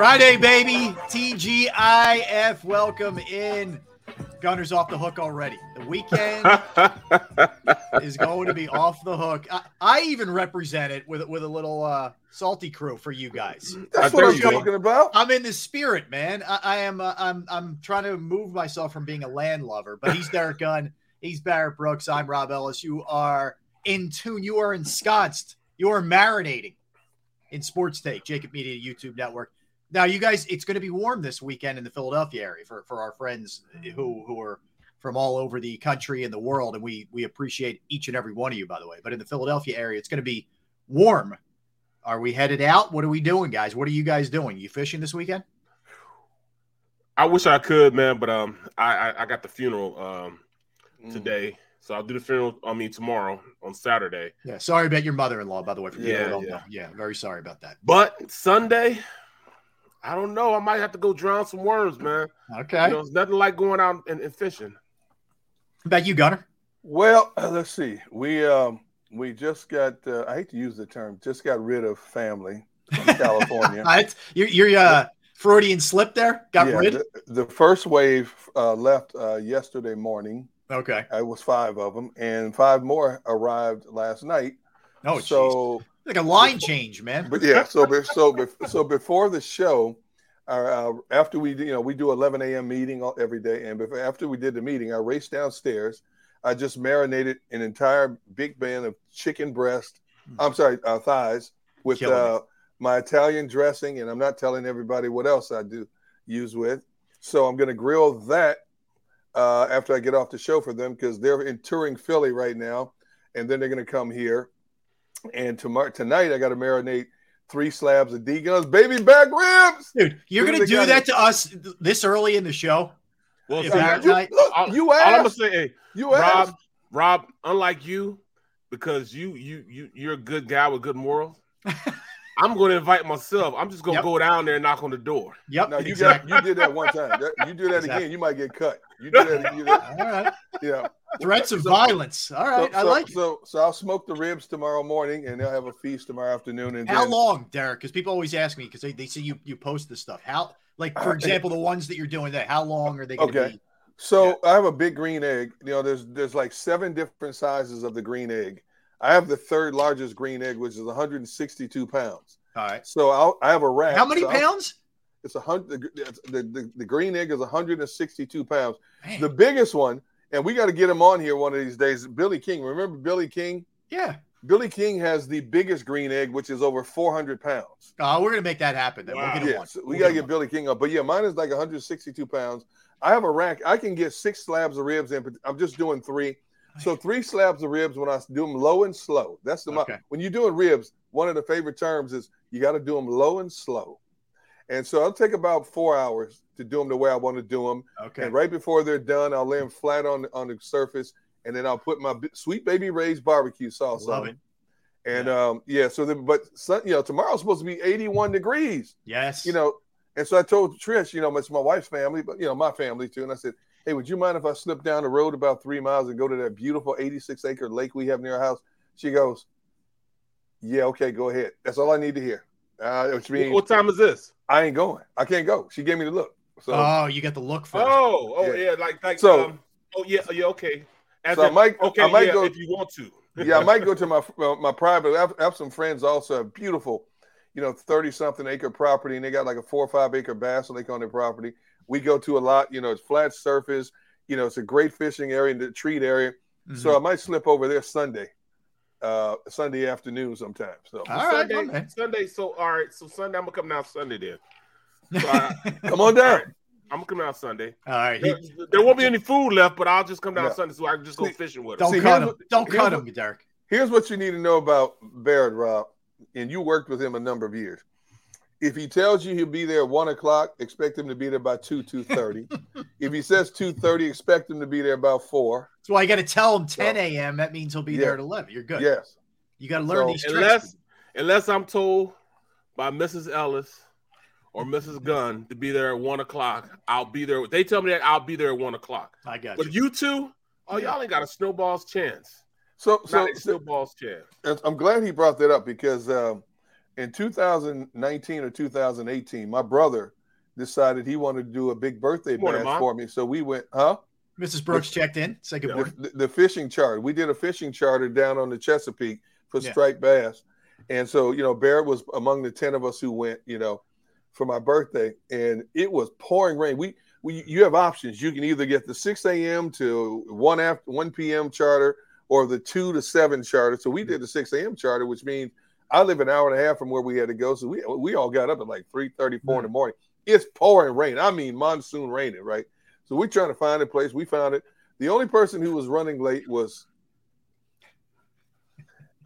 Friday, baby. TGIF. Welcome in. Gunners off the hook already. The weekend is going to be off the hook. I, I even represent it with with a little uh, salty crew for you guys. That's what I'm talking about. I'm in the spirit, man. I, I am. Uh, I'm. I'm trying to move myself from being a land lover. But he's Derrick Gunn. He's Barrett Brooks. I'm Rob Ellis. You are in tune. You are ensconced. You are marinating in Sports Take, JAKIB Media YouTube Network. Now, you guys, it's going to be warm this weekend in the Philadelphia area for, for our friends who who are from all over the country and the world, and we we appreciate each and every one of you, by the way. But in the Philadelphia area, it's going to be warm. Are we headed out? What are we doing, guys? What are you guys doing? You fishing this weekend? I wish I could, man, but um, I I, I got the funeral um mm. today, so I'll do the funeral. I mean tomorrow on Saturday. Yeah, sorry about your mother-in-law, by the way. For yeah, yeah, yeah, very sorry about that. But Sunday, I don't know. I might have to go drown some worms, man. Okay. You know, it's nothing like going out and, and fishing. About you, Gunner? Well, uh, let's see. We um we just got uh, I hate to use the term, just got rid of family from California. you're you're uh Freudian slip there? Got yeah, rid? The, the first wave uh, left uh, yesterday morning. Okay. It was five of them, and five more arrived last night. Oh, so geez. Like a line change, man. But yeah, so so so before the show, uh, after we you know we do 11 a.m. meeting every day, and before, after we did the meeting, I raced downstairs. I just marinated an entire big band of chicken breast. Hmm. I'm sorry, uh, thighs with uh, my Italian dressing, and I'm not telling everybody what else I do use with. So I'm going to grill that uh, after I get off the show for them because they're in touring Philly right now, and then they're going to come here. And tomorrow tonight, I got to marinate three slabs of D Guns baby back ribs. Dude, you're going to do that to us this early in the show? Well, you, look, you asked. All I'm gonna say, hey, you Rob. Rob, unlike you, because you you you you're a good guy with good morals. I'm going to invite myself. I'm just going to Yep. go down there and knock on the door. Yep. No, you exactly. got you did that one time. You do that Exactly. again, you might get cut. You do that. You do that All right. yeah. Threats of So- violence. All right. so, I so- like it. so, so I'll smoke the ribs tomorrow morning, and they'll have a feast tomorrow afternoon. And How then, long, Derrick? Because people always ask me because they, they see you you post this stuff. How, like, for Uh, example, the ones that you're doing that, how long are they going to Okay. be? So I have a big green egg. You know, there's there's like seven different sizes of the green egg. I have the third largest green egg, which is 162 pounds. All right. So I'll, I have a rack. How many so pounds? It's a hundred. The, the, the, the green egg is 162 pounds. Man. The biggest one, and we got to get him on here one of these days. Billy King. Remember Billy King? yeah. Billy King has the biggest green egg, which is over 400 pounds. Oh, we're gonna make that happen. Then Wow. we'll get Yeah, one. so we We'll gotta get get Billy King up. But yeah, mine is like 162 pounds. I have a rack. I can get six slabs of ribs in. but I'm just doing three. So three slabs of ribs when I do them low and slow. That's the Okay. when you're doing ribs. One of the favorite terms is you got to do them low and slow. And so I'll take about four hours to do them the way I want to do them. Okay. And right before they're done, I'll lay them flat on on the surface, and then I'll put my sweet baby Ray's barbecue sauce Love on it. it. And um, yeah, so then, but sun, you know, tomorrow's supposed to be 81 degrees Yes. you know, and so I told Trish, you know, it's my wife's family, but you know, my family too. And I said, Hey, would you mind if I slip down the road about three miles and go to that beautiful 86 acre lake we have near our house? She goes, Yeah, okay, go ahead. That's all I need to hear. Uh, which means What time is this? I ain't going. I can't go. She gave me the look. So, oh, you got the look for. Oh, oh Yeah. yeah, like like So- um, oh yeah, yeah, okay. As So I might- okay, I might yeah, go- if you want to. yeah, I might go to my uh, my private. I have, I have some friends also have beautiful, you know, thirty something acre property, and they got like a four or five acre bass lake on their property. We go to a lot. You know, it's flat surface. You know, it's a great fishing area, and the treat area. Mhm. So I might slip over there Sunday, uh, Sunday afternoon sometime. So All right, Sunday, my man. Sunday. So all right, so Sunday I'm gonna come down Sunday then. So I, come on down. I'm gonna come down Sunday. All right. There, He, there won't be any food left, but I'll just come down Yeah. Sunday so I can just go See, fishing with him. don't See, cut him. what- Don't cut what- him, Derrick. Here's what you need to know about Barrett, Rob, and you worked with him a number of years. If he tells you he'll be there at one o'clock, expect him to be there by two two thirty. if he says two thirty, expect him to be there about four. That's why I got to tell him 10 a.m. That means he'll be Yeah. there at 11. You're good. Yes. You got to learn So- these tricks. unless unless I'm told by Mrs. Ellis or Mrs. Gunn to be there at one o'clock, I'll be there. They tell me that I'll be there at one o'clock. I got But you. you two, oh y'all ain't got a snowball's chance. So So, so, so snowball's chance. I'm glad he brought that up because um, in 2019 or 2018, my brother decided he wanted to do a big birthday Morning, bash Mom. for me. So we went, huh? Mrs. Brooks checked in. Say good Yeah. morning. The, the fishing charter. We did a fishing charter down on the Chesapeake for Yeah. striped bass. And so, you know, Barrett was among the 10 of us who went, you know, for my birthday. And it was pouring rain. We, we you have options. You can either get the 6 a.m. to 1 after 1 p.m. charter or the 2 to 7 charter. So we did the 6 a.m. charter, which means I live an hour and a half from where we had to go. So we we all got up at like 3 34 in the morning. It's pouring rain. I mean monsoon raining, right? So we're trying to find a place. We found it. The only person who was running late was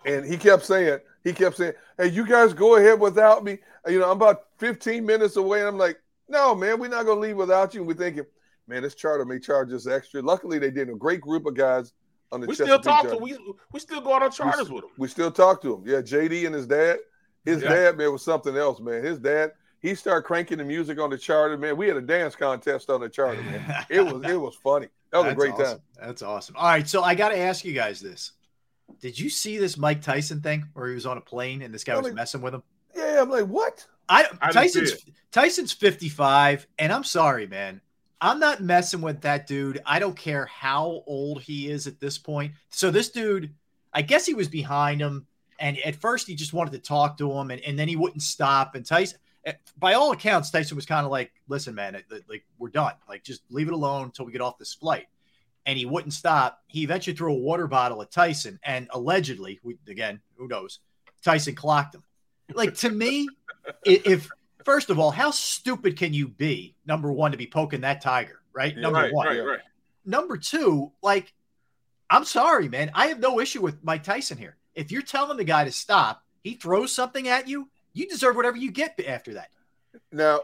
and he kept saying, he kept saying, Hey, you guys go ahead without me. You know, I'm about 15 minutes away. And I'm like, no, man, we're not gonna leave without you. And we're thinking, man, this charter may charge us extra. Luckily, they did a great group of guys on the We still talk charter. to we we still go out on charters with him. We still talk to him. Yeah, JD and his dad. His Yeah. dad, man, was something else, man. His dad, he started cranking the music on the charter, man. We had a dance contest on the charter, man. It was it was funny. That was a That's great awesome. time. That's awesome. All right, so I got to ask you guys this: Did you see this Mike Tyson thing where he was on a plane and this guy Oh, was like- messing with him? Yeah, I'm like, what? I, I Tyson's Tyson's 55, and I'm sorry, man. I'm not messing with that dude. I don't care how old he is at this point. So this dude, I guess he was behind him, and at first he just wanted to talk to him, and, and then he wouldn't stop. And Tyson, eh, by all accounts, Tyson was kind of like, "Listen, man, like we're done. Like just leave it alone until we get off this flight." And he wouldn't stop. He eventually threw a water bottle at Tyson, and allegedly, we, again, who knows? Tyson clocked him. Like to me, if first of all, how stupid can you be? Number one, to be poking that tiger, right? Yeah, Number right, one. right, right. Number two, like, I'm sorry, man. I have no issue with Mike Tyson here. If you're telling the guy to stop, he throws something at you, you deserve whatever you get after that. Now,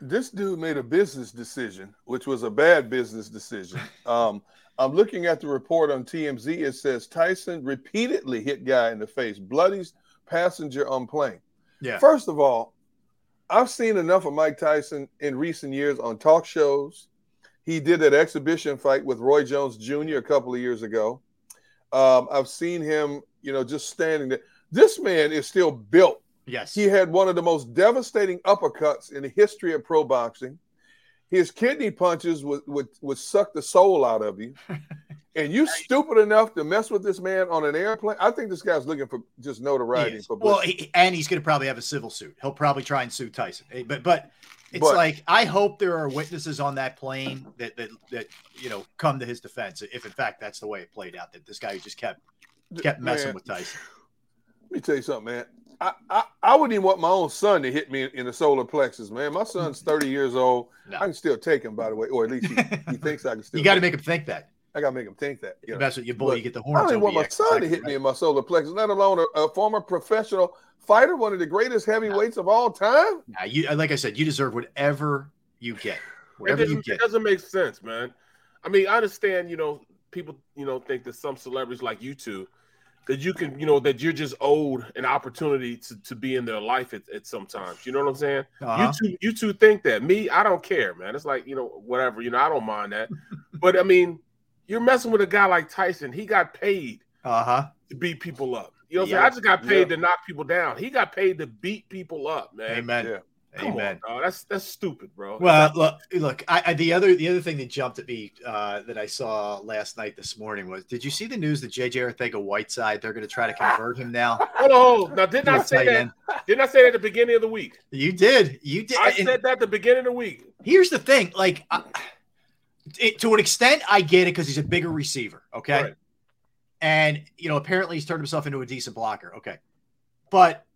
this dude made a business decision, which was a bad business decision. Um, I'm looking at the report on TMZ. It says Tyson repeatedly hit guy in the face, bloodies passenger on plane. Yeah. First of all, I've seen enough of Mike Tyson in recent years on talk shows. He did that exhibition fight with Roy Jones Jr. a couple of years ago. Um, I've seen him, you know, just standing there. This man is still built Yes. he had one of the most devastating uppercuts in the history of pro boxing. His kidney punches would, would, would suck the soul out of you. and you stupid enough to mess with this man on an airplane. I think this guy's looking for just He notoriety. and well, he, and he's going to probably have a civil suit. He'll probably try and sue Tyson. But but it's But- like I hope there are witnesses on that plane that that that you know come to his defense if in fact that's the way it played out. That this guy just kept kept messing Man, with Tyson. Let me tell you something, man. I, I, I wouldn't even want my own son to hit me in, in the solar plexus, man. My son's 30 years old. No. I can still take him, by the way, or at least he, he thinks I can still. You got to make him think that. Him. I got to make him think that. You know? That's what your boy. But You get the horns. I don't want my you. son to hit me in my solar plexus, let alone a, a former professional fighter, one of the greatest heavyweights of all time. Nah, you, like I said, you deserve whatever you get. It Whatever you doesn't, get. it doesn't make sense, man. I mean, I understand, you know, people, you know, think that some celebrities like you two, that you can, you know, that you're just owed an opportunity to, to be in their life at, at some times. You know what I'm saying? Uh-huh. You two, you two think that. Me, I don't care, man. It's like, you know, whatever, you know, I don't mind that. but I mean, you're messing with a guy like Tyson. He got paid Uh huh. to beat people up. You know what I'm Yeah. saying? I just got paid Yeah. to knock people down. He got paid to beat people up, man. Amen. Yeah. Come Amen. on. That's that's stupid, bro. Well, look, look. I, I the other the other thing that jumped at me uh, that I saw last night this morning was: Did you see the news that JJ Arcega-Whiteside they're going to try to convert him now? hold on, hold. Now, didn't I say that? Didn't I say that at the beginning of the week? You did. You did. I And said that at the beginning of the week. here's the thing: like, I, it, to an extent, I get it because he's a bigger receiver. Okay. Right. And, you know, apparently he's turned himself into a decent blocker. Okay. But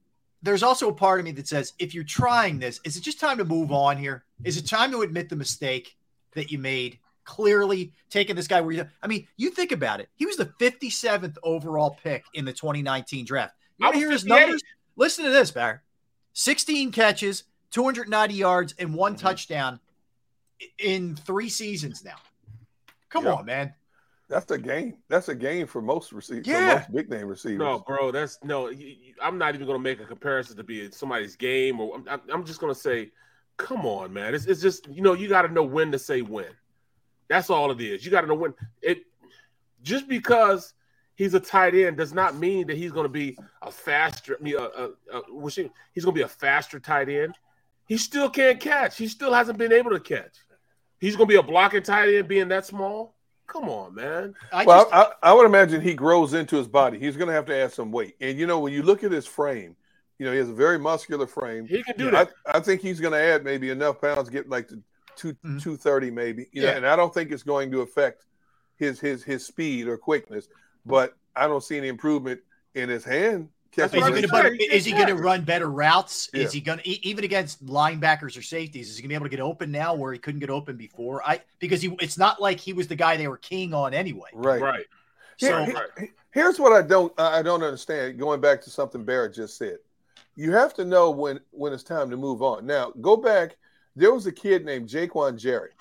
there's also a part of me that says, if you're trying this, is it just time to move on here? Is it time to admit the mistake that you made? Clearly taking this guy where you, I mean, you think about it. He was the 57th overall pick in the 2019 draft. You I want to hear his numbers? Listen to this, Barry 16 catches, 290 yards, and one Mm-hmm. touchdown in three seasons now. Come Yeah. on, man. That's a game. That's a game for most receivers. Yeah. most big name receivers. No, bro, that's no. You, you- I'm not even going to make a comparison to be somebody's game, or I'm, I'm just going to say, come on, man. It's, it's just you know you got to know when to say when. That's all it is. You got to know when it. Just because he's a tight end does not mean that he's going to be a faster. I mean, a, a, a, he's going to be a faster tight end. He still can't catch. He still hasn't been able to catch. He's going to be a blocking tight end, being that small. Come on, man. I well, just, I, I would imagine he grows into his body. He's going to have to add some weight. And you know, when you look at his frame, you know, he has a very muscular frame. He can do I, that. I think he's going to add maybe enough pounds, get like to two Mhm. two thirty maybe. You know, Yeah. and I don't think it's going to affect his his his speed or quickness. But I don't see any improvement in his hand That's is he gonna, saying. is he going to run better routes? Yeah. Is he going to even against linebackers or safeties? Is he going to be able to get open now where he couldn't get open before? I because he it's not like he was the guy they were keying on anyway. right. Right. So Here- here- here's what I don't I don't understand. Going back to something Barrett just said, you have to know when when it's time to move on. Now go back. There was a kid named Jaiquawn Jarrett.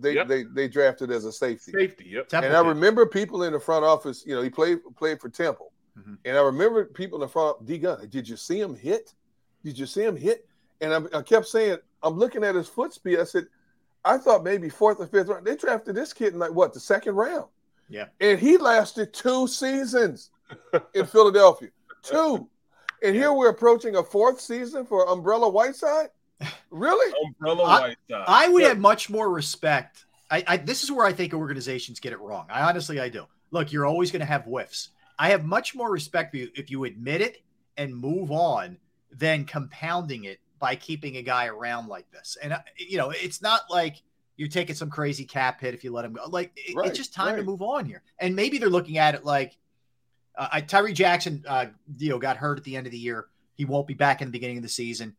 They Yep. they they drafted as a safety. Safety. Yep. Temple And I remember people in the front office. You know, he played played for Temple, Mhm. and I remember people in the front. D Gun, did you see him hit? Did you see him hit? And I, I kept saying, I'm looking at his foot speed. I said, I thought maybe fourth or fifth round. They drafted this kid in like what the second round. Yeah. And he lasted two seasons in Philadelphia. Two. And here we're approaching a fourth season for Umbrella Whiteside. Really? Umbrella I- I would Yeah. have much more respect. I, I this is where I think organizations get it wrong. I honestly I do. Look, you're always going to have whiffs. I have much more respect for you if you admit it and move on than compounding it by keeping a guy around like this. And uh, you know, it's not like you're taking some crazy cap hit if you let him go. Like it- Right, it's just time to move on here. And maybe they're looking at it like uh, I- Tyree Jackson, uh, you know, got hurt at the end of the year. He won't be back in the beginning of the season.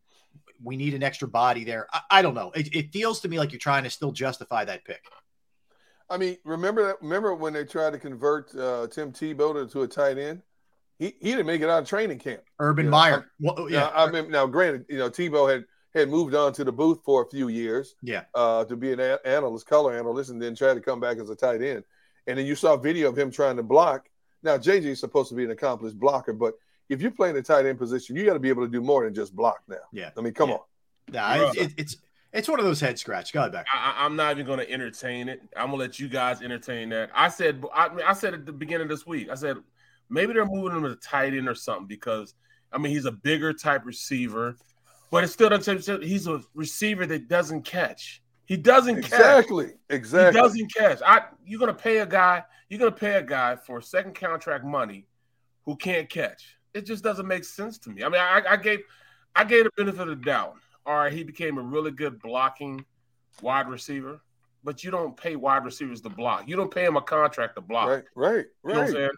We need an extra body there. I, I don't know. It, it feels to me like you're trying to still justify that pick. I mean, remember that? Remember when they tried to convert uh, Tim Tebow to, to a tight end? He, he didn't make it out of training camp. Urban Yeah, Meyer. Well, Yeah, yeah. I mean, now granted, you know, Tebow had had moved on to the booth for a few years yeah. uh, to be an a- analyst, color analyst, and then tried to come back as a tight end. And then you saw video of him trying to block. Now JJ is supposed to be an accomplished blocker, but if you're playing the tight end position, you got to be able to do more than just block now. Yeah. I mean, come Yeah. on. Nah, it, it, it's it's one of those head scratch. Go ahead back. I, I- I'm not even going to entertain it. I'm going to let you guys entertain that. I said, I, I said at the beginning of this week, I said maybe they're moving him to tight end or something because I mean he's a bigger type receiver, but it still doesn't. He's a receiver that doesn't catch. He doesn't catch. Exactly. He Exactly. doesn't catch. I you're gonna pay a guy. You're gonna pay a guy for second contract money who can't catch. It just doesn't make sense to me. I mean, I, I gave I gave the benefit of the doubt. All right, he became a really good blocking wide receiver, but you don't pay wide receivers to block. You don't pay him a contract to block. Right. Right. You know what I'm saying?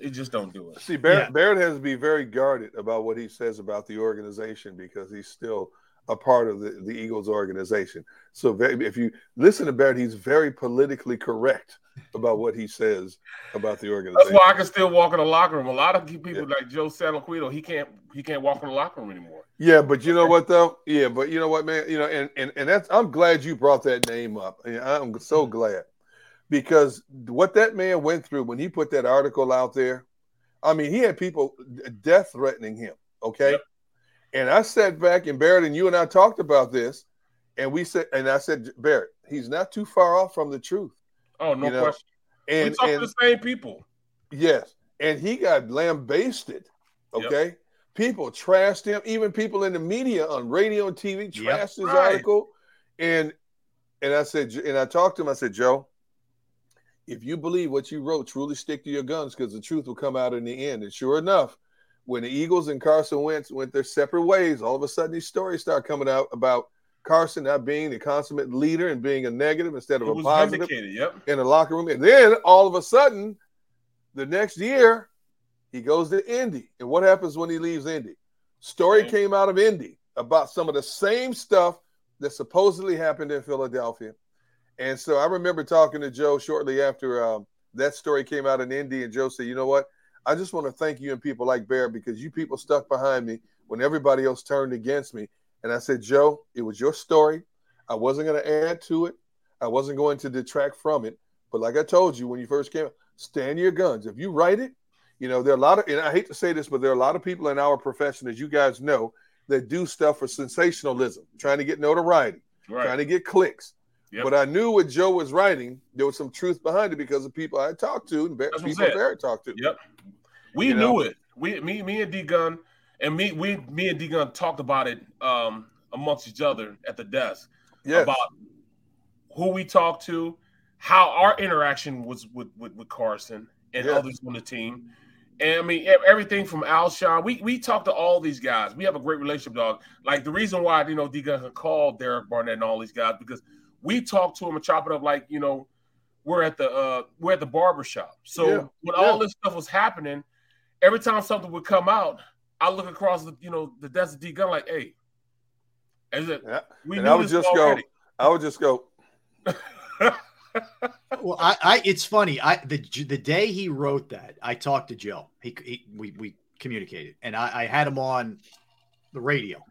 He just don't do it. See, Barrett, Yeah. Barrett has to be very guarded about what he says about the organization because he's still a part of the, the Eagles organization. So very, if you listen to Barrett, he's very politically correct about what he says about the organization. That's why I can still walk in the locker room. A lot of people like Joe Santoliquito, he can't he can't walk in the locker room anymore. Yeah, but you know what though? Yeah, but you know what, man? You know, and and and that's I'm glad you brought that name up. Yeah, I'm so mm-hmm. glad because what that man went through when he put that article out there, I mean, he had people death threatening him. Okay, Yep. And I sat back and Barrett and you and I talked about this, and we said, and I said, Barrett, he's not too far off from the truth. Oh, no You know, question. And we talk and to the same people. Yes, and he got lambasted. Yep. Okay, people trashed him. Even people in the media on radio and TV Yep. trashed his Right. article. And and I said, and I talked to him. I said, Joe, if you believe what you wrote, truly stick to your guns because the truth will come out in the end. And sure enough, when the Eagles and Carson Wentz went their separate ways, all of a sudden these stories start coming out about Carson not being the consummate leader and being a negative instead of a positive. Yep. in the locker room. And then all of a sudden, the next year, he goes to Indy. And what happens when he leaves Indy? Story came out of Indy about some of the same stuff that supposedly happened in Philadelphia. And so I remember talking to Joe shortly after um, that story came out in Indy, and Joe said, "You know what? I just want to thank you and people like Bear because you people stuck behind me when everybody else turned against me." And I said, "Joe, it was your story. I wasn't going to add to it. I wasn't going to detract from it. But like I told you when you first came, stand your guns. If you write it, you know there are a lot of, and I hate to say this, but there are a lot of people in our profession, as you guys know, that do stuff for sensationalism, trying to get notoriety, Right. trying to get clicks." Yep. But I knew what Joe was writing, there was some truth behind it because of people I talked to and That's people. Barrett talked to. Yep. We You knew know? it. We me me and D Gun and me we me and D Gun talked about it um amongst each other at the desk Yes. about who we talked to, how our interaction was with with, with Carson and Yeah. others on the team. And I mean everything from Alshon. We we talked to all these guys. We have a great relationship, dog. Like the reason why you know D Gun called Derek Barnett and all these guys because we talked to him and chop it up like you know we're at the uh we're at the barber shop. So Yeah, when yeah. all this stuff was happening, every time something would come out, I look across the you know the desk of D Gun like, hey, is it Yeah. we and knew I would this just go, already. I would just go, Well, I, I it's funny. I the the day he wrote that, I talked to Joe. He, he we we communicated, and I, I had him on the radio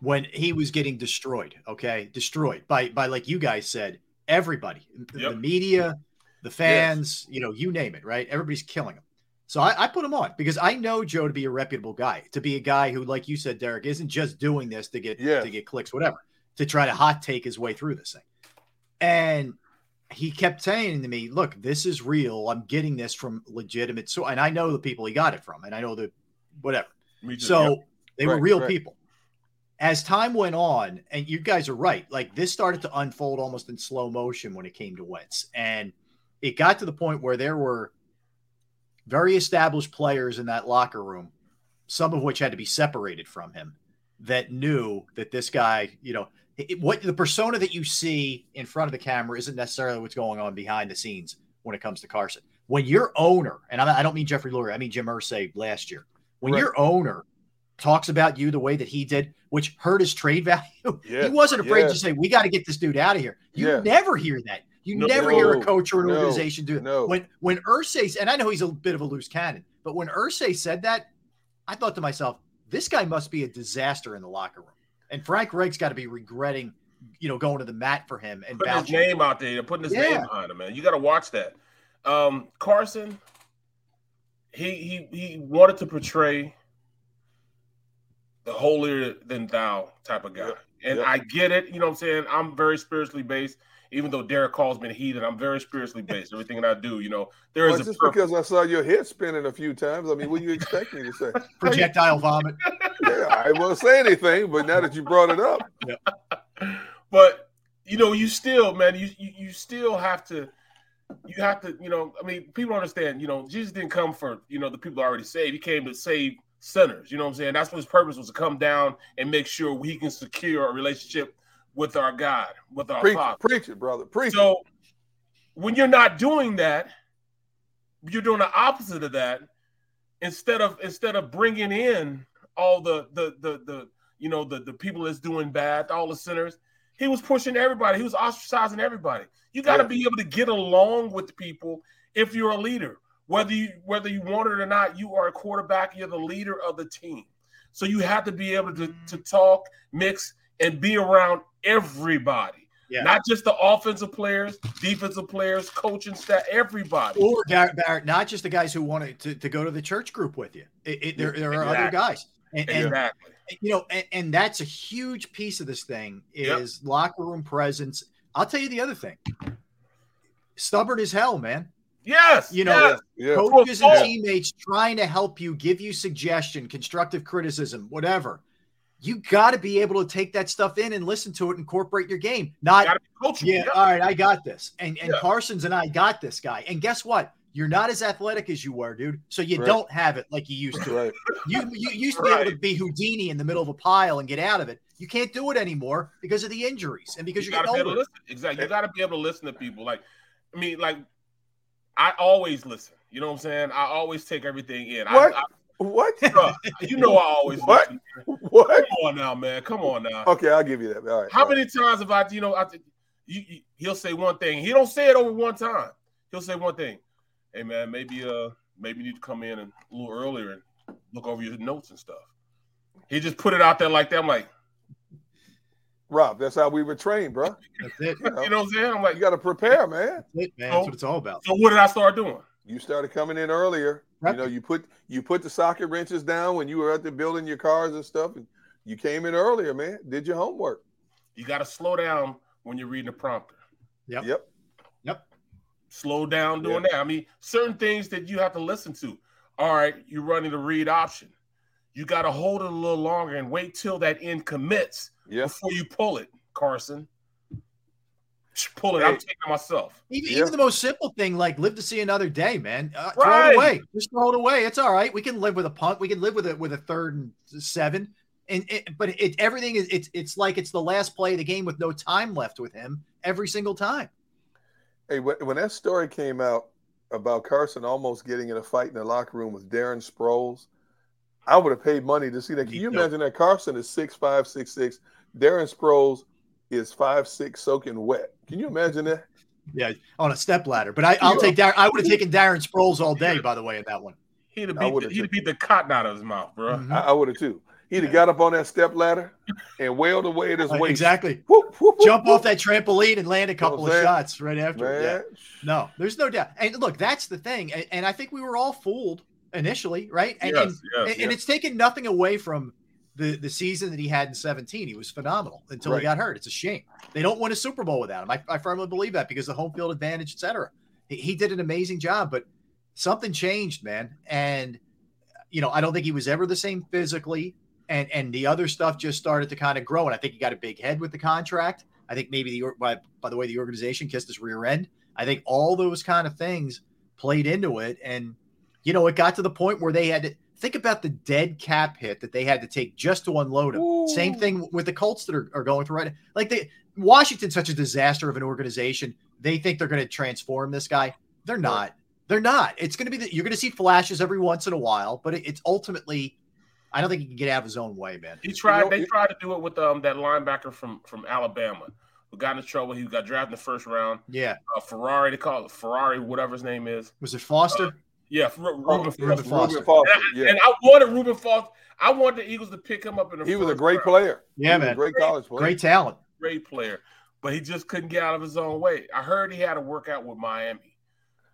when he was getting destroyed. Okay, destroyed by by like you guys said, everybody, the media, the fans, you know, you name it, right? Everybody's killing him. So I, I put him on because I know Joe to be a reputable guy, to be a guy who, like you said, Derrick, isn't just doing this to get Yes. to get clicks, whatever, to try to hot take his way through this thing. And he kept saying to me, "Look, this is real. I'm getting this from legitimate so and I know the people he got it from, and I know the whatever. So yep. they were real right. people. As time went on, and you guys are right, like this started to unfold almost in slow motion when it came to Wentz, and it got to the point where there were very established players in that locker room, some of which had to be separated from him, that knew that this guy, you know, it, what the persona that you see in front of the camera isn't necessarily what's going on behind the scenes when it comes to Carson. When your owner, and I, don't mean Jeffrey Lurie, I mean Jim Irsay last year, when Right. your owner talks about you the way that he did, which hurt his trade value, Yes, he wasn't afraid to say, "We got to get this dude out of here." You Yeah. never hear that. You No, never hear a coach or an no, organization do it. no. When when Irsay, and I know he's a bit of a loose cannon, but when Irsay said that, I thought to myself, this guy must be a disaster in the locker room. And Frank Reich's got to be regretting, you know, going to the mat for him and putting his name out there, putting his Yeah. name behind him, man. You got to watch that. Um, Carson, he he he wanted to portray the holier than thou type of guy, Yep. and Yep. I get it. You know what I'm saying? I'm very spiritually based. Even though Derrick calls me heathen, I'm very spiritually based. Everything that I do, you know, there well, is just purpose. because I saw your head spinning a few times. I mean, what do you expect me to say? projectile vomit. yeah, I won't say anything, but now that you brought it up, yeah. but you know, you still, man, you, you you still have to, you have to, you know, I mean, people understand, you know, Jesus didn't come for, you know, the people already saved. He came to save sinners. You know what I'm saying? That's what his purpose was to come down and make sure we can secure a relationship with our God, with our preach, Father. preach it, brother, preach. So when you're not doing that, you're doing the opposite of that. instead of instead of bringing in all the the the the you know the the people that's doing bad, all the sinners, he was pushing everybody. He was ostracizing everybody. You got to Yeah. be able to get along with people if you're a leader. Whether you whether you want it or not, you are a quarterback. You're the leader of the team. So you have to be able to, to mm. talk, mix, and be around everybody. Yeah. Not just the offensive players, defensive players, coaching staff, everybody. Or not just the guys who wanted to, to go to the church group with you. It, it, there, there are other guys. And, and exactly. you know, and, and that's a huge piece of this thing Yep. is locker room presence. I'll tell you the other thing. Stubborn as hell, man. Yes. You know, yes. Coaches Well, and teammates trying to help you, give you suggestion, constructive criticism, whatever. You got to be able to take that stuff in and listen to it, incorporate your game. Not gotta be coachable. yeah, all right, I got this. And and Yeah. Carson's and I got this guy. And guess what? You're not as athletic as you were, dude. So you Right. don't have it like you used to. Right. You you used to be able to be Houdini in the middle of a pile and get out of it. You can't do it anymore because of the injuries and because you you are gotta be getting able to older. listen. Exactly. You gotta be able to listen to people. Like, I mean, like, I always listen. You know what I'm saying? I always take everything in. What? I, What? I, bruh, you know, I always What? What? Come on now, man. Come on now. Okay, I'll give you that. All right. How all right. many times have I, you know, I, you, you, he'll say one thing. He don't say it over one time. He'll say one thing. Hey man, maybe uh, maybe you need to come in and a little earlier and look over your notes and stuff. He just put it out there like that. I'm like, Rob, that's how we were trained, bro. That's it. you know what I'm saying? I'm like, You got to prepare, man. That's it, man. That's what it's all about. so what did I start doing? You started coming in earlier. You know, you put you put the socket wrenches down when you were out there building your cars and stuff. And you came in earlier, man. Did your homework. You got to slow down when you're reading the prompter. Yep. Yep. Yep. Slow down doing that. I mean, certain things that you have to listen to. All right, you're running the read option. You got to hold it a little longer and wait till that end commits Yeah. before you pull it, Carson. Pull it. I'm taking it myself. Even, Yeah. even the most simple thing, like live to see another day, man. Uh, Throw it away. Just throw it away. It's all right. We can live with a punt. We can live with it with a third and seven. And it, but it everything is it's it's like it's the last play of the game with no time left with him every single time. Hey, when, when that story came out about Carson almost getting in a fight in the locker room with Darren Sproles, I would have paid money to see that. Can you imagine that Carson is six five, six six. Darren Sproles is five six, soaking wet. Can you imagine that? Yeah, on a step ladder. But I, I'll Yeah. take Darren. I would have taken Darren Sproles all day. By the way, in that one. He'd have beat, the, he'd have beat the cotton out of his mouth, bro. Mhm. I, I would have too. He'd have got up on that step ladder and wailed away at his Uh, waist. exactly. Whoop, whoop, whoop, Jump whoop. off that trampoline and land a couple what of saying? shots right after. it. Yeah. No, there's no doubt. And look, that's the thing. And, and I think we were all fooled initially, right? And, Yes, and, yes, and, yes. it's taken nothing away from the, the season that he had in 17. He was phenomenal until Right. he got hurt. It's a shame. They don't win a Super Bowl without him. I, I firmly believe that because the home field advantage, et cetera. He, he did an amazing job, but something changed, man. And, you know, I don't think he was ever the same physically. And, and the other stuff just started to kind of grow. And I think he got a big head with the contract. I think maybe the by, by the way the organization kissed his rear end. I think all those kind of things played into it, and you know it got to the point where they had to think about the dead cap hit that they had to take just to unload him. Same thing with the Colts that are, are going through right. now. Like they Washington's such a disaster of an organization. They think they're going to transform this guy. They're not. They're not. It's going to be that you're going to see flashes every once in a while, but it, it's ultimately. I don't think he can get out of his own way, man. He tried. know, they it- tried to do it with um that linebacker from from Alabama who got in trouble. He got drafted in the first round. Yeah. Uh, Ferrari, they call it Ferrari, whatever his name is. Was it Foster? Yeah, Ru- Reuben Oh, Foster. Reuben Foster. Reuben Foster, And, I, yeah. and I wanted Reuben Foster. I wanted the Eagles to pick him up in the. He was a great round. player. Yeah, He was a man. great college player. Great talent. great player, but he just couldn't get out of his own way. I heard he had to work out with Miami,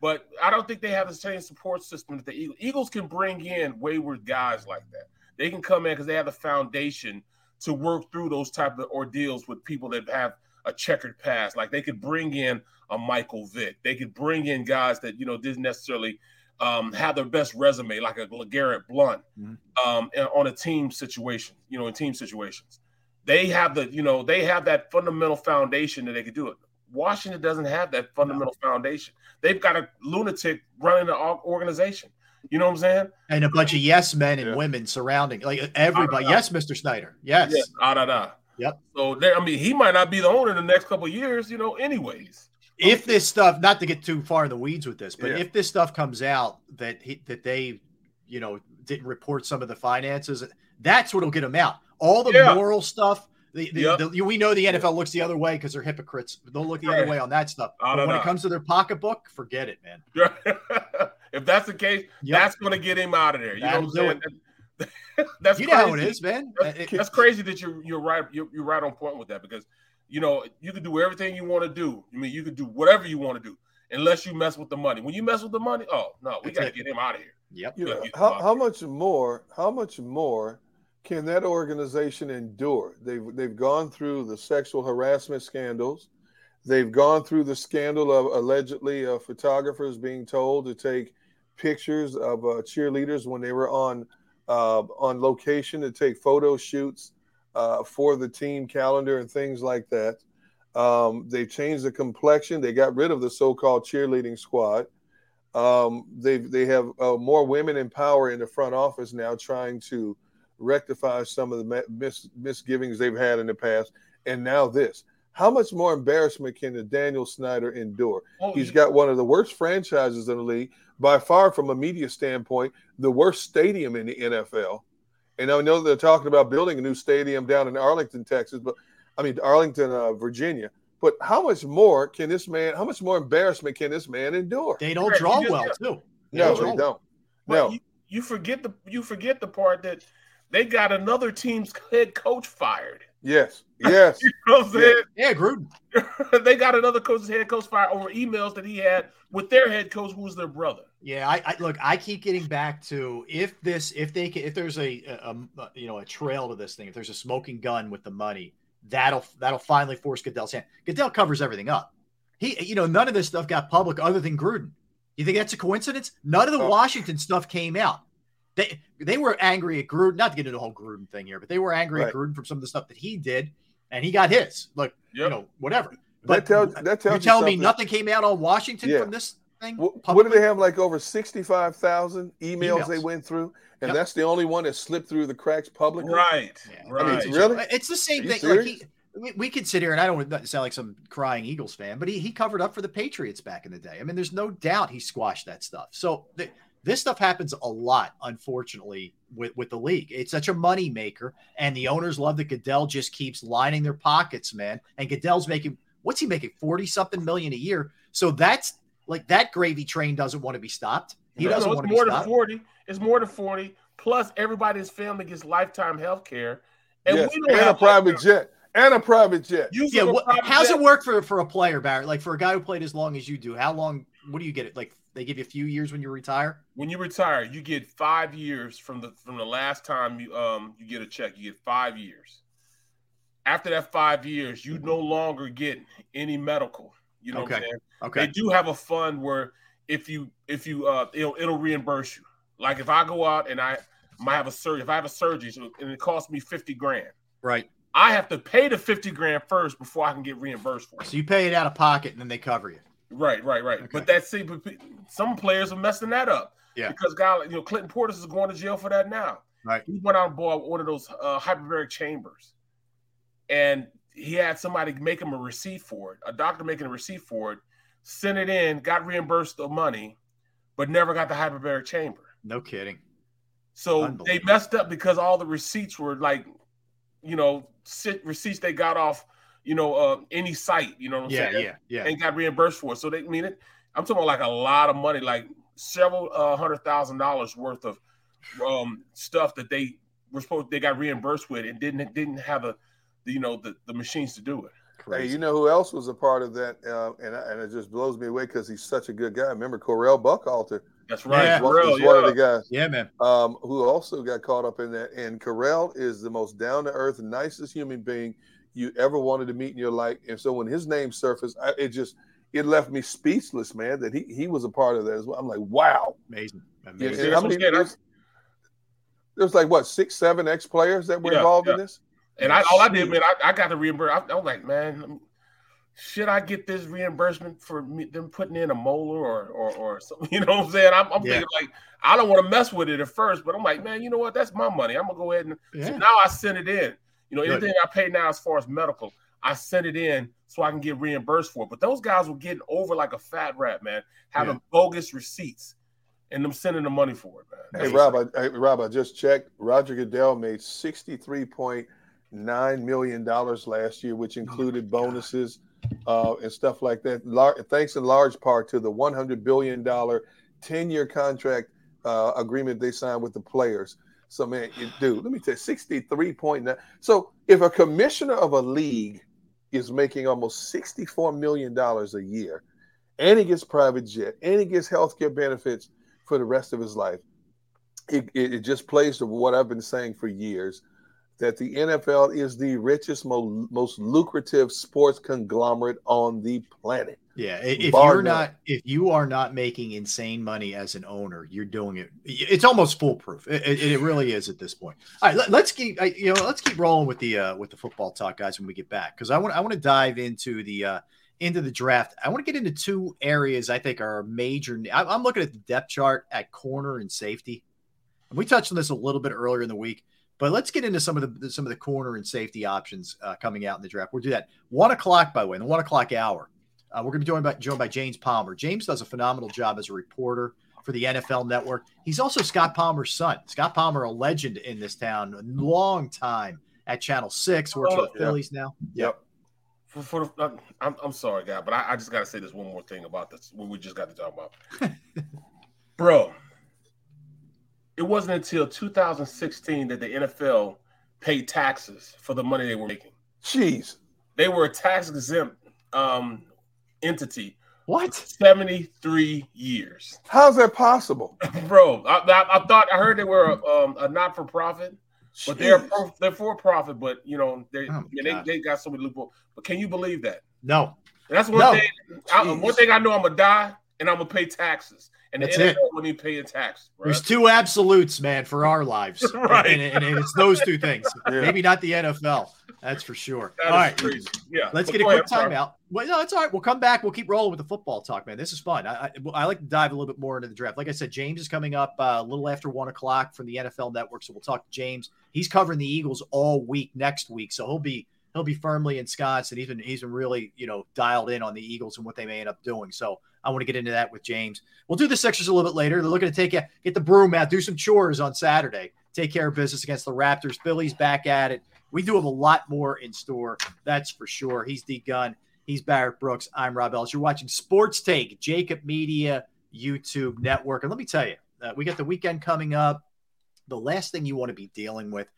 but I don't think they have the same support system that the Eagles. Eagles can bring in wayward guys like that. They can come in because they have the foundation to work through those type of ordeals with people that have a checkered past. Like they could bring in a Michael Vick. They could bring in guys that you know didn't necessarily um, have their best resume, like a Garrett Blount, Mhm. um, on a team situation. You know, in team situations they have the you know they have that fundamental foundation that they could do it washington doesn't have that fundamental foundation they've got a lunatic running the organization you know what i'm saying and a bunch of yes men and Yeah. women surrounding like everybody. Yes, Mr. Snyder. Yes. yeah ah, da, da. Yep. so there i mean he might not be the owner in the next couple of years you know anyways If this stuff, not to get too far in the weeds with this, but Yeah. if this stuff comes out that he, that they, you know, didn't report some of the finances. That's what'll get them out. All the Yeah. moral stuff. The, the, Yep. the- we know the NFL looks the other way because they're hypocrites. They'll look the other way on that stuff. But when know. it comes to their pocketbook, forget it, man. if that's the case, Yep. that's going to get him out of there. You know That'll what I'm saying? that's you know how it crazy. man. That's, that's crazy that you're you're right you're, you're right on point with that because you know you can do everything you want to do. I mean, you can do whatever you want to do unless you mess with the money. When you mess with the money, oh no, we That's got to get him out of here. Yep. You Yeah, know, how, how much more? How much more can that organization endure? They've they've gone through the sexual harassment scandals. They've gone through the scandal of allegedly uh, photographers being told to take pictures of uh, cheerleaders when they were on uh, on location to take photo shoots uh, for the team calendar and things like that. Um, they changed the complexion. They got rid of the so-called cheerleading squad. Um, they they have uh, more women in power in the front office now, trying to rectify some of the mis- misgivings they've had in the past. And now this. How much more embarrassment can the Daniel Snyder endure? Oh, He's got one of the worst franchises in the league, by far from a media standpoint, the worst stadium in the NFL. And I know they're talking about building a new stadium down in Arlington, Texas, but I mean Arlington, uh, Virginia. But how much more can this man? How much more embarrassment can this man endure? They don't draw just- well, yeah. too. no, don't they don't. But No, you, you forget the you forget the part that they got another team's head coach fired. Yes, yes. You know what I'm saying? Yeah, Gruden. they got another coach's head coach fired over emails that he had with their head coach, who's their brother. Yeah, I, I look. I keep getting back to if this, if they, can, if there's a, a, a, you know, a trail to this thing, if there's a smoking gun with the money, that'll that'll finally force Goodell's hand. Goodell covers everything up. He, you know, none of this stuff got public other than Gruden. You think that's a coincidence? None of the Oh. Washington stuff came out. They they were angry at Gruden. Not to get into the whole Gruden thing here, but they were angry at Gruden from some of the stuff that he did, and he got his. Look, you know, whatever. that But tells that tells you're you telling me nothing came out on Washington Yeah. from this thing? What, what did they have? Like over sixty-five thousand emails, they went through, and Yep. that's the only one that slipped through the cracks publicly. Right. Yeah. Right. I mean, really? It's the same Are you thing. Like he, we, we could sit here, and I don't want to sound like some crying Eagles fan, but he, he covered up for the Patriots back in the day. I mean, there's no doubt he squashed that stuff. So th- this stuff happens a lot, unfortunately, with, with the league. It's such a money maker, and the owners love that Goodell just keeps lining their pockets, man. And Goodell's making what's he making forty something million a year. So that's like that gravy train doesn't want to be stopped. He No, doesn't no, want it's to be more than stopped. 40. It's more than 40. Plus, everybody's family gets lifetime health care. And yes, we don't and a private jet, and a private jet. You Yeah, from a private how's jet- it work for for a player, Barrett? Like for a guy who played as long as you do, how long? What do you get? It like they give you a few years when you retire. When you retire, you get five years from the from the last time you um you get a check. You get five years. After that five years, you no longer get any medical. You know what I'm Okay. saying? Okay, They do have a fund where if you if you uh it'll, it'll reimburse you. Like if I go out and I might have a surgery, if I have a surgery so- and it costs me fifty grand, right. I have to pay the fifty grand first before I can get reimbursed for it. So you pay it out of pocket and then they cover you. Right, right, right. Okay. But that's see, but some players are messing that up. Yeah. Because guy, you know, Clinton Portis is going to jail for that now. Right. He went out and bought one of those uh, hyperbaric chambers, and he had somebody make him a receipt for it. A doctor making a receipt for it, sent it in, got reimbursed the money, but never got the hyperbaric chamber. No kidding. So they messed up because all the receipts were like, you know, sit, receipts they got off, you know, uh, any site. You know what I'm Yeah, saying? yeah, yeah. and got reimbursed for it. So they I mean it. I'm talking about like a lot of money, like several uh, hundred thousand dollars worth of um, stuff that they were supposed they got reimbursed with and didn't didn't have a the you know the, the machines to do it. Hey, you know who else was a part of that? Uh, and, and it just blows me away because he's such a good guy. Remember Correll Buckhalter? That's right. Yeah. He's one, Correll, he's one of the guys yeah, man. um, who also got caught up in that. And Correll is the most down to earth, nicest human being you ever wanted to meet in your life. And so when his name surfaced, I, it just it left me speechless, man. That he he was a part of that as well. I'm like, wow. Amazing. Yeah, Amazing. and that's how what many- I'm saying. there's, there's like what six, seven ex players that were Yeah, involved yeah. in this. And I, all I did, man, I, I got the reimbursement. I, I was like, man, should I get this reimbursement for me, them putting in a molar or or, or something? You know what I'm saying? I'm, I'm Yeah. thinking like I don't want to mess with it at first, but I'm like, man, you know what? That's my money. I'm gonna go ahead and so now I send it in. You know, Good. anything I pay now as far as medical, I send it in so I can get reimbursed for it. But those guys were getting over like a fat rat, man, having bogus receipts. and them sending the money for it, man. Hey Rob, I, hey, Rob, I just checked. Roger Goodell made sixty three point nine million dollars last year, which included oh bonuses uh, and stuff like that. Lar- thanks in large part to the one hundred billion dollar ten year contract uh, agreement they signed with the players. So man, you, dude, let me tell you, sixty three point nine. So if a commissioner of a league is making almost sixty four million dollars a year, and he gets private jet, and he gets health care benefits for the rest of his life. It, it, it, just plays to what I've been saying for years that the NFL is the richest, mo- most lucrative sports conglomerate on the planet. Yeah, if Bar you're not, if you are not making insane money as an owner, you're doing it. It's almost foolproof. It, it, it really is at this point. All right, let, us keep, you know, let's keep rolling with the uh, with the football talk, guys, when we get back, because I want I want to dive into the uh, into the draft, I want to get into two areas I think are major. I'm looking at the depth chart at corner and safety. And we touched on this a little bit earlier in the week, but let's get into some of the some of the corner and safety options uh, coming out in the draft. We'll do that one o'clock, by the way, in the one o'clock hour. Uh, we're going to be joined by joined by James Palmer. James does a phenomenal job as a reporter for the NFL Network. He's also Scott Palmer's son. Scott Palmer, a legend in this town, a long time at Channel Six, works oh, for the yeah. Phillies now. Yep for, for the, I'm, I'm sorry, guy, but I, I just got to say this one more thing about this. What we just got to talk about, bro. It wasn't until 2016 that the NFL paid taxes for the money they were making. Jeez, they were tax exempt um, entity. What? 73 years. How's that possible, bro? I, I, I, thought I heard they were a, um, a not for profit. But they're they're for profit, but you know they oh they, they got so many loopholes. But can you believe that? No. That's one no. thing. I, one thing I know, I'm gonna die and I'm gonna pay taxes. And That's the NFL when you pay tax. Right? There's two absolutes, man, for our lives, right? And, and, and, it's those two things. yeah. Maybe not the NFL. That's for sure. That all right, crazy. yeah. Let's get a quick timeout. Well, no, it's all right. We'll come back. We'll keep rolling with the football talk, man. This is fun. I, I, I like to dive a little bit more into the draft. Like I said, James is coming up uh, a little after one o'clock from the NFL Network, so we'll talk to James. He's covering the Eagles all week next week, so he'll be he'll be firmly ensconced, and he's been he's been really you know dialed in on the Eagles and what they may end up doing. So I want to get into that with James. We'll do the Sixers a little bit later. They're looking to take get the broom out, do some chores on Saturday, take care of business against the Raptors. Billy's back at it. We do have a lot more in store. That's for sure. He's the gun. He's Barrett Brooks. I'm Rob Ellis. You're watching Sports Take, JAKIB Media YouTube Network. And let me tell you, uh, we got the weekend coming up. The last thing you want to be dealing with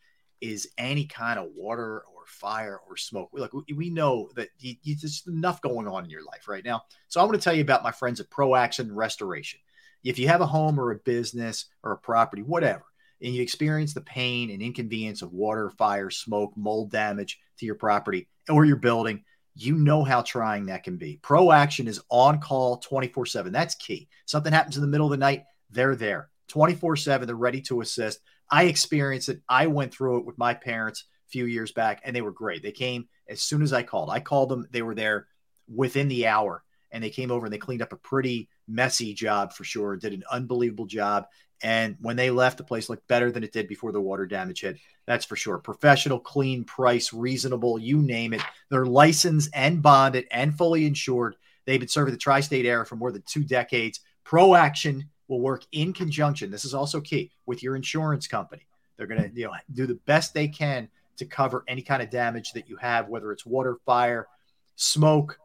is any kind of water or fire or smoke. Look, we know that you, you, there's enough going on in your life right now. So I want to tell you about my friends at Pro Action Restoration. If you have a home or a business or a property, whatever, and you experience the pain and inconvenience of water, fire, smoke, mold damage to your property or your building, you know how trying that can be. Pro Action is on call 24 7. That's key. Something happens in the middle of the night, they're there 24 7. They're ready to assist. I experienced it. I went through it with my parents a few years back, and they were great. They came as soon as I called. I called them, they were there within the hour, and they came over and they cleaned up a pretty messy job for sure, did an unbelievable job. And when they left, the place looked better than it did before the water damage hit. That's for sure. Professional, clean, price, reasonable, you name it. They're licensed and bonded and fully insured. They've been serving the tri state area for more than two decades. Pro Action will work in conjunction. This is also key with your insurance company. They're going to you know, do the best they can to cover any kind of damage that you have, whether it's water, fire, smoke,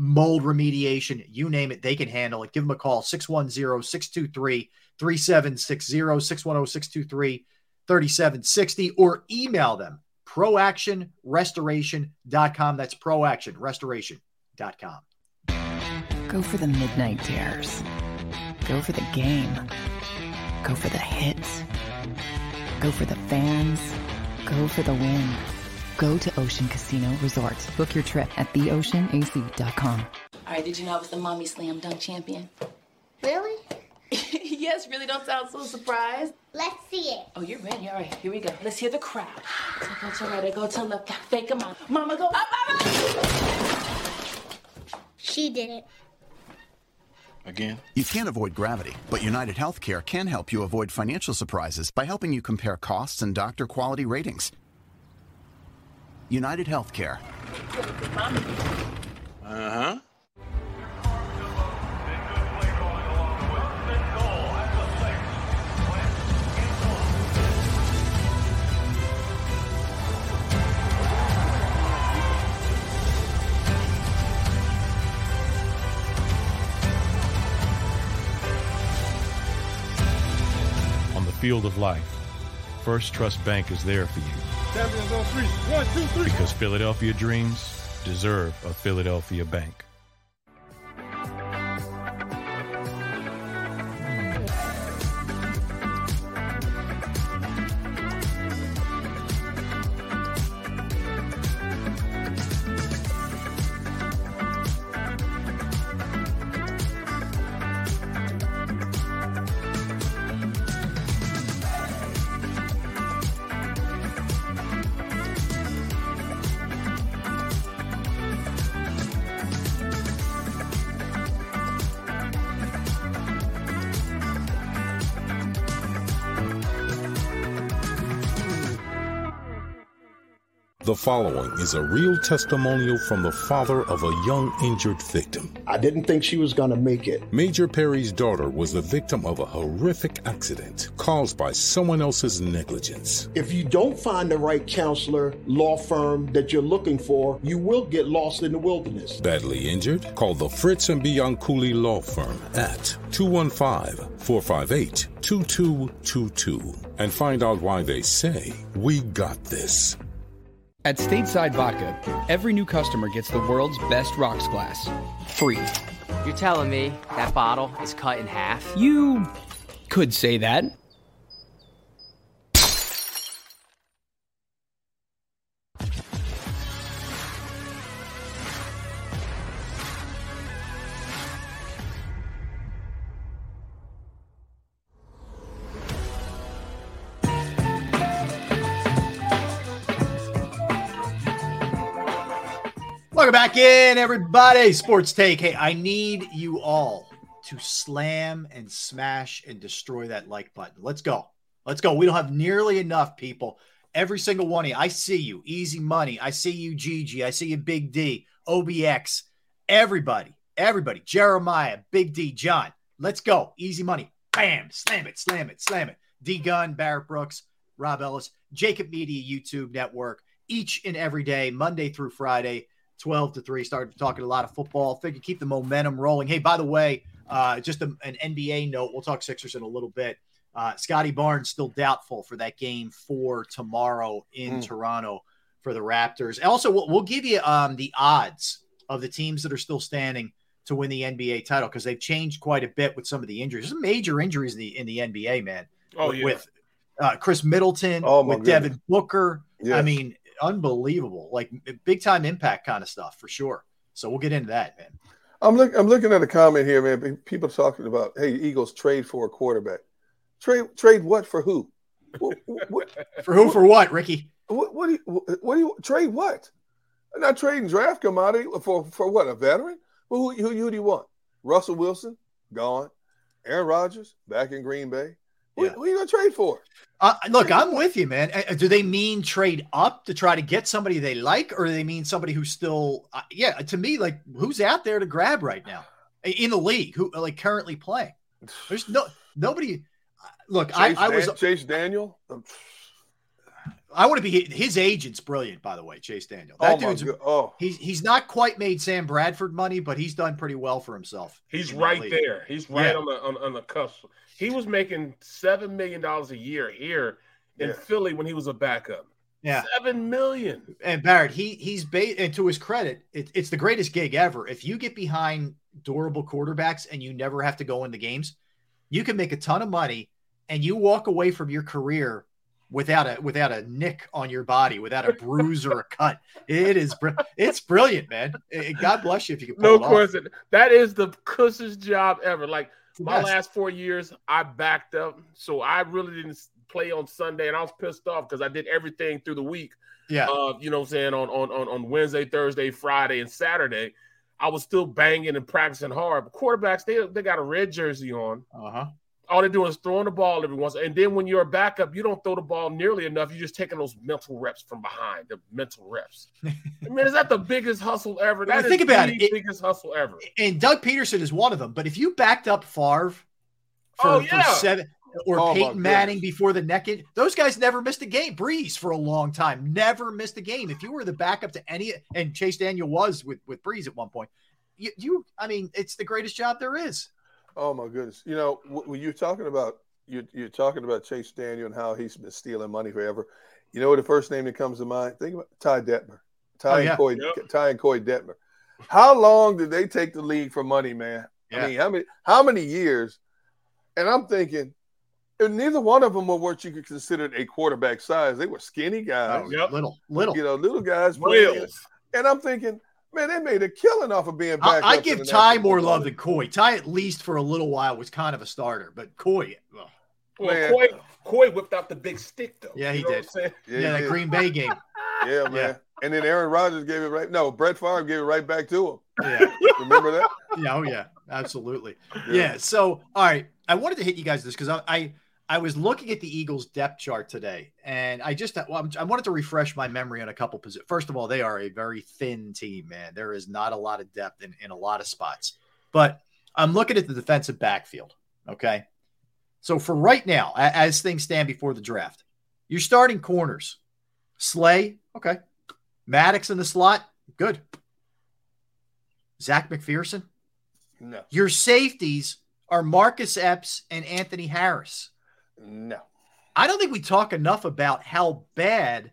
mold remediation, you name it, they can handle it. Give them a call 610 623 3760 610 623 3760 or email them proactionrestoration.com. That's proactionrestoration.com. Go for the midnight dares. Go for the game. Go for the hits. Go for the fans. Go for the win. Go to Ocean Casino Resort. Book your trip at theoceanac.com. All right, did you know I was the mommy slam dunk champion? Really? yes, really don't sound so surprised. Let's see it. Oh, you're ready. All right, here we go. Let's hear the crowd. So go to right, go to left, fake them out. Mama, go up, mama! She did it. Again? You can't avoid gravity, but United Healthcare can help you avoid financial surprises by helping you compare costs and doctor quality ratings. United Healthcare. Uh huh. field of life, First Trust Bank is there for you. Champions on three. One, two, three. Because Philadelphia dreams deserve a Philadelphia bank. Following is a real testimonial from the father of a young injured victim. I didn't think she was going to make it. Major Perry's daughter was the victim of a horrific accident caused by someone else's negligence. If you don't find the right counselor, law firm that you're looking for, you will get lost in the wilderness. Badly injured? Call the Fritz and Bianculli Law Firm at 215 458 2222 and find out why they say, We got this. At Stateside Vodka, every new customer gets the world's best rocks glass, free. You're telling me that bottle is cut in half? You could say that. Back in, everybody. Sports Take. Hey, I need you all to slam and smash and destroy that like button. Let's go. Let's go. We don't have nearly enough people. Every single one of you. I see you. Easy money. I see you, Gigi. I see you, Big D, OBX. Everybody. Everybody. Jeremiah, Big D, John. Let's go. Easy money. Bam. Slam it. Slam it. Slam it. D Gun, Barrett Brooks, Rob Ellis, JAKIB Media YouTube Network. Each and every day, Monday through Friday. 12 to 3 started talking a lot of football. Figure keep the momentum rolling. Hey by the way uh, just a, an nba note. We'll talk sixers in a little bit. Uh, scottie barnes still doubtful for that game for tomorrow in mm. toronto for the raptors. Also we'll, we'll give you um, the odds of the teams that are still standing to win the nba title because they've changed quite a bit with some of the injuries. There's major injuries in the, in the nba man oh yeah. with uh, khris middleton Oh, with my devin goodness. booker. I mean unbelievable, like big time impact kind of stuff for sure. So we'll get into that, man. I'm look, I'm looking at a comment here, man. People talking about, hey, Eagles trade for a quarterback. Trade trade what for who? What, what, For who? For what, Ricky? what, what do you what do you trade what? I'm not trading draft commodity uh, for for what? A veteran? Who who, who do you want? Russell Wilson gone. Aaron Rodgers back in Green Bay. Who, Yeah. who you gonna trade for? Uh, look, I'm with you, man. Uh, Do they mean trade up to try to get somebody they like, or do they mean somebody who's still? Uh, yeah, to me, like who's out there to grab right now in the league? Who like currently playing? There's no nobody. uh, Look, I, Chase I was Dan- Chase Daniel. I want to be his agent's brilliant, by the way, Chase Daniel. Oh That my dude's Oh, he's he's not quite made Sam Bradford money, but he's done pretty well for himself. He's right league. there. He's right Yeah. on the on, on the cusp. He was making seven million dollars a year here in Yeah. Philly when he was a backup. Yeah. Seven million. and Barrett, he he's ba- and to his credit, it, it's the greatest gig ever. If you get behind durable quarterbacks and you never have to go into games, you can make a ton of money and you walk away from your career without a without a nick on your body, without a bruise or a cut. It is br- it's brilliant, man. Eh, God bless you if you can pull No it off. question. That is the cussest job ever. Like my best. last four years, I backed up, so I really didn't play on Sunday, and I was pissed off because I did everything through the week. Yeah. Uh, you know what I'm saying on, on on on Wednesday, Thursday, Friday, and Saturday. I was still banging and practicing hard. But quarterbacks, they they got a red jersey on. Uh huh. All they're doing is throwing the ball every once. And then when you're a backup, you don't throw the ball nearly enough. You're just taking those mental reps from behind, the mental reps. I mean, is that the biggest hustle ever? That is Think about the it. It- biggest hustle ever. And Doug Pederson is one of them. But if you backed up Favre for, Oh, for seven or Oh, Peyton Manning goodness. before the neck, in, those guys never missed a game. Brees for a long time, never missed a game. If you were the backup to any, and Chase Daniel was with with Brees at one point, you, you I mean, it's the greatest job there is. Oh my goodness. You know, wh- when you're talking about you, you're talking about Chase Daniel and how he's been stealing money forever. You know what the first name that comes to mind? Think about Ty Detmer. Ty Oh, and yeah. Koy, Yep. Ty and Koy Detmer. How long did they take the league for money, man? Yeah. I mean, how many how many years? And I'm thinking, and neither one of them were what you could consider a quarterback size. They were skinny guys, Oh, Yep. Little, little. you know, little guys. playing. Wheels. And I'm thinking, man, they made a killing off of being back. I up in give Ty more Football love than Koy. Ty, at least for a little while, was kind of a starter, but Koy, ugh. Well, Man. Koy, Koy whipped out the big stick though. Yeah, he did. What Yeah, yeah, that yeah. Green Bay game. Yeah, man. And then Aaron Rodgers gave it right. No, Brett Favre gave it right back to him. Yeah, Remember that? yeah, oh yeah, absolutely. Yeah. So, all right, I wanted to hit you guys this because I, I I was looking at the Eagles depth chart today, and I just well, I'm- wanted to refresh my memory on a couple positions. First of all, they are a very thin team, man. There is not a lot of depth in, in a lot of spots. But I'm looking at the defensive backfield. Okay. So for right now, as things stand before the draft, you're starting corners. Slay, okay. Maddox in the slot, good. Zach McPhearson, No, your safeties are Marcus Epps and Anthony Harris. No. I don't think we talk enough about how bad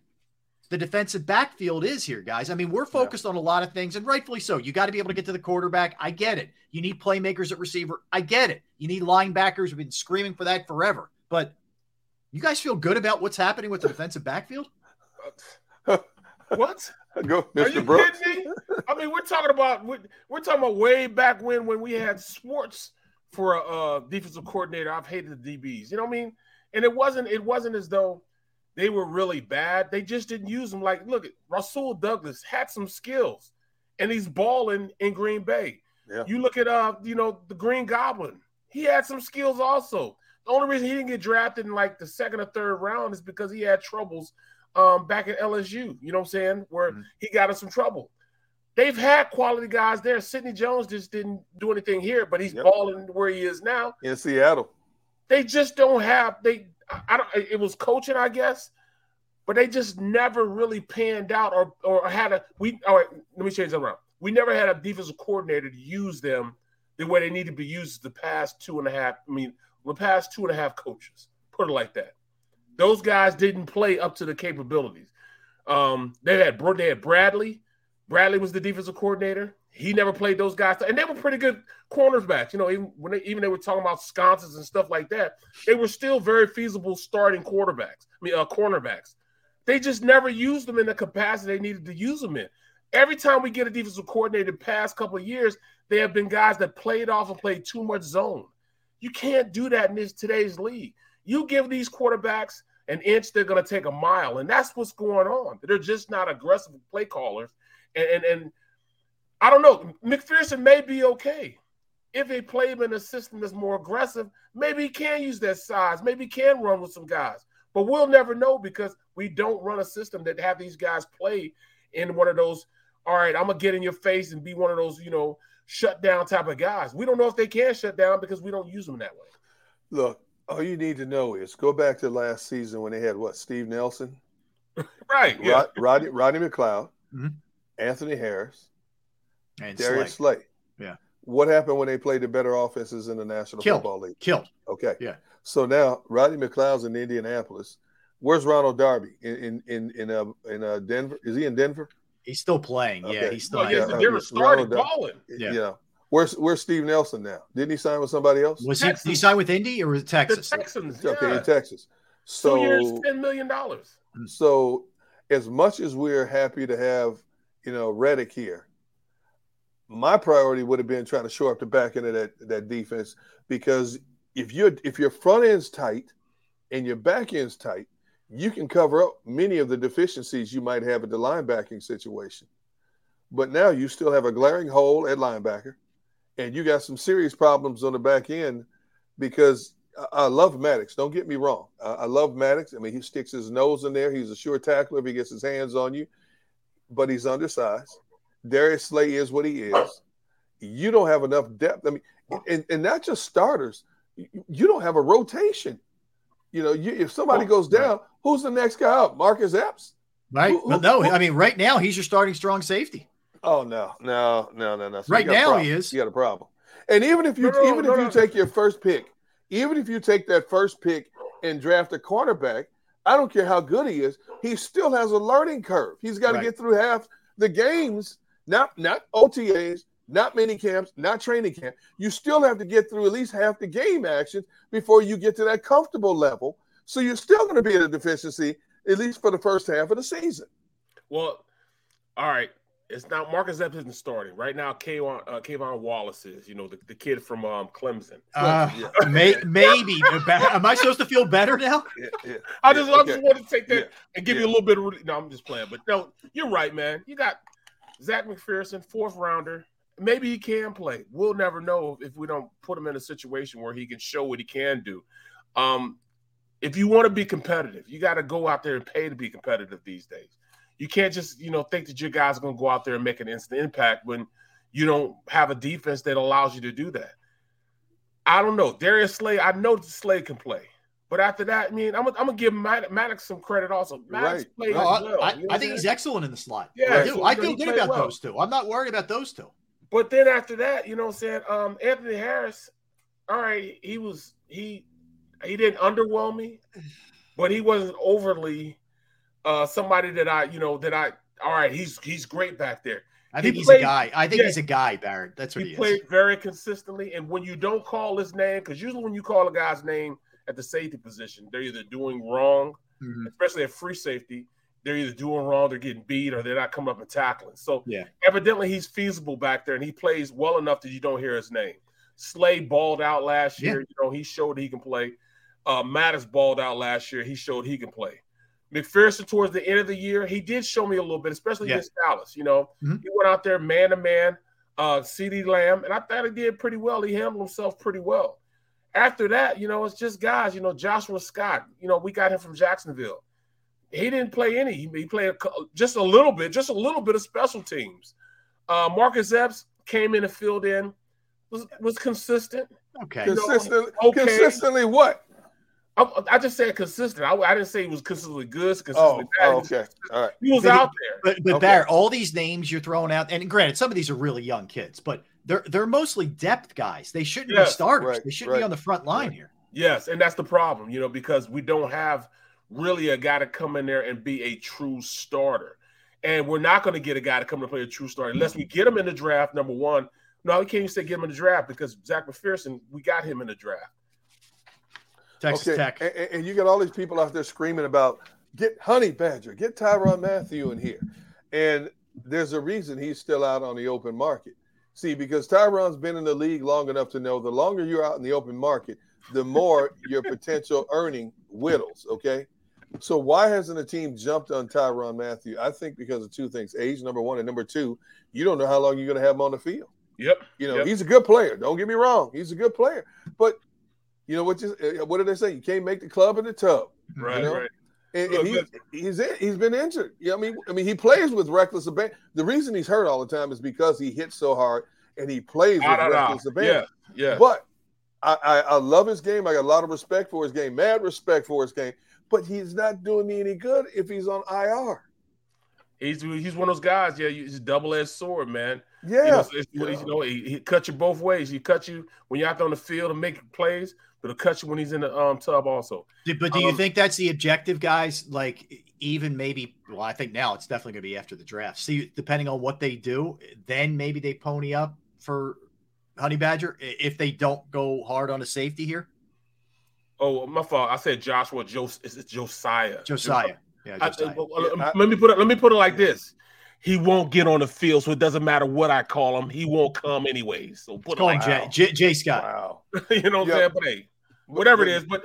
the defensive backfield is here, guys. I mean, we're focused on a lot of things, and rightfully so. You got to be able to get to the quarterback. I get it. You need playmakers at receiver. I get it. You need linebackers. We've been screaming for that forever. But you guys feel good about what's happening with the defensive backfield? What? Go, Are you Mr. Brooks. kidding me? I mean, we're talking about we're, we're talking about way back when when we had Schwartz for a uh, defensive coordinator. I've hated the DBs. You know what I mean? And it wasn't it wasn't as though they were really bad. They just didn't use them. Like, look, at Rasul Douglas had some skills, and he's balling in Green Bay. Yeah. You look at uh, you know, the Green Goblin. He had some skills also. The only reason he didn't get drafted in like the second or third round is because he had troubles um, back at LSU. You know what I'm saying? Where Mm-hmm. he got in some trouble. They've had quality guys there. Sidney Jones just didn't do anything here, but he's Yep. balling where he is now. In Seattle. They just don't have they. I- don't. It was coaching, I guess, but they just never really panned out or or had a. We all right. Let me change that around. We never had a defensive coordinator to use them the way they need to be used the past two and a half. I mean, the past two and a half coaches. Put it like that. Those guys didn't play up to the capabilities. Um, they had they had Bradley. Bradley was the defensive coordinator. He never played those guys, and they were pretty good corners cornerbacks. You know, even when they, even they were talking about sconces and stuff like that, they were still very feasible starting quarterbacks. I mean, uh, cornerbacks. They just never used them in the capacity they needed to use them in. Every time we get a defensive coordinator the past couple of years, they have been guys that played off and played too much zone. You can't do that in this today's league. You give these quarterbacks an inch, they're going to take a mile, and that's what's going on. They're just not aggressive play callers, and and, and I don't know. McPhearson may be okay if he play him in a system that's more aggressive. Maybe he can use that size. Maybe he can run with some guys, but we'll never know because we don't run a system that have these guys play in one of those. All right, I'm gonna get in your face and be one of those, you know, shut down type of guys. We don't know if they can shut down because we don't use them that way. Look, all you need to know is go back to last season when they had what? Steve Nelson, Right. Yeah. Rod, Rodney, Rodney McLeod, Mhm. Anthony Harris, And Darius Slay. Slay. Yeah. What happened when they played the better offenses in the National Killed. Football League? Killed. Okay. Yeah. So now Rodney McLeod's in Indianapolis. Where's Ronald Darby in in in in, uh, in uh, Denver? Is he in Denver? He's still playing. Yeah, he's still. Well, yeah, uh, they're starting Ronald Dar- balling. Yeah. You know, where's where's Steve Nelson now? Didn't he sign with somebody else? Was he, he signed with Indy or was it The Texas? Texans, Okay, in Texas. Two So years, ten million dollars. So, as much as we're happy to have, you know, Reddick here, my priority would have been trying to shore up the back end of that that defense because if your if your front end's tight and your back end's tight, you can cover up many of the deficiencies you might have at the linebacking situation. But now you still have a glaring hole at linebacker, and you got some serious problems on the back end because I- love Maddox. Don't get me wrong. I love Maddox. I mean, he sticks his nose in there. He's a sure tackler if he gets his hands on you, but he's undersized. Darius Slay is what he is. You don't have enough depth. I mean, and, and not just starters. You, you don't have a rotation. You know, you, if somebody oh, goes down, who's the next guy up? Marcus Epps? Right. Who- who- But no, who- I mean, right now he's your starting strong safety. Oh no, no, no, no, no. So Right now he is. You got a problem. And even if you No, no, even no, if you no. take your first pick even if you take that first pick and draft a cornerback, I don't care how good he is, he still has a learning curve. He's got to Right. get through half the games, not not OTAs, not mini camps, not training camp. You still have to get through at least half the game actions before you get to that comfortable level. So you're still going to be at a deficiency at least for the first half of the season. Well, all right. It's not Marcus Epps isn't starting right now. K'Von, uh, K'Von Wallace is, you know, the, the kid from um, Clemson. Uh, may, maybe. Am I supposed to feel better now? Yeah, yeah. I just, Yeah, I okay. just wanted to take that Yeah, and give you a little bit of. No, I'm just playing, but no, you're right, man. You got Zach McPhearson, fourth rounder. Maybe he can play. We'll never know if we don't put him in a situation where he can show what he can do. Um, if you want to be competitive, you got to go out there and pay to be competitive these days. You can't just, you know, think that your guys are going to go out there and make an instant impact when you don't have a defense that allows you to do that. I don't know. Darius Slay, I know that Slay can play. But after that, I mean, I'm, gonna- I'm gonna give Mad- Maddox some credit also. Maddox Right. played No, as I, well. I, you know I what think he's excellent in the slot. Yeah, I, do. so I feel good about well. those two. I'm not worried about those two. But then after that, you know what I'm saying? Um, Anthony Harris, all right, he was he he didn't underwhelm me, but he wasn't overly uh somebody that I, you know, that I all right, he's he's great back there. I He think he's played- a guy. I think yeah. he's a guy, Barrett. That's what he he, played is. very consistently. And when you don't call his name, because usually when you call a guy's name at the safety position, they're either doing wrong, Mhm. especially at free safety. They're either doing wrong, they're getting beat, or they're not coming up and tackling. So Yeah. evidently he's feasible back there, and he plays well enough that you don't hear his name. Slay balled out last Yeah. year. You know, he showed he can play. Uh, Maddox balled out last year. He showed he can play. McPhearson, towards the end of the year, he did show me a little bit, especially Yeah. against Dallas. You know, Mhm. he went out there man to man, uh, CeeDee Lamb, and I thought he did pretty well. He handled himself pretty well. After that, you know, it's just guys. You know, Joshua Scott. You know, we got him from Jacksonville. He didn't play any. He, he played a, just a little bit, just a little bit of special teams. Uh, Marcus Epps came in and filled in, was was consistent. Okay. You know, Consistent, okay. consistently what? I, I just said consistent. I, I didn't say he was consistently good. Oh, Consistently bad. oh, He was- okay. All right. He was But out there. But but Okay. Barrett, all these names you're throwing out, and granted, some of these are really young kids, but they're they're mostly depth guys. They shouldn't Yes, be starters. right, they shouldn't right, be on the front line here. Yes, and that's the problem, you know, because we don't have really a guy to come in there and be a true starter. And we're not going to get a guy to come and play a true starter unless we get him in the draft, number one. No, we can't even say get him in the draft because Zach McPhearson, we got him in the draft. Texas okay. Tech. And, and- and you got all these people out there screaming about get Honey Badger, get Tyrann Mathieu in here. And there's a reason he's still out on the open market. See, because Tyrann's been in the league long enough to know the longer you're out in the open market, the more your potential earning whittles. Okay. So why hasn't a team jumped on Tyrann Mathieu? I think because of two things: age, number one, and number two, you don't know how long you're going to have him on the field. Yep. You know, Yep. he's a good player. Don't get me wrong; he's a good player. But you know what? You, uh, what did they say? You can't make the club in the tub. Right, you know? right. And, and he's, he's in, he's been injured. Yeah, I mean, I mean, he plays with reckless abandon. The reason he's hurt all the time is because he hits so hard and he plays with Ah, da, da. reckless abandon. Yeah, yeah. But I, I, I love his game. I got a lot of respect for his game, mad respect for his game. But he's not doing me any good if he's on IR. He's he's one of those guys. Yeah, he's a double edged sword, man. Yeah. You know, it's- it's- you know he, he cut you both ways. He cut you when you're out there on the field and making plays, but he'll cut you when he's in the um tub also. But do you Um, think that's the objective, guys? Like even maybe well, I think now it's definitely gonna be after the draft. See, depending on what they do, then maybe they pony up for Honey Badger if they don't go hard on a safety here. Oh, my fault. I said Joshua. Jos- it's it's Josiah. Josiah. Yeah, I- Josiah. uh, let me put it. Let me put it like this. He won't get on the field, so it doesn't matter what I call him. He won't come anyways. So put it Call him like Jay, Jay, Jay Scott. Wow. you know what Yeah. I'm saying? But hey, whatever it is, but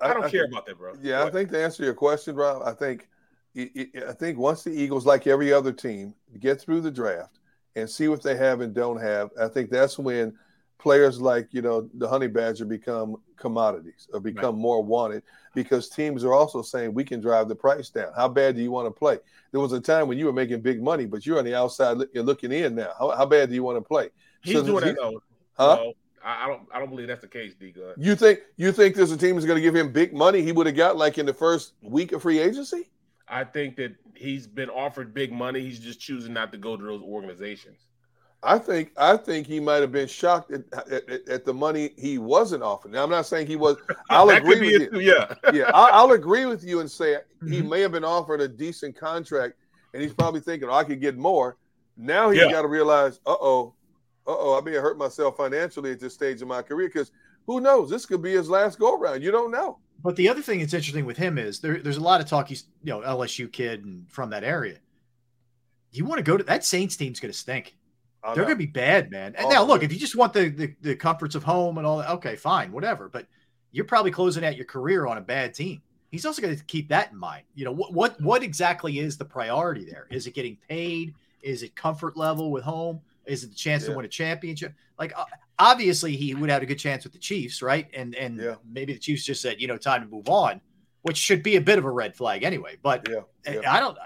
I don't I- I care think- about that, bro. Yeah, I think to answer your question, Rob, I think I I think once the Eagles, like every other team, get through the draft and see what they have and don't have, I think that's when players like you know the Honey Badger become commodities or become more wanted because teams are also saying we can drive the price down. How bad do you want to play? There was a time when you were making big money, but you're on the outside you're looking in now. How, how bad do you want to play? He's So doing he- that though. Huh? No, I, don't. I don't believe that's the case, D. Gun. You think you think there's a team that's going to give him big money he would have got like in the first week of free agency? I think that he's been offered big money. He's just choosing not to go to those organizations. I think I think he might have been shocked at, at, at, the money he wasn't offered. Now I'm not saying he was. I'll agree with you. Yeah, yeah. I'll, I'll, agree with you and say he Mm-hmm. may have been offered a decent contract, and he's probably thinking oh, I could get more. Now he's Yeah. got to realize, uh oh, uh oh, I may have hurt myself financially at this stage of my career because who knows? This could be his last go around. You don't know. But the other thing that's interesting with him is there, there's a lot of talk. He's you know LSU kid and from that area. You want to go to that Saints team's going to stink. I They're going to be bad, man. And Oh, now, look, yeah. if you just want the, the the comforts of home and all that, okay, fine, whatever. But you're probably closing out your career on a bad team. He's also going to keep that in mind. You know what what what exactly is the priority there? Is it getting paid? Is it comfort level with home? Is it the chance to win a championship? Like obviously he would have a good chance with the Chiefs, right? And and Yeah. maybe the Chiefs just said, you know, time to move on, which should be a bit of a red flag anyway. But Yeah, yeah. I don't.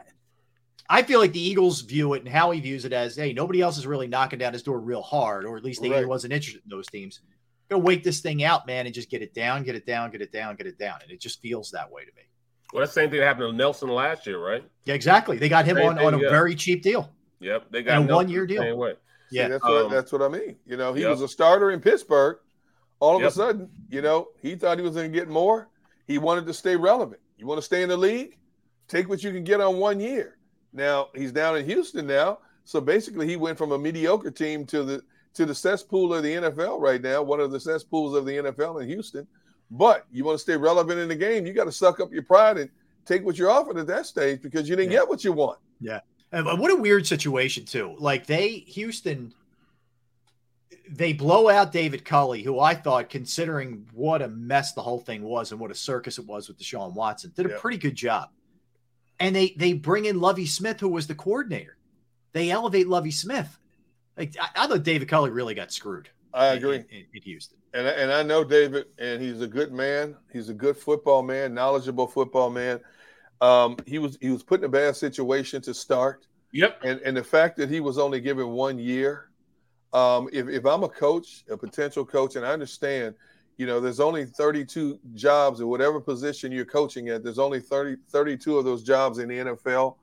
I feel like the Eagles view it and how he views it as, hey, nobody else is really knocking down his door real hard, or at least they, he Right. wasn't interested in those teams. Go wake this thing out, man, and just get it down, get it down, get it down, get it down, and it just feels that way to me. Well, that's the same thing that happened to Nelson last year, right? Yeah, exactly. They got him Same on, on a thing, yeah. very cheap deal. Yep, they got And a one-year deal. Same way. See, Yeah, that's what Um, that's what I mean. You know, he yep. was a starter in Pittsburgh. All of Yep. a sudden, you know, he thought he was going to get more. He wanted to stay relevant. You want to stay in the league? Take what you can get on one year. Now he's down in Houston now, so basically he went from a mediocre team to the to the cesspool of the NFL right now, one of the cesspools of the NFL in Houston. But you want to stay relevant in the game, you got to suck up your pride and take what you're offered at that stage because you didn't Yeah. get what you want. Yeah. And what a weird situation too. Like they Houston they blow out David Culley, who I thought, considering what a mess the whole thing was and what a circus it was with Deshaun Watson, did a Yeah. pretty good job. And they they bring in Lovie Smith, who was the coordinator. They elevate Lovie Smith. Like I, I thought David Culley really got screwed. I agree. in, in Houston. And I- and I know David, and he's a good man. He's a good football man, knowledgeable football man. Um, he was he was put in a bad situation to start, Yep. and and the fact that he was only given one year. Um, if if I'm a coach, a potential coach, and I understand, you know, there's only 32 jobs at whatever position you're coaching at. There's only 30 32 of those jobs in the NFL.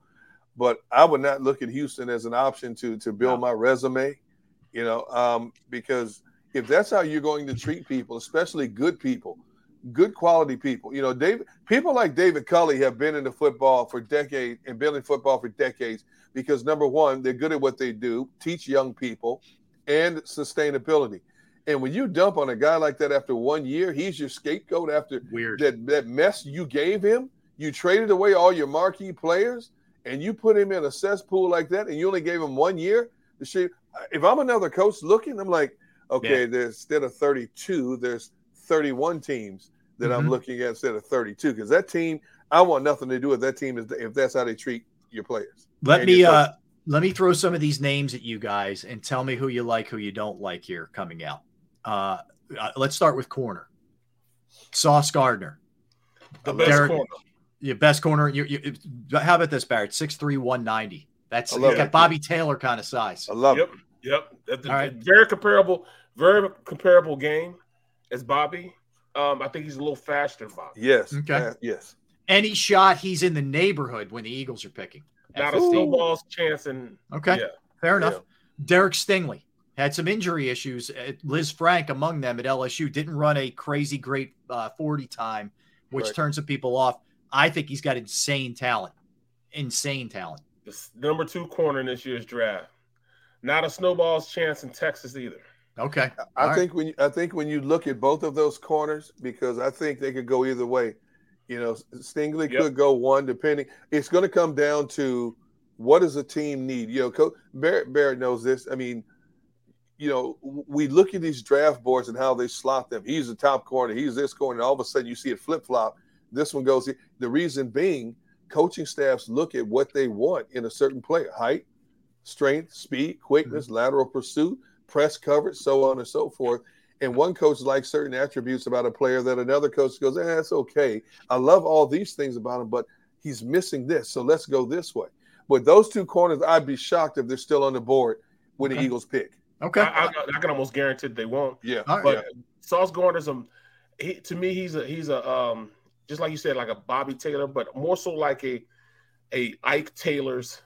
But I would not look at Houston as an option to to build my resume, you know, um, because if that's how you're going to treat people, especially good people, good quality people, you know, David, people like David Culley have been in the football for decades and been in football for decades because number one, they're good at what they do, teach young people, and sustainability. And when you dump on a guy like that after one year, he's your scapegoat after Weird. that that mess you gave him. You traded away all your marquee players, and you put him in a cesspool like that, and you only gave him one year. If I'm another coach looking, I'm like, okay, Yeah. there's instead of 32, there's 31 teams that I'm Mhm. looking at instead of 32. Because that team, I want nothing to do with that team if if that's how they treat your players. Let And me uh let me throw some of these names at you guys and tell me who you like, who you don't like here coming out. Uh, uh, let's start with corner. Sauce Gardner, The best Derek- corner. your best corner. You, you, how about this, Barrett? 6'3", 190. That's I love got it. Bobby Taylor kind of size. I love Yep. it. Yep. That's a- All right. Very comparable. Very comparable game as Bobby. Um, I think he's a little faster than Bobby. Yes. Okay. uh, yes. Any shot, he's in the neighborhood when the Eagles are picking. Not a 15. snowball's chance. And Okay. Yeah. Fair enough. Derek Stingley had some injury issues. Uh, Lisfranc among them at LSU didn't run a crazy great uh, 40 time, which Right. turned some people off. I think he's got insane talent. Insane talent. the number two corner in this year's draft. Not a snowball's chance in Texas either. Okay. I All right. think when you, I think when you look at both of those corners, because I think they could go either way. You know, Stingley Yep. could go one, depending. It's going to come down to what does a team need. You know, Coach Barrett, Barrett knows this. I mean, you know, we look at these draft boards and how they slot them. He's the top corner. He's this corner. And all of a sudden, you see it flip flop. This one goes. The reason being, coaching staffs look at what they want in a certain player: height, strength, speed, quickness, lateral pursuit, press coverage, so on and so forth. And one coach likes certain attributes about a player that another coach goes, eh, that's okay. I love all these things about him, but he's missing this. So let's go this way. But those two corners, I'd be shocked if they're still on the board when the Eagles pick. Okay. I, I, I can almost guarantee they won't. Yeah. All right. But Sauce Gardner's a he, to me he's a he's a um just like you said like a Bobby Taylor, but more so like a a Ike Taylor's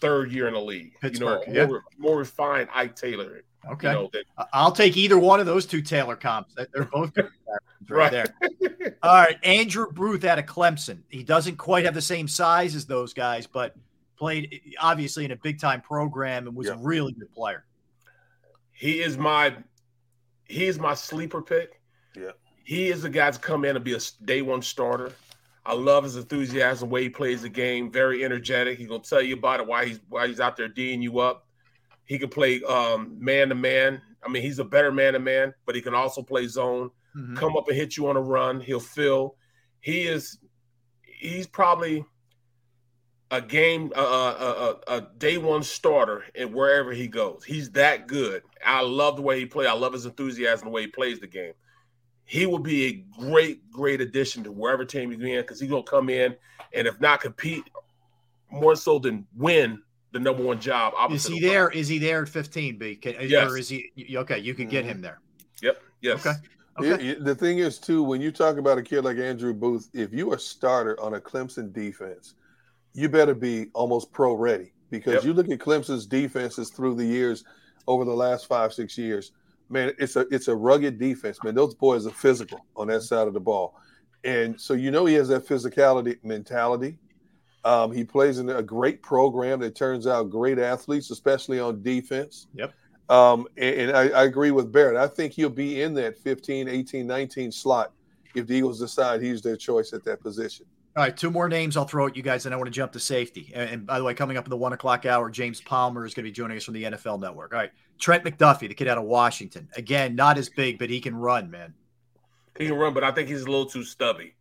third year in the league. Pittsburgh, you yeah. know, more, more refined Ike Taylor. Okay. You know, that, I- I'll take either one of those two Taylor comps. They- They're both right, Right. there. All right, Andrew Booth out of Clemson. He doesn't quite have the same size as those guys, but played obviously in a big time program and was a really good player. He is my he is my sleeper pick. Yeah. He is the guy to come in and be a day one starter. I love his enthusiasm, the way he plays the game. Very energetic. He's gonna tell you about it why he's why he's out there D'ing you up. He can play um, man to man. I mean, he's a better man to man, but he can also play zone. Mhm. Come up and hit you on a run. He'll fill. He is. He's probably a game, a, a, a, a day one starter, and wherever he goes, he's that good. I love the way he plays. I love his enthusiasm, the way he plays the game. He will be a great, great addition to wherever team he's in because he's gonna come in and if not compete, more so than win the number one job. Is he there? Is he there at 15? B? Can, Yes. Or is he okay? You can get him mm-hmm. there. Yep. Yes. Okay. Yeah, Okay. yeah, the thing is too, when you talk about a kid like Andrew Booth, if you are a starter on a Clemson defense, you better be almost pro ready because Yep. you look at Clemson's defenses through the years, over the last five six years. Man, it's a it's a rugged defense. Man, those boys are physical on that side of the ball, and so you know he has that physicality mentality. Um, he plays in a great program that turns out great athletes, especially on defense. Yep. Um, and, and I, I agree with Barrett. I think he'll be in that 15, 18, 19 slot if the Eagles decide he's their choice at that position. All right, two more names I'll throw at you guys, and I want to jump to safety. And, and by the way, coming up in the one o'clock hour, James Palmer is going to be joining us from the NFL Network. All right, Trent McDuffie, the kid out of Washington. Again, not as big, but he can run, man. He can run, but I think he's a little too stubby.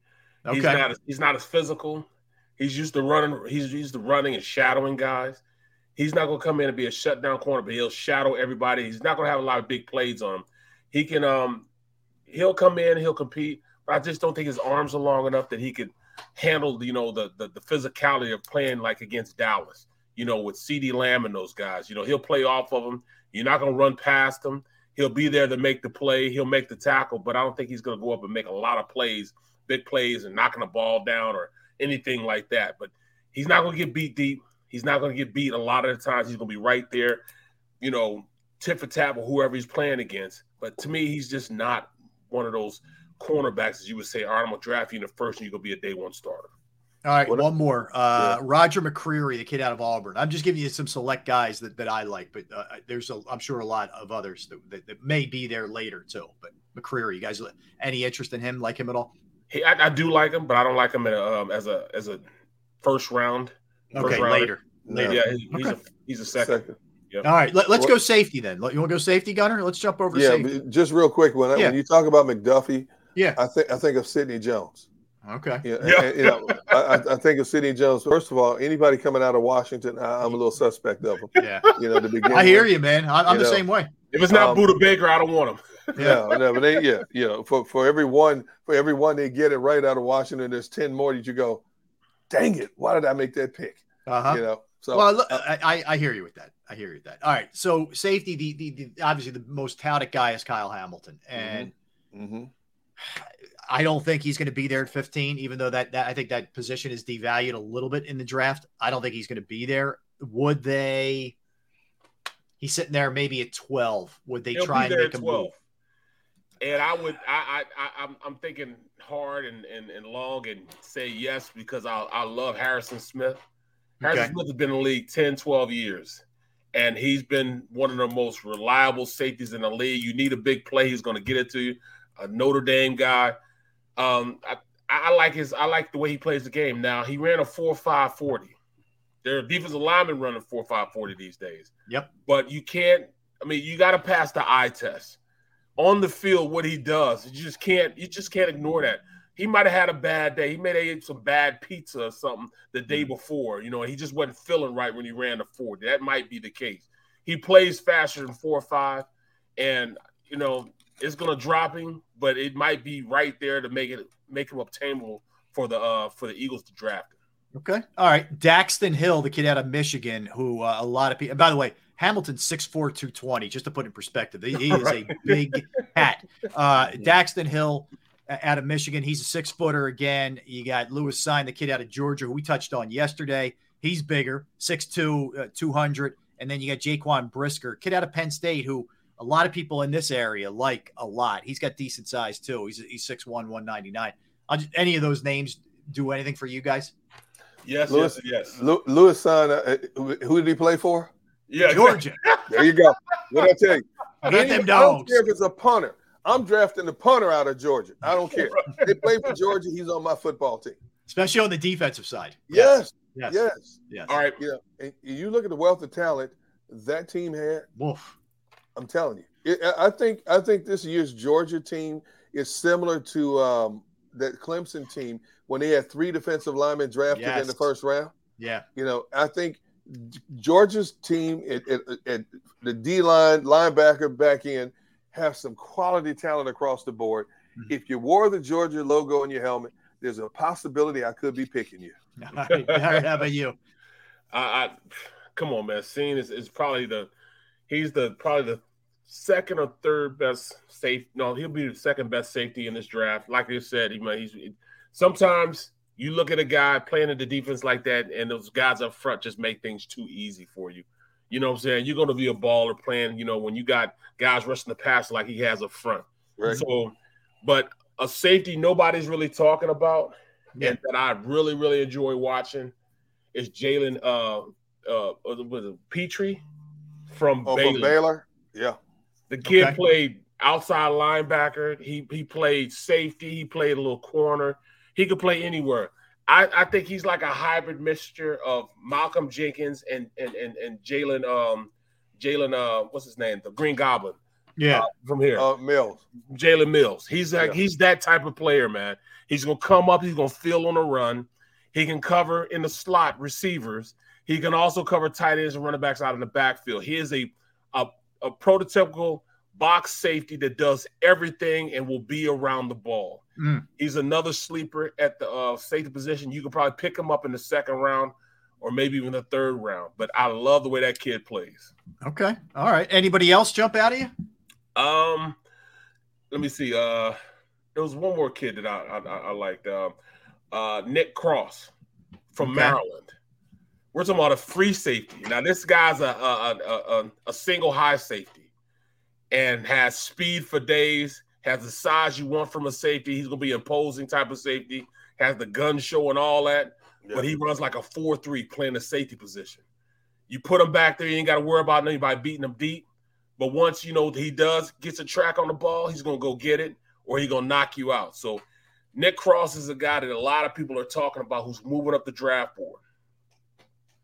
He's Okay. not. He's not as physical. He's used to running. He's used to running and shadowing guys. He's not going to come in and be a shutdown corner, but he'll shadow everybody. He's not going to have a lot of big plays on him. He can. Um, he'll come in. He'll compete, but I just don't think his arms are long enough that he could handle. You know, the the, the physicality of playing like against Dallas. You know, with CeeDee Lamb and those guys. You know, he'll play off of them. You're not going to run past him. He'll be there to make the play. He'll make the tackle, but I don't think he's going to go up and make a lot of plays, big plays, and knocking the ball down or anything like that. But he's not going to get beat deep. He's not going to get beat a lot of the times. He's going to be right there, you know, tit for tat with whoever he's playing against. But to me, he's just not one of those cornerbacks, as you would say, all right, I'm going to draft you in the first and you're going to be a day one starter. All right, one more. Uh, Roger McCreary, the kid out of Auburn. I'm just giving you some select guys that, that I like, but uh, there's a, I'm sure a lot of others that, that, that may be there later too. But McCreary, you guys, any interest in him? Like him at all? He, I, I do like him, but I don't like him in a, um, as a as a first round. First Okay, rounder. later. Later. Yeah, he's, Okay. a, he's a second. Second. Yep. All right, let, us go safety then. You want to go safety, Gunner? Let's jump over Yeah, safety. just real quick when, I, Yeah. when you talk about McDuffie, Yeah. I think I think of Sidney Jones. Okay. Yeah, Yeah. and, you know, I, I- I think of Sidney Jones. First of all, anybody coming out of Washington, I, I'm a little suspect of him. Yeah. You know, to begin. I hear with. you, man. I, I'm You the know. same way. If it's not Um, Budda Baker, I don't want him. Yeah, no, but they, yeah, you know, for for every one, for every one they get it right out of Washington, there's ten more that you go, dang it, why did I make that pick? Uh-huh. You know, so well, look, I, I I hear you with that. I hear you with that. All right. So safety, the, the, the obviously the most touted guy is Kyle Hamilton, and mhm. I don't think he's going to be there at 15, even though that, that I think that position is devalued a little bit in the draft. I don't think he's going to be there. Would they? He's sitting there maybe at 12. Would they He'll try and make him 12. move? And I would, I, I, I I'm, I'm thinking hard and, and, and long and say yes because I, I love Harrison Smith. Harrison Okay. Smith has been in the league 10, 12 years, and he's been one of the most reliable safeties in the league. You need a big play, he's going to get it to you. A Notre Dame guy. Um, I, I like his, I like the way he plays the game. Now he ran a four five forty. There are defensive linemen running four five forty these days Yep. but you can't. I mean, you got to pass the eye test on the field. What he does, you just can't. You just can't ignore that. He might have had a bad day. He may have ate some bad pizza or something the day before. You know, he just wasn't feeling right when he ran the forty. That might be the case. He plays faster than four or five, and you know it's going to drop him, but it might be right there to make it make him obtainable for the uh for the Eagles to draft him. Okay. All right. Daxton Hill, the kid out of Michigan, who uh, a lot of people, by the way, Hamilton 6'4, 220, just to put in perspective. He, is a big hat. Uh, Daxton Hill uh, out of Michigan, he's a six footer again. You got Lewis Cine, the kid out of Georgia, who we touched on yesterday. He's bigger, 6'2, uh, 200. And then you got Jaquan Brisker, kid out of Penn State, who a lot of people in this area like a lot. He's got decent size too. He's he's 6'1, 199. Just, any of those names do anything for you guys? Yes, Lewis, yes, yes. Lewis son, uh, who, who did he play for? Yeah, Georgia. There you go. What I tell you? I got Any- them I don't dogs. care if it's a punter. I'm drafting the punter out of Georgia. I don't care. they play for Georgia. He's on my football team. Especially on the defensive side. Yes. Yes. Yes. Yes. All right. Yeah. And you look at the wealth of talent that team had. Wolf. I'm telling you. It, I I think I think this year's Georgia team is similar to um, that Clemson team when they had three defensive linemen drafted in the first round. Yeah. You know, I think Georgia's team at, at, at the D line, linebacker, back end have some quality talent across the board. Mm-hmm. If you wore the Georgia logo on your helmet, there's a possibility I could be picking you. All right. All right. How about you? I, I come on, man. Cine is, is probably the he's the probably the second or third best safe. No, he'll be the second best safety in this draft. Like I said, he, man, he's sometimes you look at a guy playing in the defense like that, and those guys up front just make things too easy for you. You know what I'm saying? You're going to be a baller playing, you know, when you got guys rushing the pass like he has up front. Right. So, but a safety nobody's really talking about, and that I really, really enjoy watching is Jalen uh uh was it Pitre from Oh, Baylor. from Baylor? Yeah. The kid Okay. played outside linebacker. He he played safety. He played a little corner. He could play anywhere. I, I think he's like a hybrid mixture of Malcolm Jenkins and and and, and Jalen um Jalen uh what's his name the Green Goblin Yeah. from here Uh, Mills. Jalen Mills. He's like Yeah. he's that type of player, man. He's gonna come up. He's gonna feel on the run. He can cover in the slot receivers. He can also cover tight ends and running backs out in the backfield. He is a a, a prototypical box safety that does everything and will be around the ball. Mm. He's another sleeper at the uh, safety position. You could probably pick him up in the second round or maybe even the third round. But I love the way that kid plays. Okay. All right. Anybody else jump out of you? Um, let me see. Uh, there was one more kid that I I, I liked. Um, uh, Nick Cross from Okay. Maryland. We're talking about a free safety. Now this guy's a a, a, a, a single high safety and has speed for days. Has the size you want from a safety. He's gonna be imposing type of safety. Has the gun show and all that. But he runs like a four three playing the safety position. You put him back there, you ain't got to worry about anybody beating him deep. But once you know he does gets a track on the ball, he's gonna go get it or he's gonna knock you out. So Nick Cross is a guy that a lot of people are talking about who's moving up the draft board.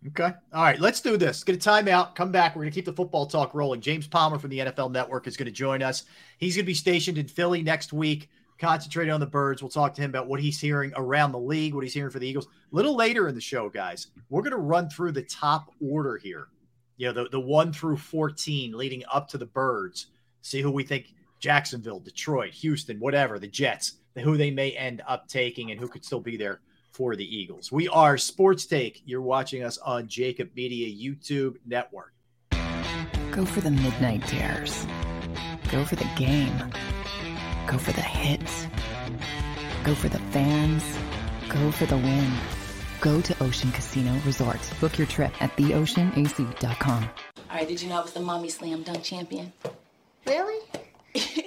Okay. All right. Let's do this. Get a timeout. Come back. We're going to keep the football talk rolling. James Palmer from the NFL Network is going to join us. He's going to be stationed in Philly next week, concentrating on the birds. We'll talk to him about what he's hearing around the league, what he's hearing for the Eagles. A little later in the show, guys, we're going to run through the top order here. You know, the, the one through 14 leading up to the birds. See who we think Jacksonville, Detroit, Houston, whatever, the Jets, who they may end up taking and who could still be there for the Eagles. We are Sports Take. You're watching us on JAKIB Media YouTube Network. Go for the midnight dares. Go for the game. Go for the hits. Go for the fans. Go for the win. Go to Ocean Casino Resort. Book your trip at theoceanac.com. All right, did you know I was the mommy slam dunk champion? Really?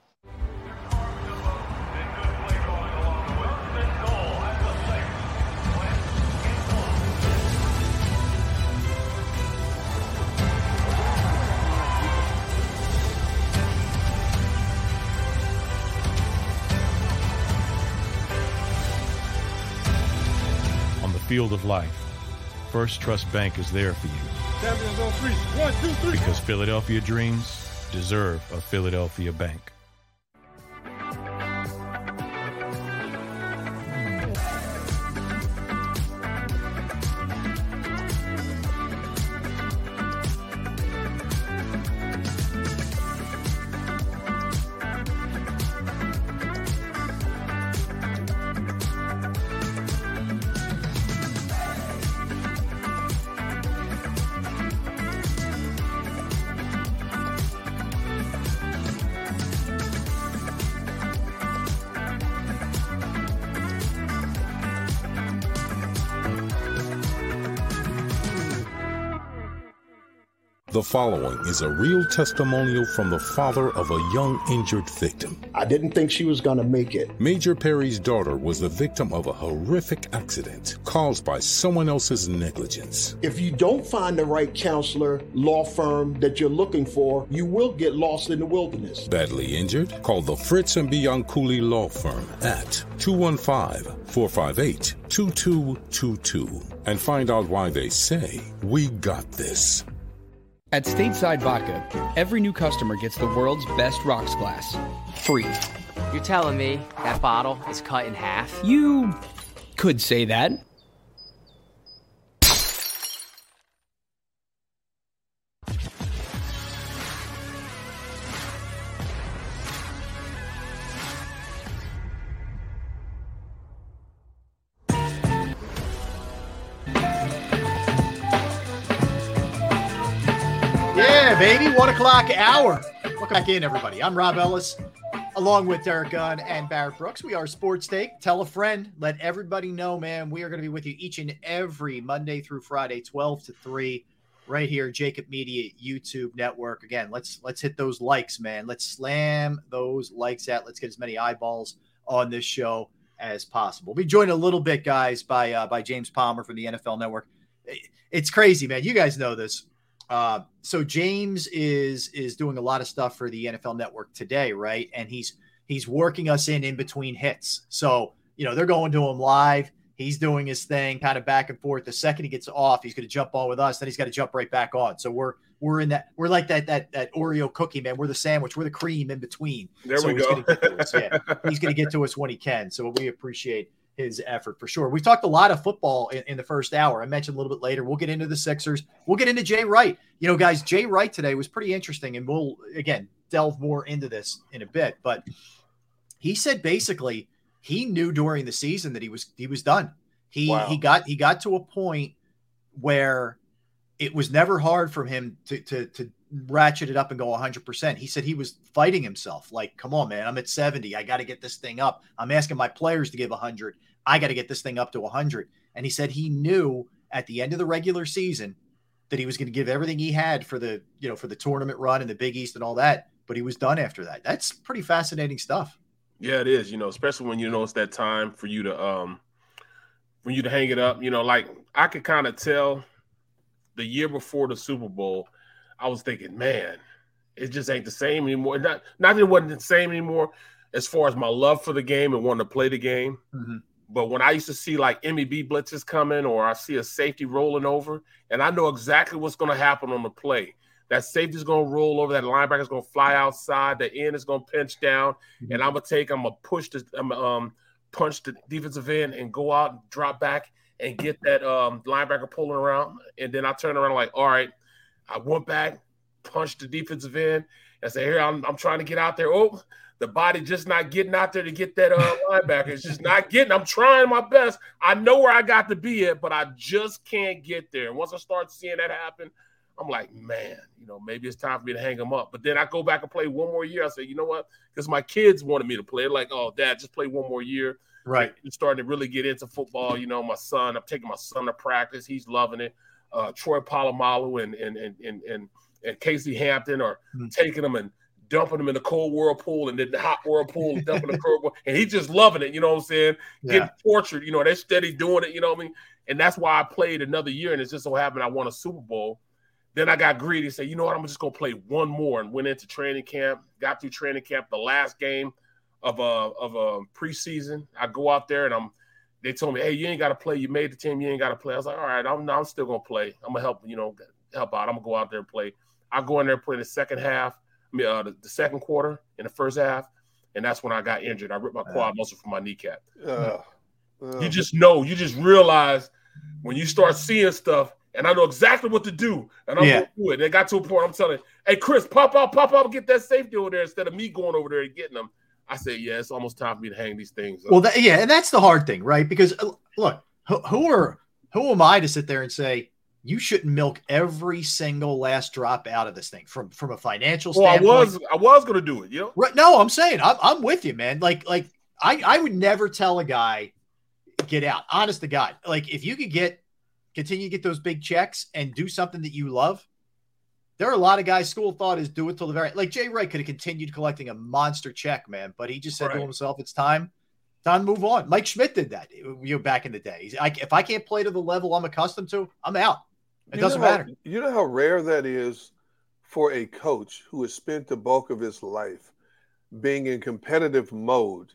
Field of life, First Trust Bank is there for you on three. One, two, three. because Philadelphia dreams deserve a Philadelphia bank. Following is a real testimonial from the father of a young injured victim. I didn't think she was going to make it. Major Perry's daughter was the victim of a horrific accident caused by someone else's negligence. If you don't find the right counselor, law firm that you're looking for, you will get lost in the wilderness. Badly injured? Call the Fritz and Bianculli Law Firm at 215 458 2222 and find out why they say, We got this. At Stateside Vodka, every new customer gets the world's best rocks glass. Free. You're telling me that bottle is cut in half? You could say that. O'clock hour. Welcome back in, everybody. I'm Rob Ellis, along with Derrick Gunn and Barrett Brooks. We are Sports Take. Tell a friend. Let everybody know, man. We are going to be with you each and every Monday through Friday, 12 to 3, right here, JAKIB Media YouTube Network. Again, let's let's hit those likes, man. Let's slam those likes out. Let's get as many eyeballs on this show as possible. We'll be joined a little bit, guys, by uh, by James Palmer from the NFL Network. It's crazy, man. You guys know this. Uh, so James is is doing a lot of stuff for the NFL Network today, right? And he's he's working us in in between hits. So you know they're going to him live. He's doing his thing, kind of back and forth. The second he gets off, he's going to jump on with us. Then he's got to jump right back on. So we're we're in that. We're like that that that Oreo cookie, man. We're the sandwich. We're the cream in between. There so we he's go. Gonna get to us. Yeah, he's going to get to us when he can. So we appreciate his effort for sure. We talked a lot of football in, in, the first hour. I mentioned a little bit later. We'll get into the Sixers. We'll get into Jay Wright. You know, guys, Jay Wright today was pretty interesting, and we'll again delve more into this in a bit. But he said basically he knew during the season that he was he was done. He Wow. he got he got to a point where it was never hard for him to to to ratchet it up and go 100%. He said he was fighting himself like, "Come on, man. I'm at 70. I got to get this thing up. I'm asking my players to give 100. I got to get this thing up to 100." And he said he knew at the end of the regular season that he was going to give everything he had for the, you know, for the tournament run and the Big East and all that, but he was done after that. That's pretty fascinating stuff. Yeah, it is. You know, especially when you know it's that time for you to um for you to hang it up. You know, like I could kind of tell the year before the Super Bowl, I was thinking, man, it just ain't the same anymore. Not not that it wasn't the same anymore as far as my love for the game and wanting to play the game. But when I used to see like MEB blitzes coming or I see a safety rolling over, and I know exactly what's going to happen on the play. That safety's going to roll over, that linebacker's going to fly outside, the end is going to pinch down, and I'm going to take, I'm going to push the, I'm gonna, um, punch the defensive end and go out and drop back and get that um, linebacker pulling around. And then I turn around like, all right, I went back, punched the defensive end, and say, here, I'm, I'm trying to get out there. Oh, the body just not getting out there to get that uh, linebacker. It's just not getting. I'm trying my best. I know where I got to be at, but I just can't get there. And once I start seeing that happen, I'm like, man, you know, maybe it's time for me to hang him up. But then I go back and play one more year. I say, you know what? Because my kids wanted me to play. They're like, oh, dad, just play one more year. Right. You're starting to really get into football. You know, my son, I'm taking my son to practice. He's loving it. Uh, Troy Polamalu and and and and and, and Casey Hampton are hmm. taking them and dumping them in the cold whirlpool and then the hot whirlpool and dumping the whirlpool. And he's just loving it, you know what I'm saying? Getting tortured, you know, they're steady doing it, you know what I mean? And that's why I played another year, and it just so happened I won a Super Bowl. Then I got greedy and said, you know what, I'm just gonna play one more and went into training camp, got through training camp, the last game of a of a preseason. I go out there and I'm they told me, hey, you ain't gotta play, you made the team, you ain't gotta play. I was like, all right, I'm I'm still gonna play. I'm gonna help, you know, help out. I'm gonna go out there and play. I go in there and play the second half, I mean, uh, the, the second quarter in the first half, and that's when I got injured. I ripped my quad muscle from my kneecap. Uh, You just know, you just realize when you start seeing stuff, and I know exactly what to do, and I'm Yeah. gonna do it. And it got to a point I'm telling, hey Chris, pop out, pop out, get that safety over there instead of me going over there and getting them. I said, yeah, it's almost time for me to hang these things. Up. Well, that, yeah, and that's the hard thing, right? Because uh, look, who, who are who am I to sit there and say you shouldn't milk every single last drop out of this thing from from a financial well, I was, I was gonna do it, you know. Right? No, I'm saying I'm, I'm with you, man. Like like I I would never tell a guy get out. Honest to God, like if you could get continue to get those big checks and do something that you love, there are a lot of guys. School thought is do it till the very like Jay Wright could have continued collecting a monster check, man, but he just said Right. to himself, "It's time, time to move on." Mike Schmidt did that, you know, back in the day. He's, I, if I can't play to the level I'm accustomed to, I'm out. It You doesn't how- matter. You know how rare that is for a coach who has spent the bulk of his life being in competitive mode